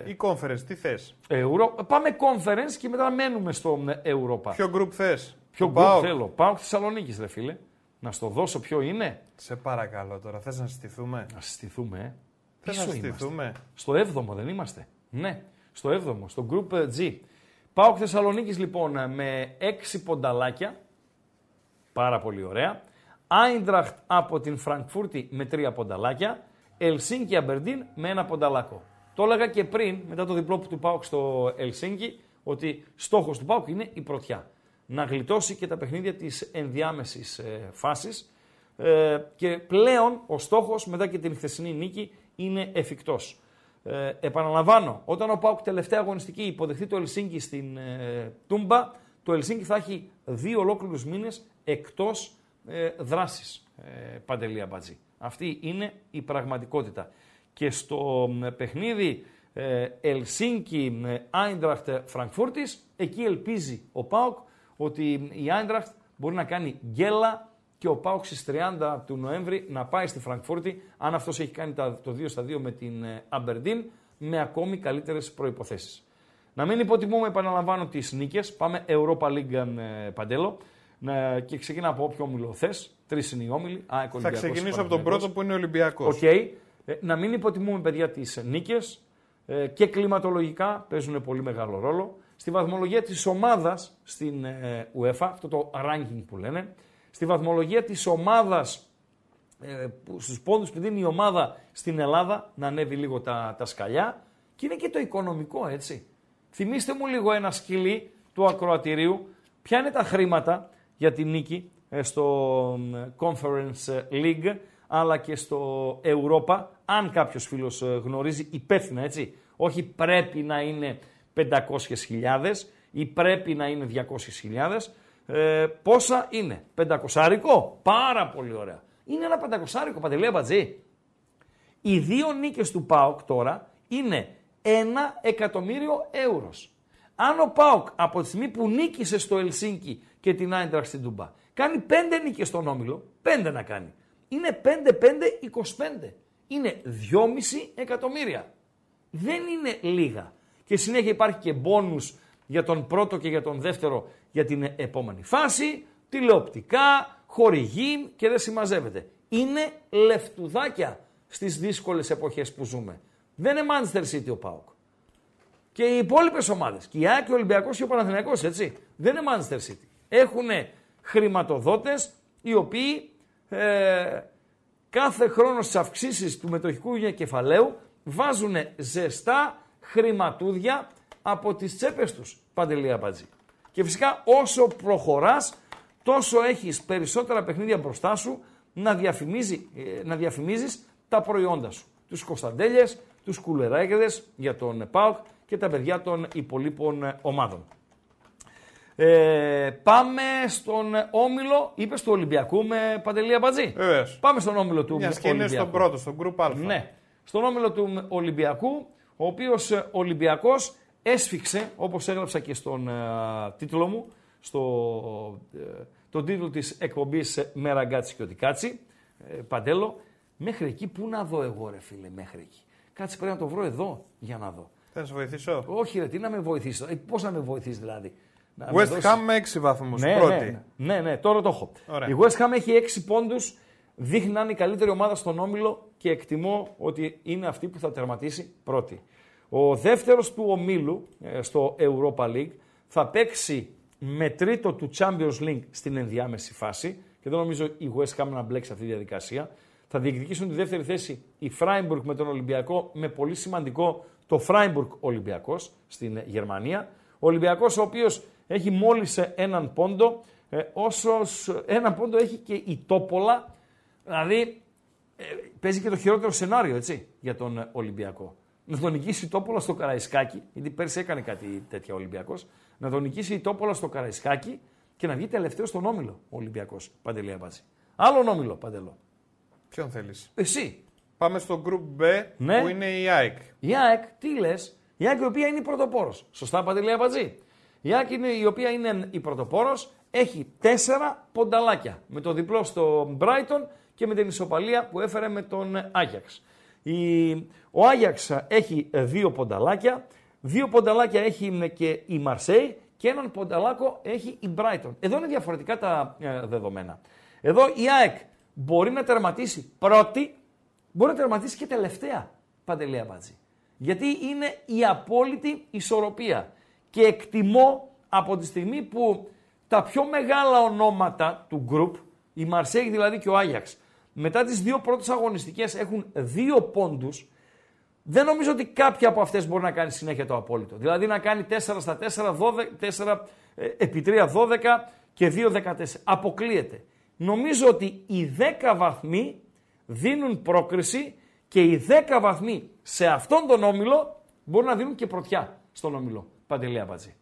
ε, Η conference, τι θες; Euro. Πάμε conference και μετά μένουμε στο ε, Europa. Ποιο group θες; Ποιο group θέλω. Πάω Θεσσαλονίκης, ρε φίλε. Να στο δώσω ποιο είναι. Σε παρακαλώ τώρα, θες να συστηθούμε; Να συστηθούμε, ε. Θες να Πίσω είμαστε. συστηθούμε; Στο 7ο δεν είμαστε. Ναι, στο 7ο, στο Group ε, G. Πάω Θεσσαλονίκης λοιπόν ε, με 6 πονταλάκια. Πάρα πολύ ωραία. Άιντραχτ από την Φραγκφούρτη με 3 πονταλάκια. Ελσίνκι Αμπερντίν με ένα πονταλάκο. Το έλεγα και πριν, μετά το διπλό που του Πάουκ στο Ελσίνκι, ότι στόχος του Πάουκ είναι η πρωτιά. Να γλιτώσει και τα παιχνίδια της ενδιάμεσης ε, φάσης. Ε, και πλέον ο στόχος μετά και την χθεσινή νίκη είναι εφικτός. Ε, επαναλαμβάνω, όταν ο Πάουκ τελευταία αγωνιστική υποδεχθεί το Ελσίνκι στην ε, Τούμπα, το Ελσίνκι θα έχει δύο ολόκληρους μήνες εκτός ε, δράσης, ε, Παντελία Μπατζή. Αυτή είναι η πραγματικότητα. Και στο μ, παιχνίδι ε, Ελσίνκι Άιντραχτ Φραγκφούρτης, εκεί ελπίζει ο ΠΑΟΚ ότι η Άιντραχτ μπορεί να κάνει γκέλα και ο ΠΑΟΚ στις 30 του Νοέμβρη να πάει στη Φραγκφούρτη, αν αυτός έχει κάνει τα- το 2 στα 2 με την ε, Αμπερντίν, με ακόμη καλύτερες προϋποθέσεις. Να μην υποτιμούμε, επαναλαμβάνω, τις νίκες. Πάμε Europa League ε, Παντέλο. Να- Και ξεκινά από όποιο όμιλο θες. Τρεις είναι οι όμιλοι. ΑΕΚ, Θα Ολυμπιακός, ξεκινήσω από τον Παναθηναϊκός. πρώτο που είναι ο Ολυμπιακός. Οκ. Ε, να μην υποτιμούμε, παιδιά, τις νίκες ε, και κλιματολογικά παίζουν πολύ μεγάλο ρόλο. Στη βαθμολογία της ομάδας στην ε, UEFA, αυτό το ranking που λένε, στη βαθμολογία της ομάδας ε, που- στους πόντους που δίνει η ομάδα στην Ελλάδα να ανέβει λίγο τα, τα σκαλιά και είναι και το οικονομικό έτσι. Θυμήστε μου λίγο ένα σκυλί του ακροατηρίου ποια είναι τα χρήματα για την νίκη ε, στο μ, Conference League αλλά και στο Europa αν κάποιος φίλος ε, γνωρίζει υπεύθυνα έτσι όχι πρέπει να είναι 500.000 ή πρέπει να είναι 200.000 ε, πόσα είναι, πεντακοσάρικο, πάρα πολύ ωραία. Είναι ένα πεντακοσάρικο, Παντελία Μπατζή. Οι δύο νίκες του ΠΑΟΚ τώρα είναι ένα εκατομμύριο ευρώ. Αν ο ΠΑΟΚ από τη στιγμή που νίκησε στο Ελσίνκι και την Άιντραχ στην Τούμπα κάνει πέντε νίκες στον Όμιλο, πέντε να κάνει. Είναι 5-5-25. Είναι 2,5 εκατομμύρια. Δεν είναι λίγα. Και συνέχεια υπάρχει και μπόνους για τον πρώτο και για τον δεύτερο για την επόμενη φάση, τηλεοπτικά, χορηγή και δεν συμμαζεύεται. Είναι λεφτουδάκια στις δύσκολες εποχές που ζούμε. Δεν είναι Manchester City ο ΠΑΟΚ. Και οι υπόλοιπες ομάδες. Και η ΑΕΚ, και ο Ολυμπιακός και ο Παναθηναϊκός, έτσι. Δεν είναι Manchester City. Έχουν χρηματοδότες οι οποίοι ε, κάθε χρόνο στις αυξήσεις του μετοχικού κεφαλαίου βάζουν ζεστά χρηματούδια από τις τσέπες τους, Παντελία Μπατζή. Και φυσικά όσο προχωράς, τόσο έχεις περισσότερα παιχνίδια μπροστά σου να, διαφημίζει, ε, να διαφημίζεις τα προϊόντα σου. Τους Κωνσταντέλιες, τους Κουλεράκεδες για τον ΠΑΟΚ και τα παιδιά των υπολείπων ε, ομάδων. Ε, πάμε στον όμιλο, είπες του Ολυμπιακού με Παντελία Μπατζή. Βεβαίως. Πάμε στον όμιλο του Μιας και είναι Ολυμπιακού. στον πρώτο, στον Group Α. Ναι. Στον όμιλο του Ολυμπιακού, ο οποίος ε, Ολυμπιακός έσφιξε, όπως έγραψα και στον ε, τίτλο μου, στο ε, τον τίτλο της εκπομπής ε, με ραγκάτσι και οτικάτσι, ε, Παντέλο, μέχρι εκεί πού να δω εγώ ρε φίλε, μέχρι εκεί. Κάτσε πρέπει να το βρω εδώ για να δω. Θα σε βοηθήσω. Όχι ρε, τι να με βοηθήσει, ε, πώς να με βοηθήσει δηλαδή. Να με West δώσεις- Ham με 6 βαθμούς. ναι, πρώτη. Ναι, ναι, ναι, τώρα το έχω. Ωραία. Η West Ham έχει 6 πόντους, δείχνει να είναι η καλύτερη ομάδα στον Όμιλο και εκτιμώ ότι είναι αυτή που θα τερματίσει πρώτη. Ο δεύτερος του ομίλου ε, στο Europa League θα παίξει με τρίτο του Champions League στην ενδιάμεση φάση και δεν νομίζω η West Ham να μπλέξει αυτή τη διαδικασία. Θα διεκδικήσουν τη δεύτερη θέση η Freiburg με τον Ολυμπιακό με πολύ σημαντικό το Freiburg Ολυμπιακός στην Γερμανία. Ο Ολυμπιακός ο οποίος έχει μόλις έναν πόντο, ε, όσος έναν πόντο έχει και η Τόπολα, δηλαδή ε, παίζει και το χειρότερο σενάριο έτσι, για τον ε, Ολυμπιακό. Να τον νικήσει η Τόπολα στο Καραϊσκάκι, γιατί πέρσι έκανε κάτι τέτοια ο Ολυμπιακός, να τον νικήσει η Τόπολα στο Καραϊσκάκι και να βγει τελευταίο στον Όμιλο ο Ολυμπιακός, Παντελία Μπάτση. Άλλον Όμιλο, Παντελό. Ποιον θέλεις; Εσύ, Πάμε στο Group B Ναι. που είναι η ΑΕΚ. Η ΑΕΚ, τι λες, η ΑΕΚ η οποία είναι η πρωτοπόρος. Σωστά, Παντελή Αμπατζή; Η ΑΕΚ είναι, η οποία είναι η πρωτοπόρος, έχει τέσσερα πονταλάκια. Με το διπλό στο Brighton και με την ισοπαλία που έφερε με τον Άγιαξ. Η, ο Άγιαξ έχει δύο πονταλάκια. Δύο πονταλάκια έχει και η Μαρσέη και έναν πονταλάκο έχει η Brighton. Εδώ είναι διαφορετικά τα ε, δεδομένα. Εδώ η ΑΕΚ μπορεί να τερματίσει πρώτη μπορεί να τερματίσει και τελευταία παντελεία μπάτζη. Γιατί είναι η απόλυτη ισορροπία. Και εκτιμώ από τη στιγμή που τα πιο μεγάλα ονόματα του γκρουπ, η Μαρσέγ δηλαδή και ο Άγιαξ, μετά τις δύο πρώτες αγωνιστικές έχουν δύο πόντους, δεν νομίζω ότι κάποια από αυτές μπορεί να κάνει συνέχεια το απόλυτο. Δηλαδή να κάνει 4 στα 4, 12, 4 ε, επί 3, 12 και 2, 14. Αποκλείεται. Νομίζω ότι οι 10 βαθμοί δίνουν πρόκριση και οι 10 βαθμοί σε αυτόν τον όμιλο μπορούν να δίνουν και πρωτιά στον όμιλο. Παντελία Μπατζή.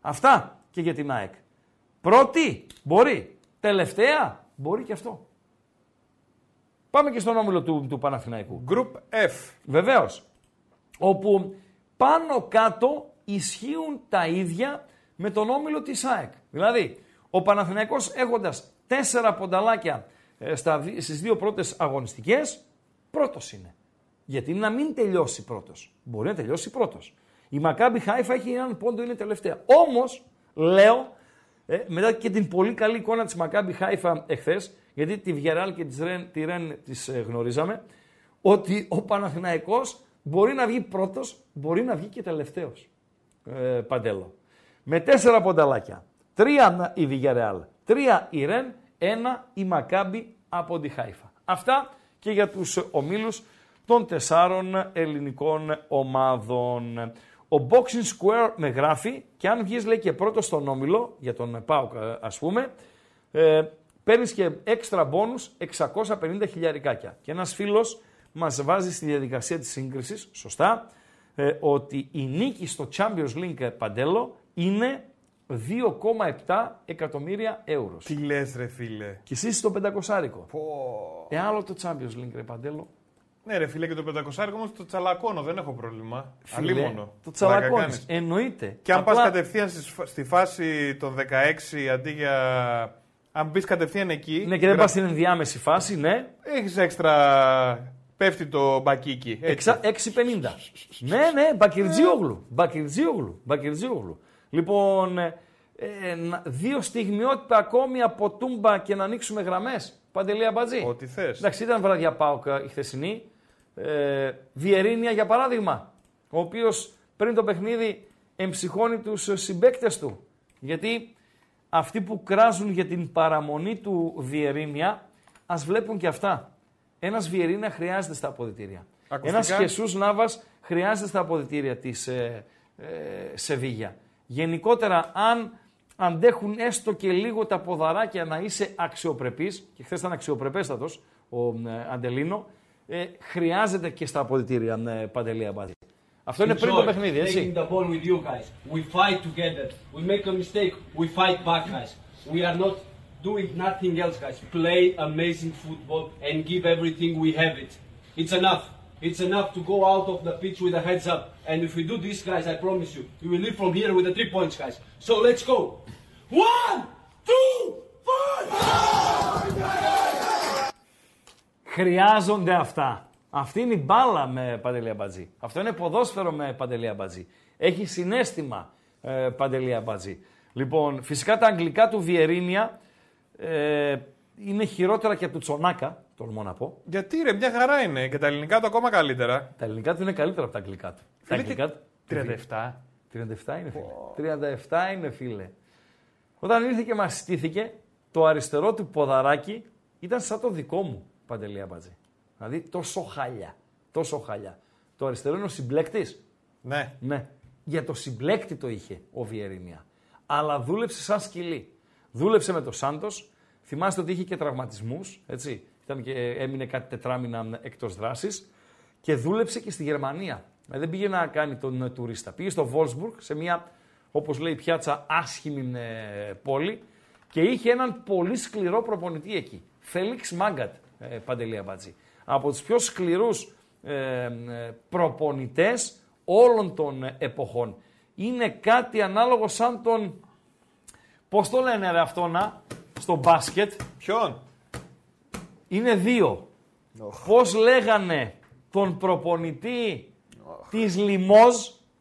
Αυτά και για την ΑΕΚ. Πρώτη μπορεί. Τελευταία μπορεί και αυτό. Πάμε και στον όμιλο του, του Παναθηναϊκού. Group F. Βεβαίως. Όπου πάνω κάτω ισχύουν τα ίδια με τον όμιλο της ΑΕΚ. Δηλαδή, ο Παναθηναϊκός έχοντας τέσσερα πονταλάκια ε, στα, δι- στις δύο πρώτες αγωνιστικές, πρώτος είναι. Γιατί να μην τελειώσει πρώτος. Μπορεί να τελειώσει πρώτος. Η Μακάμπι Χάιφα έχει έναν πόντο, είναι τελευταία. Όμως, λέω, ε, μετά και την πολύ καλή εικόνα της Μακάμπι Χάιφα εχθές γιατί τη Βιαράλ και της Ρεν, τη Ρεν τις ε, γνωρίζαμε, ότι ο Παναθηναϊκός μπορεί να βγει πρώτος, μπορεί να βγει και τελευταίος. Ε, παντέλο. Με τέσσερα πονταλάκια. Τρία η Villarreal, τρία η Ρεν, ένα η Μακάμπι από τη Χάιφα. Αυτά και για τους ομίλους των τεσσάρων ελληνικών ομάδων. Ο Boxing Square με γράφει και αν βγεις λέει και πρώτος στον όμιλο, για τον ΠΑΟΚ ας πούμε, ε, παίρνεις και έξτρα μπόνους 650 χιλιαρικάκια. Και ένας φίλος μας βάζει στη διαδικασία της σύγκρισης, σωστά, ε, ότι η νίκη στο Champions League Παντέλο είναι 2,7 εκατομμύρια ευρώ. Τι λες ρε φίλε. Και εσύ στο πεντακοσάρικο. Ε, άλλο το Champions League ρε Παντέλο. Ναι, ρε φίλε, και το 500 όμως το τσαλακώνω, δεν έχω πρόβλημα. Φίλε, Αλίμονο. Το τσαλακώνεις. Εννοείται. Και αν Απλά- πας κατευθείαν στη, σφ- στη φάση των 16 αντί για. Αν μπεις κατευθείαν εκεί. Ναι, και δεν πας στην ενδιάμεση φάση, ναι. Έχεις έξτρα. Πέφτει το μπακίκι. Έτσι. Εξα- 6,50. ναι, ναι, Μπακυρτζίογλου. Μπακυρτζίογλου. Μπακυρτζίογλου. Λοιπόν, ε, ε, να- δύο στιγμιότητα ακόμη από τούμπα και να ανοίξουμε γραμμές. Παντελία Μπατζή. Ό,τι θες. Εντάξει, ήταν βραδιά Πάοκ η χθεσινή. Ε, Βιερίνια για παράδειγμα, ο οποίος πριν το παιχνίδι εμψυχώνει τους συμπαίκτες του. Γιατί αυτοί που κράζουν για την παραμονή του Βιερίνια, ας βλέπουν και αυτά. Ένας Βιερίνια χρειάζεται στα αποδητήρια. Ακουστικά. Ένας Χεσούς Νάβα χρειάζεται στα αποδητήρια της ε, ε, Σεβίγια. Γενικότερα, αν αντέχουν έστω και λίγο τα ποδαράκια να είσαι αξιοπρεπής, και χθες ήταν αξιοπρεπέστατος ο ε, Αντελίνο, ε, χρειάζεται και στα αποδητήρια ε, Παντελή Αμπάδη. Αυτό είναι πριν το Enjoy παιχνίδι, Taking έτσι. the ball with you guys. We fight together. We make a mistake. We fight back, guys. We are not doing nothing else, guys. Play amazing football and give everything we have it. It's enough. It's enough to go out of the pitch with a heads up. And if we do this, guys, I promise you, we will leave from here with the three points, guys. So let's go. One, two, five. Χρειάζονται αυτά. Αυτή είναι η μπάλα με Παντελή Αμπατζή. Αυτό είναι ποδόσφαιρο με Παντελή Αμπατζή. Έχει συνέστημα ε, Παντελή Αμπατζή. Λοιπόν, φυσικά τα αγγλικά του Βιερίνια ε, είναι χειρότερα και από του Τσονάκα, τολμώ να πω. Γιατί ρε, μια χαρά είναι και τα ελληνικά του ακόμα καλύτερα. Τα ελληνικά του είναι καλύτερα από τα αγγλικά του. Τα Φίλε, αγγλικά του. 37. 37 είναι φίλε. 37 είναι φίλε. Όταν ήρθε και μας στήθηκε, το αριστερό του ποδαράκι ήταν σαν το δικό μου, Παντελή Αμπατζή. Δηλαδή τόσο χάλια. Τόσο χάλια. Το αριστερό είναι ο συμπλέκτης. Ναι. Ναι. Για το συμπλέκτη το είχε ο Βιερίνια. Αλλά δούλεψε σαν σκυλί. Δούλεψε με τον Σάντος. Θυμάστε ότι είχε και τραυματισμούς. Έτσι. Ήταν και, έμεινε κάτι τετράμινα εκτός δράσης. Και δούλεψε και στη Γερμανία. Ε, δεν πήγε να κάνει τον ε, τουρίστα. Πήγε στο Βόλσμπουργκ σε μια, όπως λέει η πιάτσα, άσχημη ε, πόλη. Και είχε έναν πολύ σκληρό προπονητή εκεί. Φέλιξ Μάγκατ, ε, Παντελία Μπατζή. Από τους πιο σκληρούς ε, ε, προπονητές όλων των ε, εποχών. Είναι κάτι ανάλογο σαν τον, πώς το λένε ρε αυτό να, στο μπάσκετ, Ποιον; είναι δύο. Πώς λέγανε τον προπονητή της Λιμόζ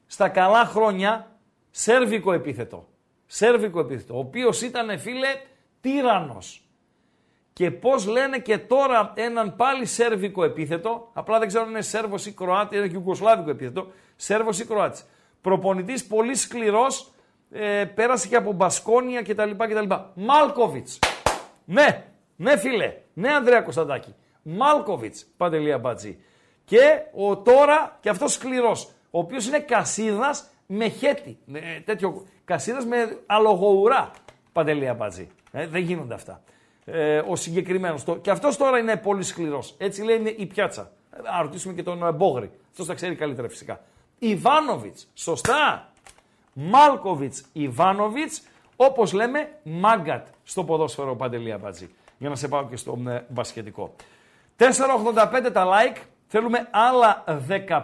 στα καλά χρόνια, σέρβικο επίθετο. Σέρβικο επίθετο, ο οποίος ήταν φίλε τύρανος. Και πώς λένε και τώρα έναν πάλι σέρβικο επίθετο, απλά δεν ξέρω αν είναι Σέρβος ή Κροάτης, είναι και Ιουγκοσλάβικο επίθετο, Σέρβος ή Κροάτης. Προπονητής πολύ σκληρός, ε, πέρασε και από Μπασκόνια κτλ. κτλ. Μάλκοβιτς. Ναι, ναι φίλε, ναι Ανδρέα Κωνσταντάκη. Μάλκοβιτς, Παντελία Μπατζή. Και ο τώρα και αυτός σκληρός, ο οποίος είναι κασίδας με χέτι. Ε, τέτοιο, κασίδας με αλογοουρά, Παντελία Μπατζή. Ε, δεν γίνονται αυτά. Ε, ο συγκεκριμένος. Το- Και αυτός τώρα είναι πολύ σκληρός. Έτσι λέει είναι η πιάτσα. Ε, Να ρωτήσουμε και τον ε, Μπόγρη. Αυτός τα ξέρει καλύτερα φυσικά. Ιβάνοβιτς, σωστά. Μάλκοβιτς Ιβάνοβιτς, όπως λέμε Μάγκατ στο ποδόσφαιρο Παντελία Μπατζή. Για να σε πάω και στο ε, μπασκετικό. 4,85 τα like, θέλουμε άλλα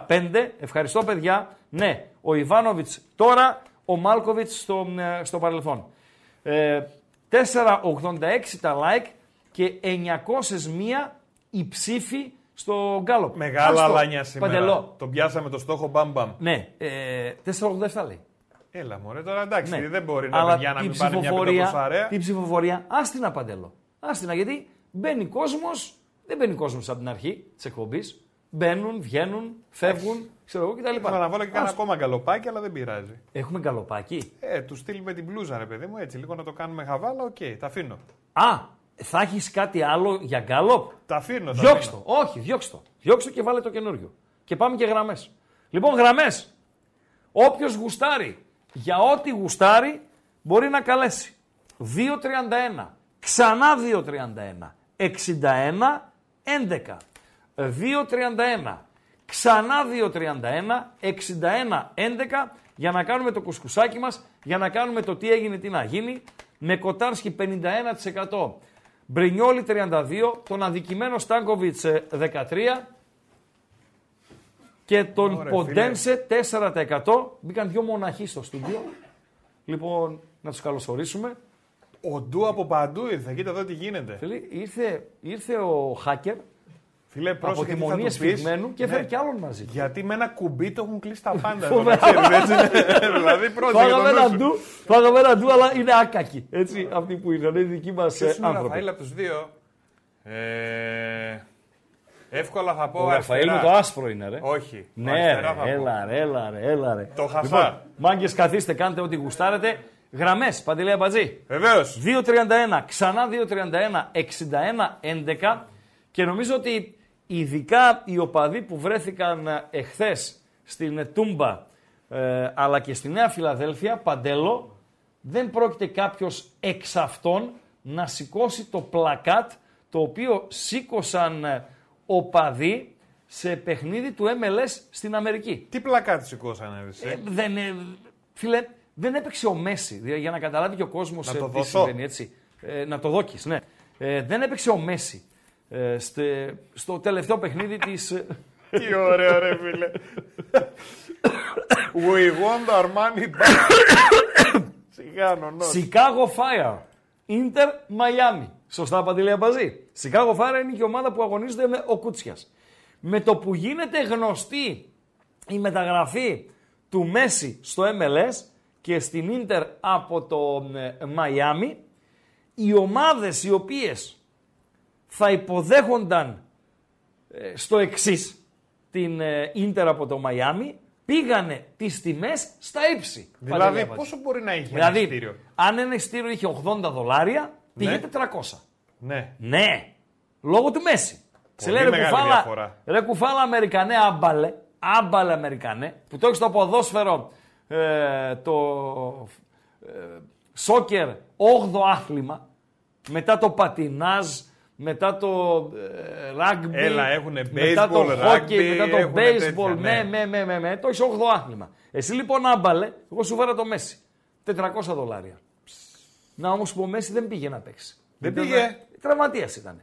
15. Ευχαριστώ παιδιά. Ναι, ο Ιβάνοβιτς τώρα, ο Μάλκοβιτς στο, ε, στο παρελθόν. Ε, 4,86 τα like και 901 η ψήφη στο γκάλοπ. Μεγάλα Άστο, αλάνια σήμερα. Παντελό. Τον πιάσαμε το στόχο μπαμ μπαμ. Ναι, ε, 4,87 λέει. Έλα μωρέ τώρα εντάξει Ναι. δεν μπορεί να Αλλά παιδιά να την μην πάρει μια ψηφοφορία- πεντακοσάρια. Την ψηφοφορία, άστινα παντέλο. Άστινα γιατί μπαίνει κόσμος, δεν μπαίνει κόσμος από την αρχή της εκπομπής. Μπαίνουν, βγαίνουν, φεύγουν, ξέρω εγώ κτλ. Ήθελα να βάλω και Ας- κανένα ακόμα γκαλοπάκι, αλλά δεν πειράζει. Έχουμε γκαλοπάκι; Ε, τους στείλουμε την μπλούζα, ρε παιδί μου, έτσι λίγο να το κάνουμε χαβάλα, οκ, τα αφήνω. Α, θα έχεις κάτι άλλο για γκάλοπ; Τα αφήνω. τα Διώξ' αφήνω. το. Όχι, διώξ' το. Διώξ' το και βάλε το καινούριο. Και πάμε και γραμμές. Λοιπόν, γραμμές. Όποιος γουστάρει για ό,τι γουστάρει μπορεί να καλέσει. 2.31. Ξανά 2.31. 61. 11. 2.31. Ξανά 2.31. 61. 11. Για να κάνουμε το κουσκουσάκι μας, για να κάνουμε το τι έγινε, τι να γίνει. Με Κοτάρσκι 51%. Μπρινιόλι 32, τον αδικημένο Στάνκοβιτς ε, 13 και τον Ωραία, Ποντένσε 4%. Μπήκαν δύο μοναχοί στο στούντιο. Λοιπόν, να τους καλωσορίσουμε. Ο Ντου από παντού ήρθε, κοίτα εδώ τι γίνεται. Φίλοι, ήρθε, ήρθε ο hacker Φίλε, από πρόσεχε τη τι θα μονή τους πεις. εσφιγμένου και έφερε Ναι. κι άλλον μαζί. Γιατί με ένα κουμπί το έχουν κλείσει τα πάντα. εδώ, Φοβερά. να ξέρεις, έτσι. δηλαδή, πρόσεχε Φάγαμε το νου ένα σου. ντου, φάγαμε ένα ντου, αλλά είναι άκακοι. Έτσι, αυτοί που ήρθαν, είναι οι δικοί μας Ποιος είναι ο άνθρωποι. Ραφαήλ από τους δύο. Ε, εύκολα θα πω Ο Ραφαήλ με αριστερά. το άσπρο είναι, ρε. Όχι. Ναι, αριστερά θα ρε, πω. έλα, ρε, έλα, ρε, έλα, ρε. Το χασά. Λοιπόν, Μάγκες, καθίστε, κάντε ό,τι γουστάρετε. Γραμμές, Παντελέα Μπατζή. Βεβαίως. 2.31, ξανά 2.31, 61, 11 και νομίζω ότι ειδικά οι οπαδοί που βρέθηκαν ε, εχθές στην ε, Τούμπα ε, αλλά και στη Νέα Φιλαδέλφια, Παντέλο, δεν πρόκειται κάποιος εξ αυτών να σηκώσει το πλακάτ το οποίο σήκωσαν ε, οπαδοί σε παιχνίδι του MLS στην Αμερική. Τι πλακάτι σηκώσανε, ρε, εσύ; Ε, δεν, ε, φίλε, δεν έπαιξε ο Μέση. Δηλαδή, για να καταλάβει και ο κόσμος Να το τι δώσω. συμβαίνει, έτσι. Ε, να το δόκει, ναι. Ε, δεν έπαιξε ο Μέση ε, στε- στο τελευταίο παιχνίδι της. Τι ωραίο, ρε φίλε. We want our money back. Σιγά, νονός. Chicago Fire. Inter Miami. Σωστά, Παντελία Μπαζή. Chicago Fire είναι και η ομάδα που αγωνίζεται με ο Κούτσια. Με το που γίνεται γνωστή η μεταγραφή του Μέση στο MLS και στην Inter από το ε, Miami, οι ομάδες οι οποίες θα υποδέχονταν ε, στο εξής την ε, Ίντερ από το Μαϊάμι πήγανε τις τιμές στα ύψη. Δηλαδή, Παντελία Μπατζή. πόσο μπορεί να είχε ένα Δηλαδή, εισιτήριο; αν ένα ειστήριο είχε 80 δολάρια, πήγε 400. Ναι. Ναι, λόγω του Μέση. Σε Πολύ λέει ρε μεγάλη κουφάλα, διαφορά. ρε κουφάλα Αμερικανέ άμπαλε, άμπαλε Αμερικανέ, που το έχεις στο ποδόσφαιρο ε, το ε, σόκερ 8ο άθλημα, μετά το πατινάζ, μετά το ε, rugby, Έλα, έχουνε μετά το baseball, hockey, rugby, μετά το έχουνε baseball, τέτοια, ναι, ναι. ναι, ναι, ναι, ναι, το έχεις 8ο άθλημα. Εσύ λοιπόν άμπαλε, εγώ σου φέρα το Μέση, 400 δολάρια. Να όμως που ο Μέση δεν πήγε να παίξει. Δεν Ήταν- πήγε; Τραυματίας ήταν.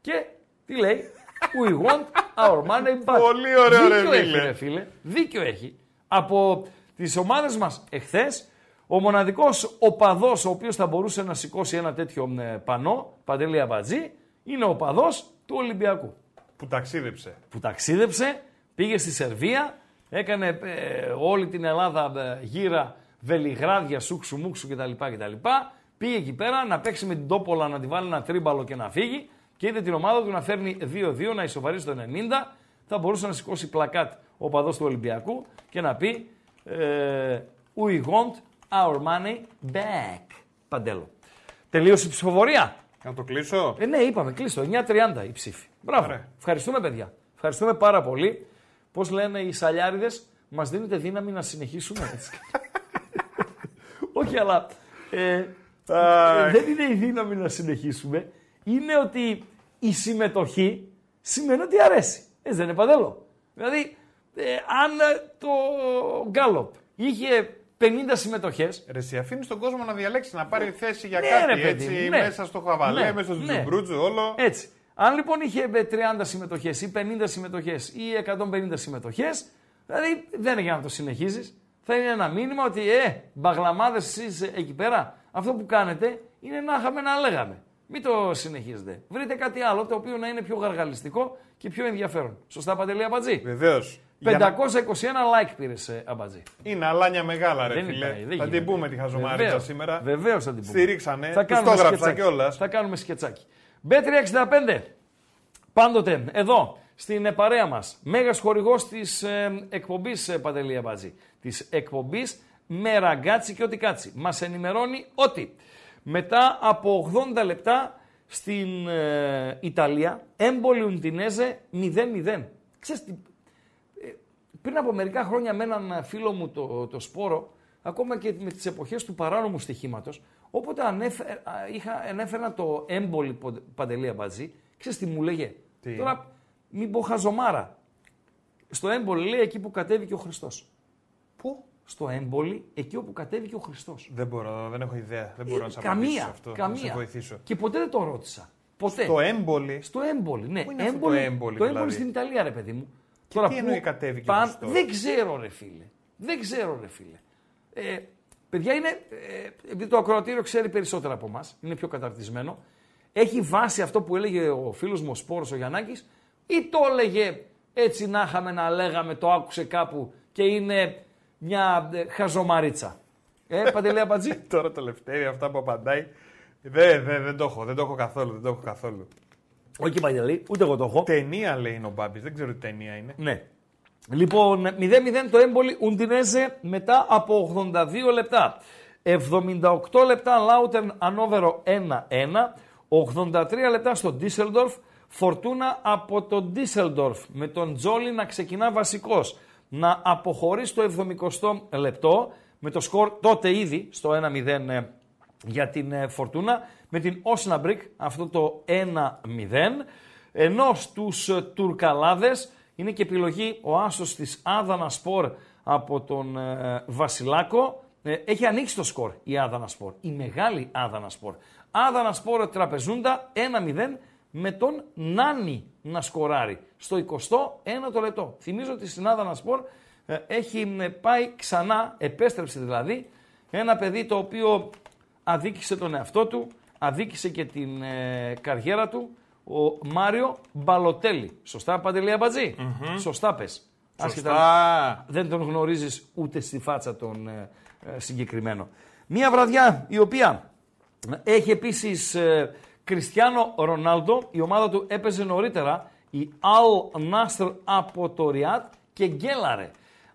Και τι λέει, We want our money back. Πολύ ωραίο, ρε, Δίκιο έχει, φίλε. ρε φίλε. Δίκιο έχει. Από τις ομάδες μας εχθές, ο μοναδικός οπαδός ο οποίος θα μπορούσε να σηκώσει ένα τέτοιο ε, πανό, Παντελή Αμπατζή, είναι ο οπαδός του Ολυμπιακού. Που ταξίδεψε. Που ταξίδεψε, πήγε στη Σερβία, έκανε ε, όλη την Ελλάδα ε, γύρα, βελιγράδια, σούξου, μουξου κτλ, κτλ. Πήγε εκεί πέρα να παίξει με την Τόπολα, να τη βάλει ένα τρίμπαλο και να φύγει και είδε την ομάδα του να φέρνει 2-2, να ισοβαρίζει το 90. Θα μπορούσε να σηκώσει πλακάτ ο παδός του Ολυμπιακού και να πει ε, We want our money back. Παντέλο. Τελείωσε η ψηφοφορία. Να το κλείσω; Ε, ναι, είπαμε, κλείστο. 9.30 η ψήφη. Μπράβο. Ωραία. Ευχαριστούμε, παιδιά. Ευχαριστούμε πάρα πολύ. Πώς λένε οι σαλιάριδες, μας δίνετε δύναμη να συνεχίσουμε έτσι. Όχι, αλλά. Ε, Αχ. δεν είναι η δύναμη να συνεχίσουμε. Είναι ότι η συμμετοχή σημαίνει ότι αρέσει. Έτσι δεν είναι παντέλο; Δηλαδή, ε, αν ε, το Γκάλοπ είχε 50 συμμετοχές, Ρε, εσύ αφήνει τον κόσμο να διαλέξει, να πάρει θέση για Ναι, κάτι ρε, παιδί έτσι μου, ναι. μέσα στο χαβαλέ, Ναι, μέσα στο ναι. τζουμπρούτζου, όλο. Έτσι. Αν λοιπόν είχε ε, 30 συμμετοχές ή 50 συμμετοχές ή 150 συμμετοχές, δηλαδή δεν είναι για να το συνεχίζεις. Θα είναι ένα μήνυμα ότι, ε, μπαγλαμάδες εσείς εκεί πέρα, αυτό που κάνετε είναι να είχαμε να λέγαμε. Μην το συνεχίζετε. Βρείτε κάτι άλλο το οποίο να είναι πιο γαργαλιστικό και πιο ενδιαφέρον. Σωστά, Παντελή Αμπατζή. Βεβαίως. 521 like πήρες, Αμπατζή. Είναι αλάνια μεγάλα, ρε Δεν φίλε. υπάρχει, δεν θα γίνεται. την πούμε τη χαζομάριτσα Βεβαίως, σήμερα. Βεβαίως θα την πούμε. Στηρίξανε. Θα Τους κάνουμε το έγραψα σκετσάκι. κιόλας. Θα κάνουμε σκετσάκι. B365. Πάντοτε εδώ στην ε, παρέα μας. Μέγας χορηγός της ε, εκπομπής ε, Παντελή Αμπάτζη. Της εκπομπής με ραγκάτσι και ό,τι κάτσι. Μας ενημερώνει ότι μετά από 80 λεπτά στην ε, Ιταλία έμπολη Ουντινέζε 0-0. Ξέρεις τι, ε, πριν από μερικά χρόνια με έναν φίλο μου το, το σπόρο, ακόμα και με τις εποχές του παράνομου στοιχήματος, όποτε ανέφε, α, είχα, ανέφερα το έμπολη πο- Παντελή Αμπατζή, ξέρεις τι μου λέγε; Τι; Τώρα μην πω χαζομάρα. Στο έμπολη λέει εκεί που κατέβηκε ο Χριστός. Πού; Στο έμπολη εκεί όπου κατέβηκε ο Χριστός. Δεν μπορώ, δεν έχω ιδέα. Δεν μπορώ να σε Ε, καμία, απαντήσω σε αυτό. καμία. Να σε βοηθήσω. Και ποτέ δεν το ρώτησα. Ποτέ. Το έμπολι. Στο έμπολι, ναι. Πού είναι αυτό το έμπολι, το δηλαδή; έμπολι στην Ιταλία, ρε παιδί μου. Τι εννοεί κατέβηκε ο Χριστός; Δεν ξέρω, ρε φίλε. Δεν ξέρω, ρε φίλε. Ε, παιδιά, είναι. Ε, επειδή το ακροατήριο ξέρει περισσότερα από εμάς, είναι πιο καταρτισμένο. Έχει βάση αυτό που έλεγε ο φίλος μου ο Σπόρος ο Γιαννάκης, ή το έλεγε έτσι να είχαμε να λέγαμε, το άκουσε κάπου και είναι μια ε, χαζομαρίτσα. Ε, Παντελή Αμπατζή. Τώρα το λευτέρι, αυτά που απαντάει. Δεν, δεν, δεν το έχω, δεν το έχω καθόλου. Δεν το έχω καθόλου. Όχι Παντελή, ούτε εγώ το έχω. Ταινία λέει είναι ο Μπάμπης, δεν ξέρω τι ταινία είναι. Ναι. Λοιπόν, 0-0 το έμπολι Ουντινέζε μετά από 82 λεπτά. 78 λεπτά Λάουτερν Ανόβερο 1-1. 83 λεπτά στο Ντίσελντορφ. Φορτούνα από το Ντίσελντορφ με τον Τζόλη να ξεκινά βασικός. Να αποχωρεί στο 70 λεπτό με το σκορ τότε ήδη στο 1-0 ε, για την ε, Φορτούνα με την Όσναμπρουκ αυτό το 1-0 ενώ στους ε, Τουρκαλάδες είναι και επιλογή ο άσος της Άδανα Σπορ από τον ε, Βασιλάκο Ε, έχει ανοίξει το σκορ η Άδανα Σπορ, η μεγάλη Άδανα Σπορ. Άδανα Σπορ τραπεζούντα 1-0 με τον Νάνι να σκοράρει στο 21ο λεπτό. Θυμίζω ότι στην Άδανα Σπορ ε, έχει ε, πάει ξανά, επέστρεψε δηλαδή, ένα παιδί το οποίο αδίκησε τον εαυτό του, αδίκησε και την ε, καριέρα του, ο Μάριο Μπαλοτέλη. Σωστά, Παντελή Αμπατζή; Σωστά πες. Άσχετα, Σωστά. δεν τον γνωρίζεις ούτε στη φάτσα τον ε, ε, συγκεκριμένο. Μία βραδιά η οποία έχει επίσης ε, Κριστιανό Ρονάλντο, η ομάδα του έπαιζε νωρίτερα, η Al Nasr από το Ριάτ και γκέλαρε.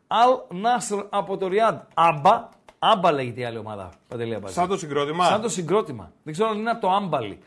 Al Nasr από το Ριάτ, Άμπα, Άμπα λέγεται η άλλη ομάδα, Παντελή Αμπατζή. Σαν το συγκρότημα. Σαν το συγκρότημα. Δεν ξέρω αν είναι από το άμπαλι.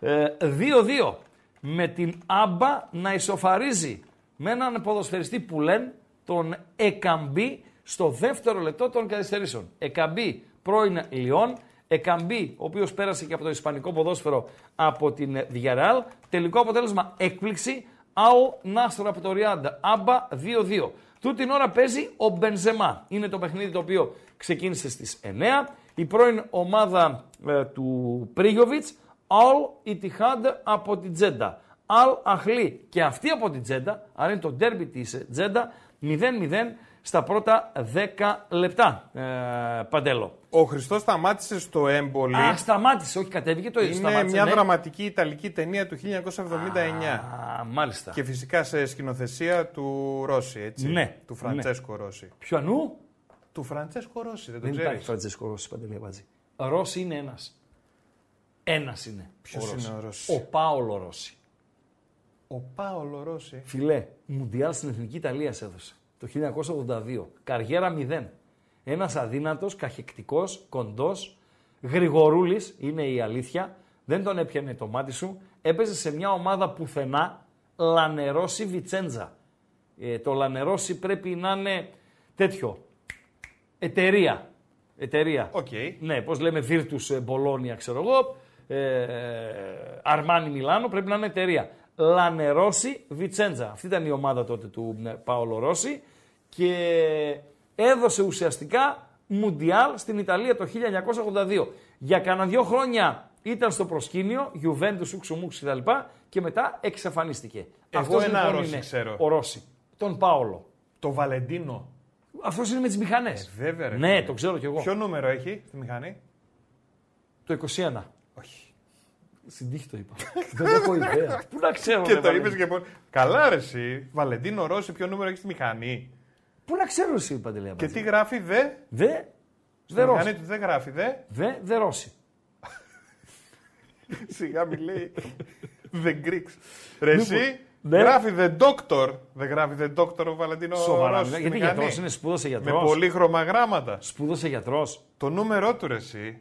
Ε, 2-2. Με την άμπα να ισοφαρίζει με έναν ποδοσφαιριστή που λένε τον Εκαμπή στο δεύτερο λεπτό των καθυστερήσεων. Εκαμπή πρώην Λιόν. Εκαμπή, ο οποίος πέρασε και από το ισπανικό ποδόσφαιρο από την Διαρεάλ. Τελικό αποτέλεσμα έκπληξη. Αου Νάστρο από το Ριάντα. Άμπα 2-2. Τούτη την ώρα παίζει ο Μπενζεμά. Είναι το παιχνίδι το οποίο ξεκίνησε στις 9. Η πρώην ομάδα ε, του Πρίγιοβιτς, Al Ittihad από την Τζέντα. Al Αχλή και αυτή από την Τζέντα, άρα είναι το ντέρμπι της ε, Τζέντα, 0-0 στα πρώτα 10 λεπτά. Ε, Παντέλο. Ο Χριστός σταμάτησε στο έμπολι. Α, σταμάτησε, όχι κατέβηκε το ίδιο. Είναι σταμάτησε, μια ναι. δραματική ιταλική ταινία του 1979. Α, μάλιστα. Και φυσικά σε σκηνοθεσία του Ρώση, έτσι. Ναι, Του Φραντσέσκο Ρώση. Ποιανού; Του Φραντσέσκο Ρώση, δεν το Δεν υπάρχει ξέρει. Φραντζέσκο Ρώση Παντελή Αμπατζή. Ρώση είναι ένας. Ένας είναι. Ποιος Ρώση. είναι ο Ρώση; Ο Πάολο Ρώση. Ο Πάολο Ρώση. Φίλε, Μουντιάλ στην Εθνική Ιταλίας σε έδωσε. Το 1982. Καριέρα 0. Ένας αδύνατος, καχεκτικός, κοντός, γρηγορούλης, είναι η αλήθεια. Δεν τον έπιανε το μάτι σου. Έπαιζε σε μια ομάδα πουθενά, Λανερόση Βιτσέντζα. Ε, το Λανερόση πρέπει να είναι τέτοιο. Εταιρεία. Εταιρεία. Οκ. Ναι, πώς λέμε Virtus Μπολόνια, ξέρω εγώ. Ε, Αρμάνι Μιλάνο, πρέπει να είναι εταιρεία. Λανερόση Βιτσέντζα. Αυτή ήταν η ομάδα τότε του ε, Πάολο Ρώση και έδωσε ουσιαστικά Μουντιάλ στην Ιταλία το 1982. Για κανένα δύο χρόνια ήταν στο προσκήνιο, Juventus, Ουξουμούξ κτλ. Και μετά εξαφανίστηκε. Εγώ Αυτός ένα λοιπόν Ρώση είναι ξέρω. Ο Ρώση. Τον Πάολο. Το Βαλεντίνο. Αυτός είναι με τις μηχανές. Βέβαια, ρε Ναι, φίλε. το ξέρω κι εγώ. Ποιο νούμερο έχει στη μηχανή; Το 21. Όχι. Στην τύχη το είπα. Δεν έχω ιδέα. Πού να ξέρω. Και ρε, το Βαλέντη. είπες και πολύ. Καλά, ρε, εσύ. Βαλεντίνο Ρώση, ποιο νούμερο έχεις στη μηχανή; Πού να ξέρω εσύ, Παντελέα. Και τι γράφει, δε; Δε. Στη Δε μηχανή Ρώση. του δεν γράφει, δε; Δε, δε Ρώση. Σιγά μη λέει. The Greeks. Ρε εσύ, ναι. γράφει The Doctor. Δεν γράφει The Doctor ο Βαλεντίνο Σοβαρά. Ρώσης στη γιατί μηχανή. γιατρός είναι, σπούδασε Με γιατρός. πολύχρωμα γράμματα. Σπούδασε γιατρός. Το νούμερό του ρε εσύ.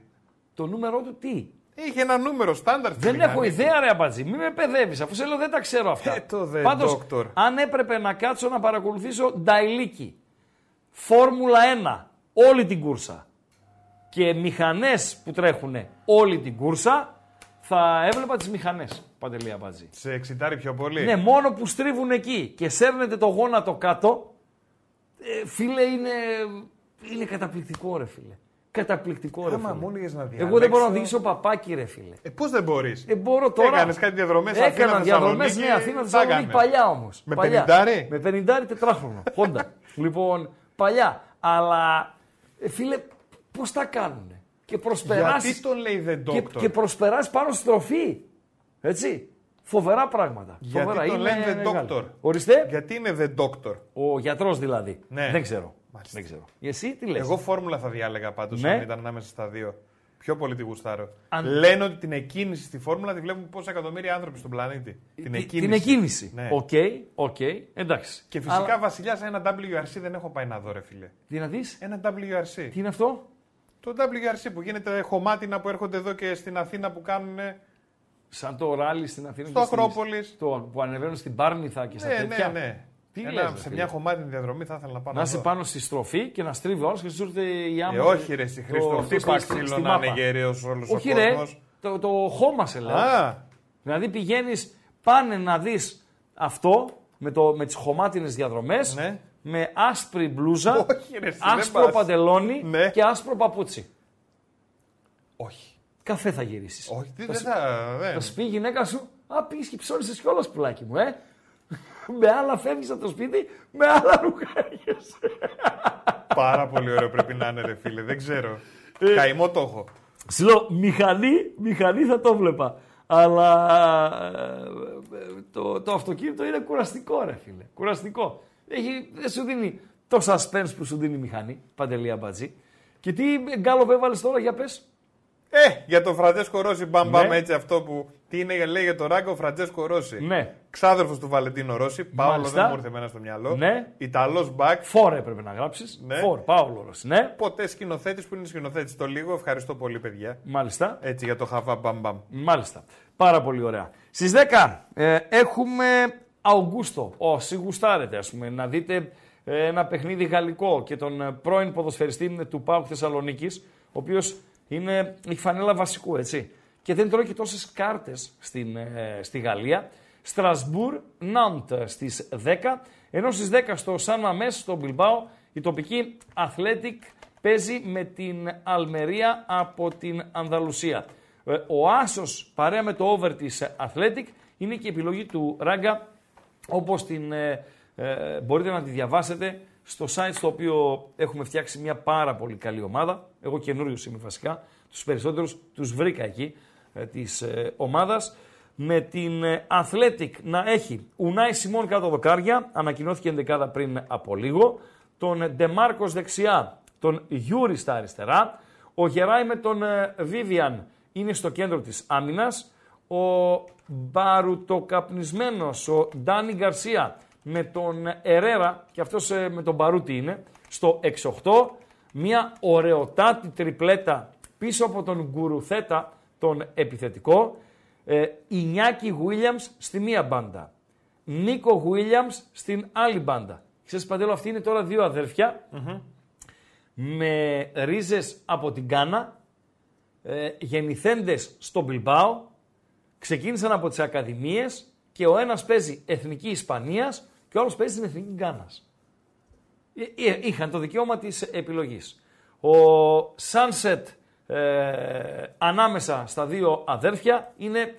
Το νούμερό του τι; Είχε ένα νούμερο στάνταρ στη Δεν μηχανή. έχω ιδέα, ρε Αμπατζή. Μην με παιδεύεις, αφού σε λέω δεν τα ξέρω αυτά. Ε, το The Πάντως, Doctor. αν έπρεπε να κάτσω να παρακολουθήσω Νταϊλίκη, Φόρμουλα 1, όλη την κούρσα και μηχανές που τρέχουν όλη την κούρσα, θα έβλεπα τις μηχανές, Παντελή Αμπατζή. Σε εξητάρει πιο πολύ. Ναι, μόνο που στρίβουν εκεί και σέρνετε το γόνατο κάτω, ε, φίλε, είναι, είναι καταπληκτικό, ρε φίλε. Καταπληκτικό, ρε Άμα φίλε. μου έλεγες να διαλέξω... Εγώ δεν μπορώ να οδηγήσω παπάκι, ρε φίλε. Ε, πώς δεν μπορείς; Ε, μπορώ τώρα. Έκανες κάτι διαδρομές Έκανα Αθήνα, διαδρομές, Θεσσαλονίκη, ναι, Αθήνα, τα Θεσσαλονίκη, έκανες. παλιά όμως. Με παλιά. πενηντάρι; Με πενηντάρι τετράχρονο. Χόντα. λοιπόν, παλιά. Αλλά ε, φίλε, πώς τα κάνουν. Και προσπεράσει. Γιατί τον λέει The και, Doctor; και προσπεράσει πάνω στη στροφή. Έτσι. Φοβερά πράγματα. Γιατί Φοβερά. τον Είναι λένε The μεγάλος. Doctor. Ορίστε. Γιατί είναι The Doctor. Ο γιατρός δηλαδή. Ναι. Δεν ξέρω. Μάλιστα. Δεν ξέρω. Εσύ τι λες; Εγώ φόρμουλα θα διάλεγα πάντως Ναι. αν ήταν ανάμεσα στα δύο. Πιο πολύ τη γουστάρω. Αν- Λένε ότι την εκκίνηση στη φόρμουλα τη βλέπουν πόσα εκατομμύρια άνθρωποι στον πλανήτη. Την Τι- εκκίνηση. Την εκκίνηση. Ναι. Οκ, οκ, εντάξει. Και φυσικά Αλλά- βασιλιά ένα WRC δεν έχω πάει να δω, ρε φίλε. Τι να δεις, Ένα WRC. τι είναι αυτό; Το WRC που γίνεται χωμάτινα που έρχονται εδώ και στην Αθήνα που κάνουν. Σαν το ράλι στην Αθήνα. Στο και στις- Ακρόπολης. Το που ανεβαίνουν στην Πάρνηθα και στα Ναι, τέτοια. ναι, ναι. Τι Ένα- λες, ρε σε φίλε; μια χωμάτινη διαδρομή θα ήθελα να πάω Να να είσαι δω. πάνω στη στροφή και να στρίβει ο άλλος και σου έρθει η άμμο. Ε, όχι ρε, εσύ το- Χρήστο. το- Χτύπα στη- ξύλο στη να είναι μάπα. γεραίος όλος ο Όχι ρε, κόσμος. το, το χώμα σε λέω. Α, Δηλαδή πηγαίνεις, πάνε να δεις αυτό με, το, με τις χωμάτινες διαδρομές, Ναι. με άσπρη μπλούζα, Όχι, ρε, εσύ, δεν άσπρο πας. παντελόνι Ναι. και άσπρο παπούτσι. όχι. Καφέ θα γυρίσεις. Όχι, τι- Θα δεν σου- θα. δεν. Θα σου πει η γυναίκα σου, Α, πήγες και ψώνισες κιόλας πουλάκι μου, ε. με άλλα φεύγεις από το σπίτι, με άλλα ρούχα έρχεσαι. Πάρα πολύ ωραίο πρέπει να είναι, ρε φίλε. Δεν ξέρω. Ε. Καημό το έχω. Σου λέω, μηχανή, μηχανή θα το βλέπα. Αλλά ε, το, το αυτοκίνητο είναι κουραστικό, ρε φίλε. Κουραστικό. Έχει, δεν σου δίνει το suspense που σου δίνει η μηχανή, Παντελή Αμπατζή. Και τι γκάλοπ έβαλες τώρα για πες. Ε, για τον Φραντζέσκο Ρώση, μπαμ μπαμ Ναι. έτσι αυτό που. Τι είναι, λέει για τον Ράγκο ο Φραντζέσκο Ρώση. Ναι. Ξάδερφος του Βαλεντίνο Ρώση. Πάολο Μάλιστα. δεν μου ήρθε εμένα στο μυαλό. Ναι. Ιταλός μπακ. Φορ έπρεπε να γράψεις. Ναι. Φορ, Πάολο Ρώση. Ναι, Ποτέ σκηνοθέτης που είναι σκηνοθέτης το λίγο. Ευχαριστώ πολύ, παιδιά. μάλιστα. Έτσι για το χαβά μπαμ μπαμ. Μάλιστα. Πάρα πολύ ωραία. Στις 10 ε, έχουμε Αουγκούστο. Όσοι γουστάρετε, ας πούμε, να δείτε ε, ένα παιχνίδι γαλλικό και τον ε, πρώην ποδοσφαιριστή του ΠΑΟΚ Θεσσαλονίκης, ο οποίος είναι, έχει φανέλα βασικού, έτσι. Και δεν τρώει και τόσες κάρτες στην, ε, στη Γαλλία. Στρασβούρ, Ναντ στις 10, ενώ στις 10 στο Σαν Μαμές, στο Μπιλμπάο, η τοπική Athletic παίζει με την Αλμερία από την Ανδαλουσία. Ε, Ο Άσος παρέα με το over της Athletic είναι και η επιλογή του Ράγκα όπως την ε, ε, μπορείτε να τη διαβάσετε στο site στο οποίο έχουμε φτιάξει μια πάρα πολύ καλή ομάδα. Εγώ καινούριο είμαι βασικά. Τους περισσότερους τους βρήκα εκεί ε, της ε, ομάδας. Με την ε, Athletic να έχει Ουνάι Σιμών κάτω δοκάρια, ανακοινώθηκε ενδεκάδα πριν από λίγο. Τον Ντεμάρκος δεξιά, τον Γιούρι στα αριστερά. Ο Γεράι με τον ε, Βίβιαν είναι στο κέντρο της άμυνας. Ο μπαρουτοκαπνισμένος, ο Ντάνι Γκαρσία με τον Ερέρα, και αυτός ε, με τον Μπαρούτι είναι, στο 6-8. Μια ωραιοτάτη τριπλέτα πίσω από τον Γκουρουθέτα, τον επιθετικό. Ε, Ινιάκη Γουίλιαμς στη μία μπάντα. Νίκο Γουίλιαμς στην άλλη μπάντα. Ξέρεις Παντέλο, αυτοί είναι τώρα δύο αδέρφια με ρίζες από την Κάνα, ε, γεννηθέντες στο Μπιλμπάο, ξεκίνησαν από τις ακαδημίες και ο ένας παίζει Εθνική Ισπανίας και ο άλλος παίζει την Εθνική Γκάνας. Ε, ε, Είχαν το δικαίωμα της επιλογής. Ο Sunset ε, ανάμεσα στα δύο αδέρφια είναι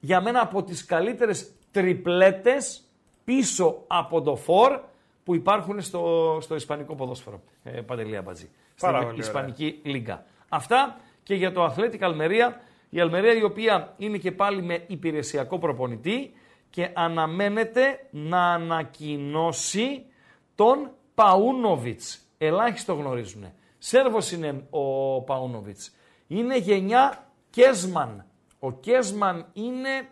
για μένα από τις καλύτερες τριπλέτες πίσω από το φορ που υπάρχουν στο, στο Ισπανικό ποδόσφαιρο. Ε, Παντελία Μπατζή. Πάρα Στην πολύ Ισπανική Λίγκα. Αυτά και για το Αθλέτικ Αλμερία. Η Αλμερία η οποία είναι και πάλι με υπηρεσιακό προπονητή και αναμένεται να ανακοινώσει τον Παούνοβιτς. Ελάχιστο γνωρίζουν. Σέρβος είναι ο Παούνοβιτς. Είναι γενιά Κέσμαν. Ο Κέσμαν είναι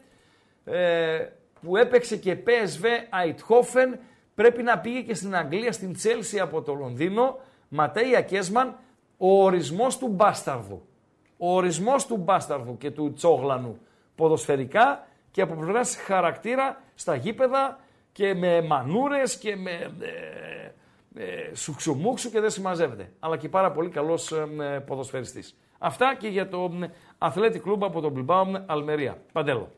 ε, που έπαιξε και PSV Eindhoven, πρέπει να πήγε και στην Αγγλία, στην Τσέλσι από το Λονδίνο. Ματέια Κέσμαν, ο ορισμός του μπάσταρδου. Ο ορισμός του μπάσταρδου και του τσόγλανου ποδοσφαιρικά και από πλευράς χαρακτήρα στα γήπεδα και με μανούρες και με ε, ε, σουξουμούξου και δεν συμμαζεύεται. Αλλά και πάρα πολύ καλός ε, ποδοσφαιριστής. Αυτά και για το Αθλέτη Κλούμπ από τον Μπιλμπάου Αλμερία. Παντέλο.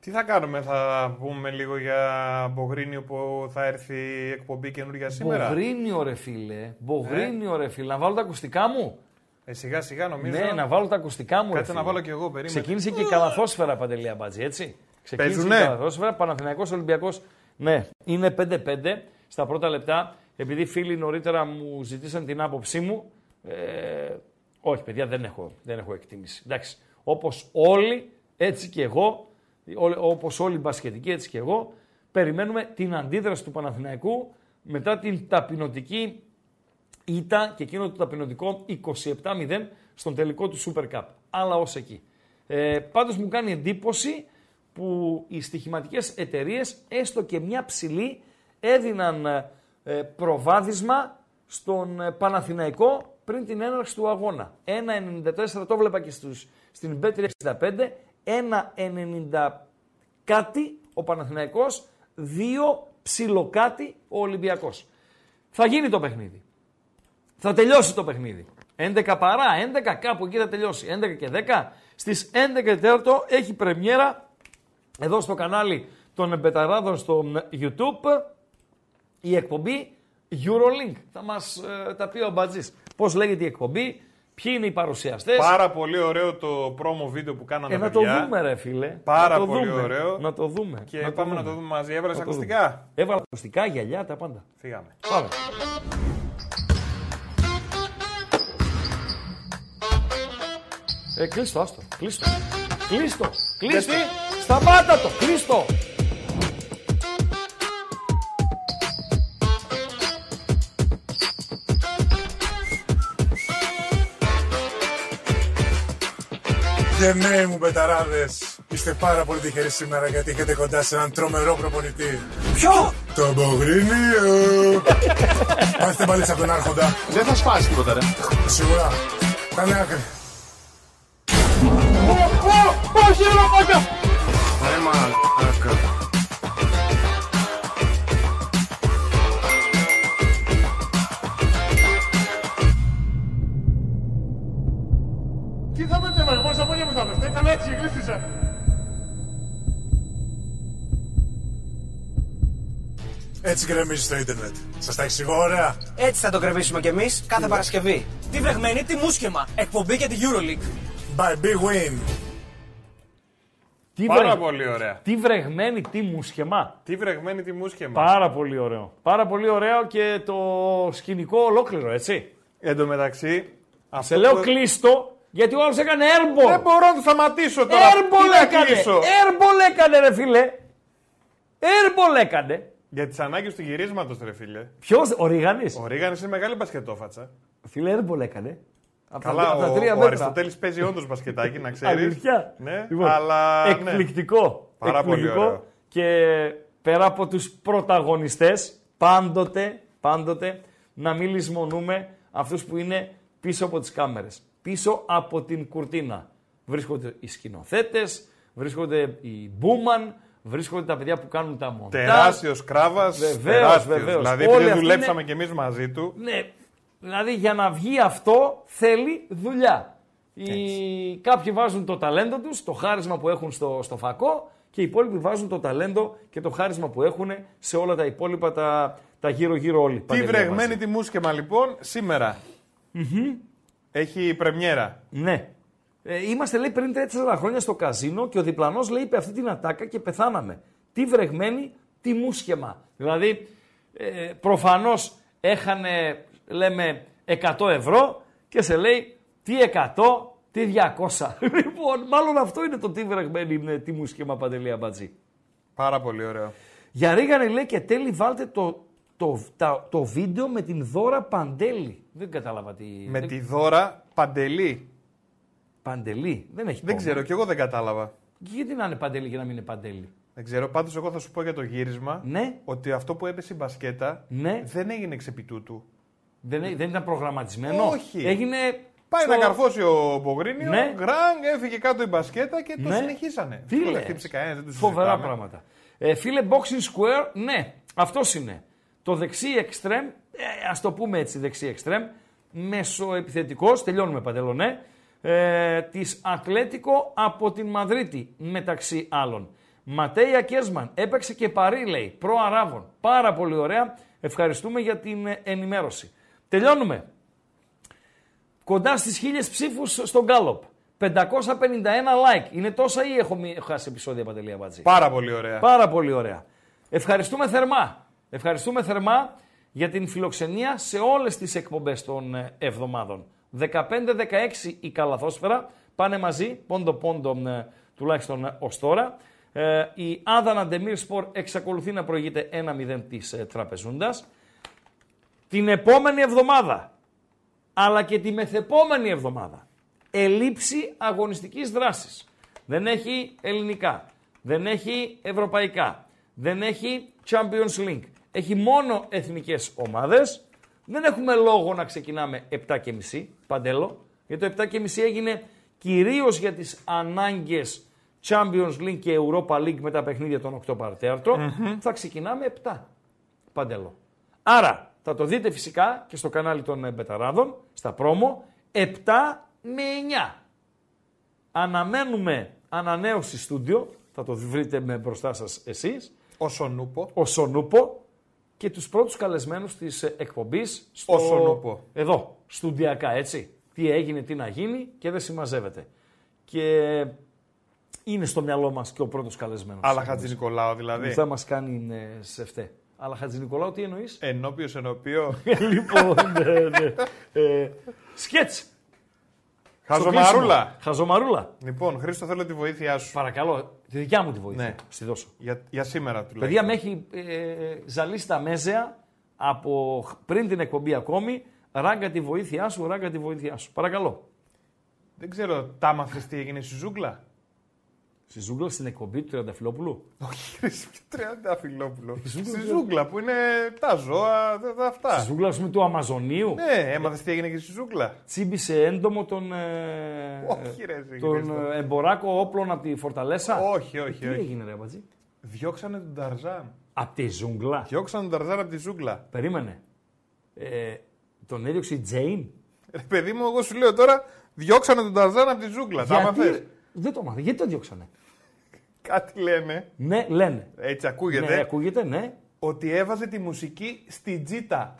Τι θα κάνουμε, θα πούμε λίγο για Μπογρίνιο που θα έρθει η εκπομπή καινούργια σήμερα; Μπογρίνιο ρε φίλε, Μπογρίνιο ρε φίλε. Να βάλω τα ακουστικά μου; Ε, σιγά σιγά νομίζω. Ναι, να βάλω τα ακουστικά μου. Κάτσε ρε να φίλε. βάλω κι εγώ, περίμενε. Ξεκίνησε και η καλαθόσφαιρα παντελία μπάτζη, έτσι. Ξεκίνησε Παίζουνε; και η καλαθόσφαιρα, Παναθηναϊκός Ολυμπιακός. Ναι, είναι 5-5 στα πρώτα λεπτά. Επειδή φίλοι νωρίτερα μου ζητήσαν την άποψή μου, ε, όχι παιδιά δεν έχω, δεν έχω εκτίμηση. Εντάξει, όπως όλοι, έτσι και εγώ, ό- όπως όλοι οι μπασκετικοί, έτσι και εγώ, περιμένουμε την αντίδραση του Παναθηναϊκού μετά την ταπεινωτική ήττα και εκείνο το ταπεινωτικό 27-0 στον τελικό του Super Cup. Αλλά ως εκεί. Ε, πάντως μου κάνει εντύπωση που οι στοιχηματικές εταιρείες έστω και μια ψηλή έδιναν ε, προβάδισμα στον ε, Παναθηναϊκό πριν την έναρξη του αγώνα. 1,94 το βλέπα και στους, στην B365, 1,90 κάτι ο Παναθηναϊκός, 2 ψιλοκάτι ο Ολυμπιακός. Θα γίνει το παιχνίδι. Θα τελειώσει το παιχνίδι. 11 παρά, 11 κάπου εκεί θα τελειώσει. 11 και 10. Στις 11 και 4 έχει πρεμιέρα εδώ στο κανάλι των Εμπεταράδων στο YouTube η εκπομπή Eurolink. Θα μας ε, τα πει ο Αμπατζής. Πώς λέγεται η εκπομπή, ποιοι είναι οι παρουσιαστές. Πάρα πολύ ωραίο το promo βίντεο που κάνανε Ε, να το παιδιά. δούμε ρε φίλε. Πάρα να το πολύ δούμε. ωραίο. Να το δούμε. Και να πάμε να το δούμε μαζί. Έβαλες Να το ακουστικά; δούμε. Έβαλα ακουστικά, γυαλιά, τα πάντα. Φύγαμε. Πάμε. Ε, κλείστο, άστο. Κλείστο. Κλείστο. Κλείστο. Γιατί; Σταμάτα το. Κλείστο. Γενναίοι μου πεταράδες, είστε πάρα πολύ τυχεροί σήμερα γιατί έχετε κοντά σε έναν τρομερό προπονητή. Ποιο; Το Μπογρίνιο! Πάστε πάλι από τον Άρχοντα. Δεν θα σπάσει τίποτα, ρε. Σίγουρα. Κάνε άκρη. Όχι, ρε μαλάκα! Ρε μαλάκα. Έκανε έτσι, γλίστησα. Έτσι γκρεμίζεις το ίντερνετ. Σας τα εξηγώ ωραία. Έτσι θα το κρεμίσουμε κι εμείς κάθε Παρασκευή. Τι βρεγμένη, τι μουσκεμα. Εκπομπή για την Euroleague. By big win. Τι, Πάρα βρε- πολύ ωραία. τι βρεγμένη, τι μουσχεμά. Τι βρεγμένη τη μουσκεμα. Πάρα πολύ ωραίο. Πάρα πολύ ωραίο και το σκηνικό ολόκληρο, έτσι. Εν τω μεταξύ. Αυτό Σε λέω που- κλείστο, γιατί ο άλλος έκανε airball. Δεν μπορώ να το σταματήσω τώρα. Airball Τι να έκανε. κλείσω; Airball έκανε, ρε φίλε. Airball έκανε. Για τις ανάγκες του γυρίσματος, ρε φίλε. Ποιος, ο Ρίγανης; Ο Ρίγανης είναι μεγάλη μπασκετόφατσα. Φίλε, airball έκανε. Από τα- Καλά, από τα ο, τρία ο μέτρα. Αριστοτέλης παίζει όντως μπασκετάκι, να ξέρεις. Αλήθεια. Ναι, Λοιπόν, αλλά. ναι. εκπληκτικό. Πάρα πολύ εκπληκτικό. ωραίο. Και πέρα από τους πρωταγωνιστές, πάντοτε, πάντοτε, να μην λησμονούμε αυτούς που είναι πίσω από τις κάμερες. Πίσω από την κουρτίνα. Βρίσκονται οι σκηνοθέτες, βρίσκονται οι μπούμαν, βρίσκονται τα παιδιά που κάνουν τα μοντάζ. Τεράστιος κράβας. Βεβαίως, βεβαίως. Δηλαδή, Όλοι επειδή αυτοί δουλέψαμε είναι- κι εμείς μαζί του. Ναι, δηλαδή για να βγει αυτό θέλει δουλειά. Οι... Κάποιοι βάζουν το ταλέντο τους, το χάρισμα που έχουν στο, στο φακό και οι υπόλοιποι βάζουν το ταλέντο και το χάρισμα που έχουν σε όλα τα υπόλοιπα τα, τα γύρω-γύρω όλοι. Τι Παντελή βρεγμένη μαζί. τη μουσκεμα λοιπόν σήμερα. Έχει πρεμιέρα. Ναι. Ε, είμαστε λέει πριν 4 χρόνια στο καζίνο και ο διπλανός λέει είπε αυτή την ατάκα και πεθάναμε. Τι βρεγμένη, τι μουσχεμα. Δηλαδή ε, προφανώς έχανε λέμε 100 ευρώ και σε λέει τι 100, τι 200. λοιπόν, μάλλον αυτό είναι το τι βρεγμένη είναι τι μουσχεμα παντελή αμπατζή. Πάρα πολύ ωραίο. Για Ρίγανε λέει και τέλει βάλτε το, το, τα- το βίντεο με την δώρα Παντέλη. Δεν κατάλαβα τι... Με δεν- τη δώρα Παντελή. Παντελή. Δεν έχει Δεν τόνο. ξέρω, κι εγώ δεν κατάλαβα. Και Γιατί να είναι παντελή και να μην είναι παντέλη; Δεν ξέρω. Πάντως, εγώ θα σου πω για το γύρισμα Ναι. ότι αυτό που έπεσε η μπασκέτα Ναι. δεν έγινε εξ τούτου. Δεν, δεν ήταν προγραμματισμένο. Όχι. Έγινε. Πάει στο- να καρφώσει ο Μπογρίνιο, Ναι. γκρανγκ, έφυγε κάτω η μπασκέτα και το Ναι. συνεχίσανε. Τι Δεν λες. χτύπησε κανένας, δεν τους Φοβερά πράγματα. Ε, φίλε, boxing square, ναι, αυτός είναι. Το δεξί extreme, ε, ας το πούμε έτσι δεξί extreme, μεσοεπιθετικός, τελειώνουμε παντελώ, ναι, ε, της Ατλέτικο από την Μαδρίτη, μεταξύ άλλων. Ματέια Κέσμαν, έπαιξε και Παρί, λέει, προ Αράβων. Πάρα πολύ ωραία, ευχαριστούμε για την ε, ενημέρωση. Τελειώνουμε. Κοντά στις χίλιες ψήφους στον Γκάλοπ. 551 like. Είναι τόσα ή έχω, μη- έχω χάσει επεισόδια Παντελή Αμπατζή. Πάρα πολύ ωραία. Πάρα πολύ ωραία. Ευχαριστούμε θερμά. Ευχαριστούμε θερμά για την φιλοξενία σε όλες τις εκπομπές των ε, εβδομάδων. 15-16 η καλαθόσφαιρα πάνε μαζί, πόντο πόντο ε, τουλάχιστον ε, ως τώρα. Ε, η Άδανα Ντεμίρ Σπορ εξακολουθεί να προηγείται 1-0 της ε, Τραπεζούντας. Την επόμενη εβδομάδα, αλλά και τη μεθεπόμενη εβδομάδα, ελήψη αγωνιστικής δράσης. Δεν έχει ελληνικά, δεν έχει ευρωπαϊκά, δεν έχει Champions League. Έχει μόνο εθνικές ομάδες. Δεν έχουμε λόγο να ξεκινάμε 7.30, παντέλο, γιατί το 7.30 έγινε κυρίως για τις ανάγκες Champions League και Europa League με τα παιχνίδια των 8 παρατέταρτο. Θα ξεκινάμε 7, παντέλο. Άρα θα το δείτε φυσικά και στο κανάλι των ε, Μπεταράδων, στα πρόμο, 7 με 9. Αναμένουμε ανανέωση στούντιο, θα το βρείτε με μπροστά σας εσείς, Ο Σονούπο. ο Σονούπο και τους πρώτους καλεσμένους της ε, εκπομπής στο... Ο Σονούπο. Εδώ, στουντιακά έτσι. Τι έγινε, τι να γίνει και δεν συμμαζεύεται. Και είναι στο μυαλό μας και ο πρώτος καλεσμένος. Αλλά της Χατζη εκπομπής. Νικολάου Που δηλαδή. θα μας κάνει ε, σε φταί. Αλλά Χατζη Νικολάου τι εννοείς; Ενώπιος ενώπιο. λοιπόν, ναι, ναι. Ε, σκέτς. Χαζομαρούλα. Χαζομαρούλα. Λοιπόν, Χρήστο, θέλω τη βοήθειά σου. Παρακαλώ, τη δικιά μου τη βοήθεια. Ναι. Στη δώσω. Για, για σήμερα τουλάχιστον. Παιδιά, με έχει ε, ζαλίσει τα μέζεα από χ- πριν την εκπομπή ακόμη. Ράγκα τη βοήθειά σου, ράγκα τη βοήθειά σου. Παρακαλώ. Δεν ξέρω, τα μάθες τι έγινε στη ζούγκλα; Στη ζούγκλα στην εκπομπή του Τριανταφυλόπουλου. Όχι, ρε, εσύ, ποιο τριαντάφυλλόπουλο. Στη ζούγκλα που είναι τα ζώα, τα, τα αυτά. Στη ζούγκλα, ας πούμε, του Αμαζονίου; Ναι, έμαθες τι έγινε και στη ζούγκλα. Τσίμπησε έντομο τον, ε, Όχι, ρε, εσύ, τον Χρήστο. ε, εμποράκο όπλων από τη Φορταλέσσα. Όχι, όχι, Τι όχι. έγινε, ρε Αμπατζή. Διώξανε τον Ταρζάν. Απ' τη ζούγκλα; Διώξανε τον Ταρζάν από τη ζούγκλα. Περίμενε. Ε, τον έδιωξε η Τζέιν; Ρε, παιδί μου, εγώ σου λέω τώρα, διώξανε τον Ταρζάν από τη ζούγκλα. Τα Γιατί- μάθες. Δεν το μάθα. Γιατί το διώξανε; Κάτι λένε, Ναι, λένε. έτσι ακούγεται, Ναι, ακούγεται, ναι. ότι έβαζε τη μουσική στην τζίτα.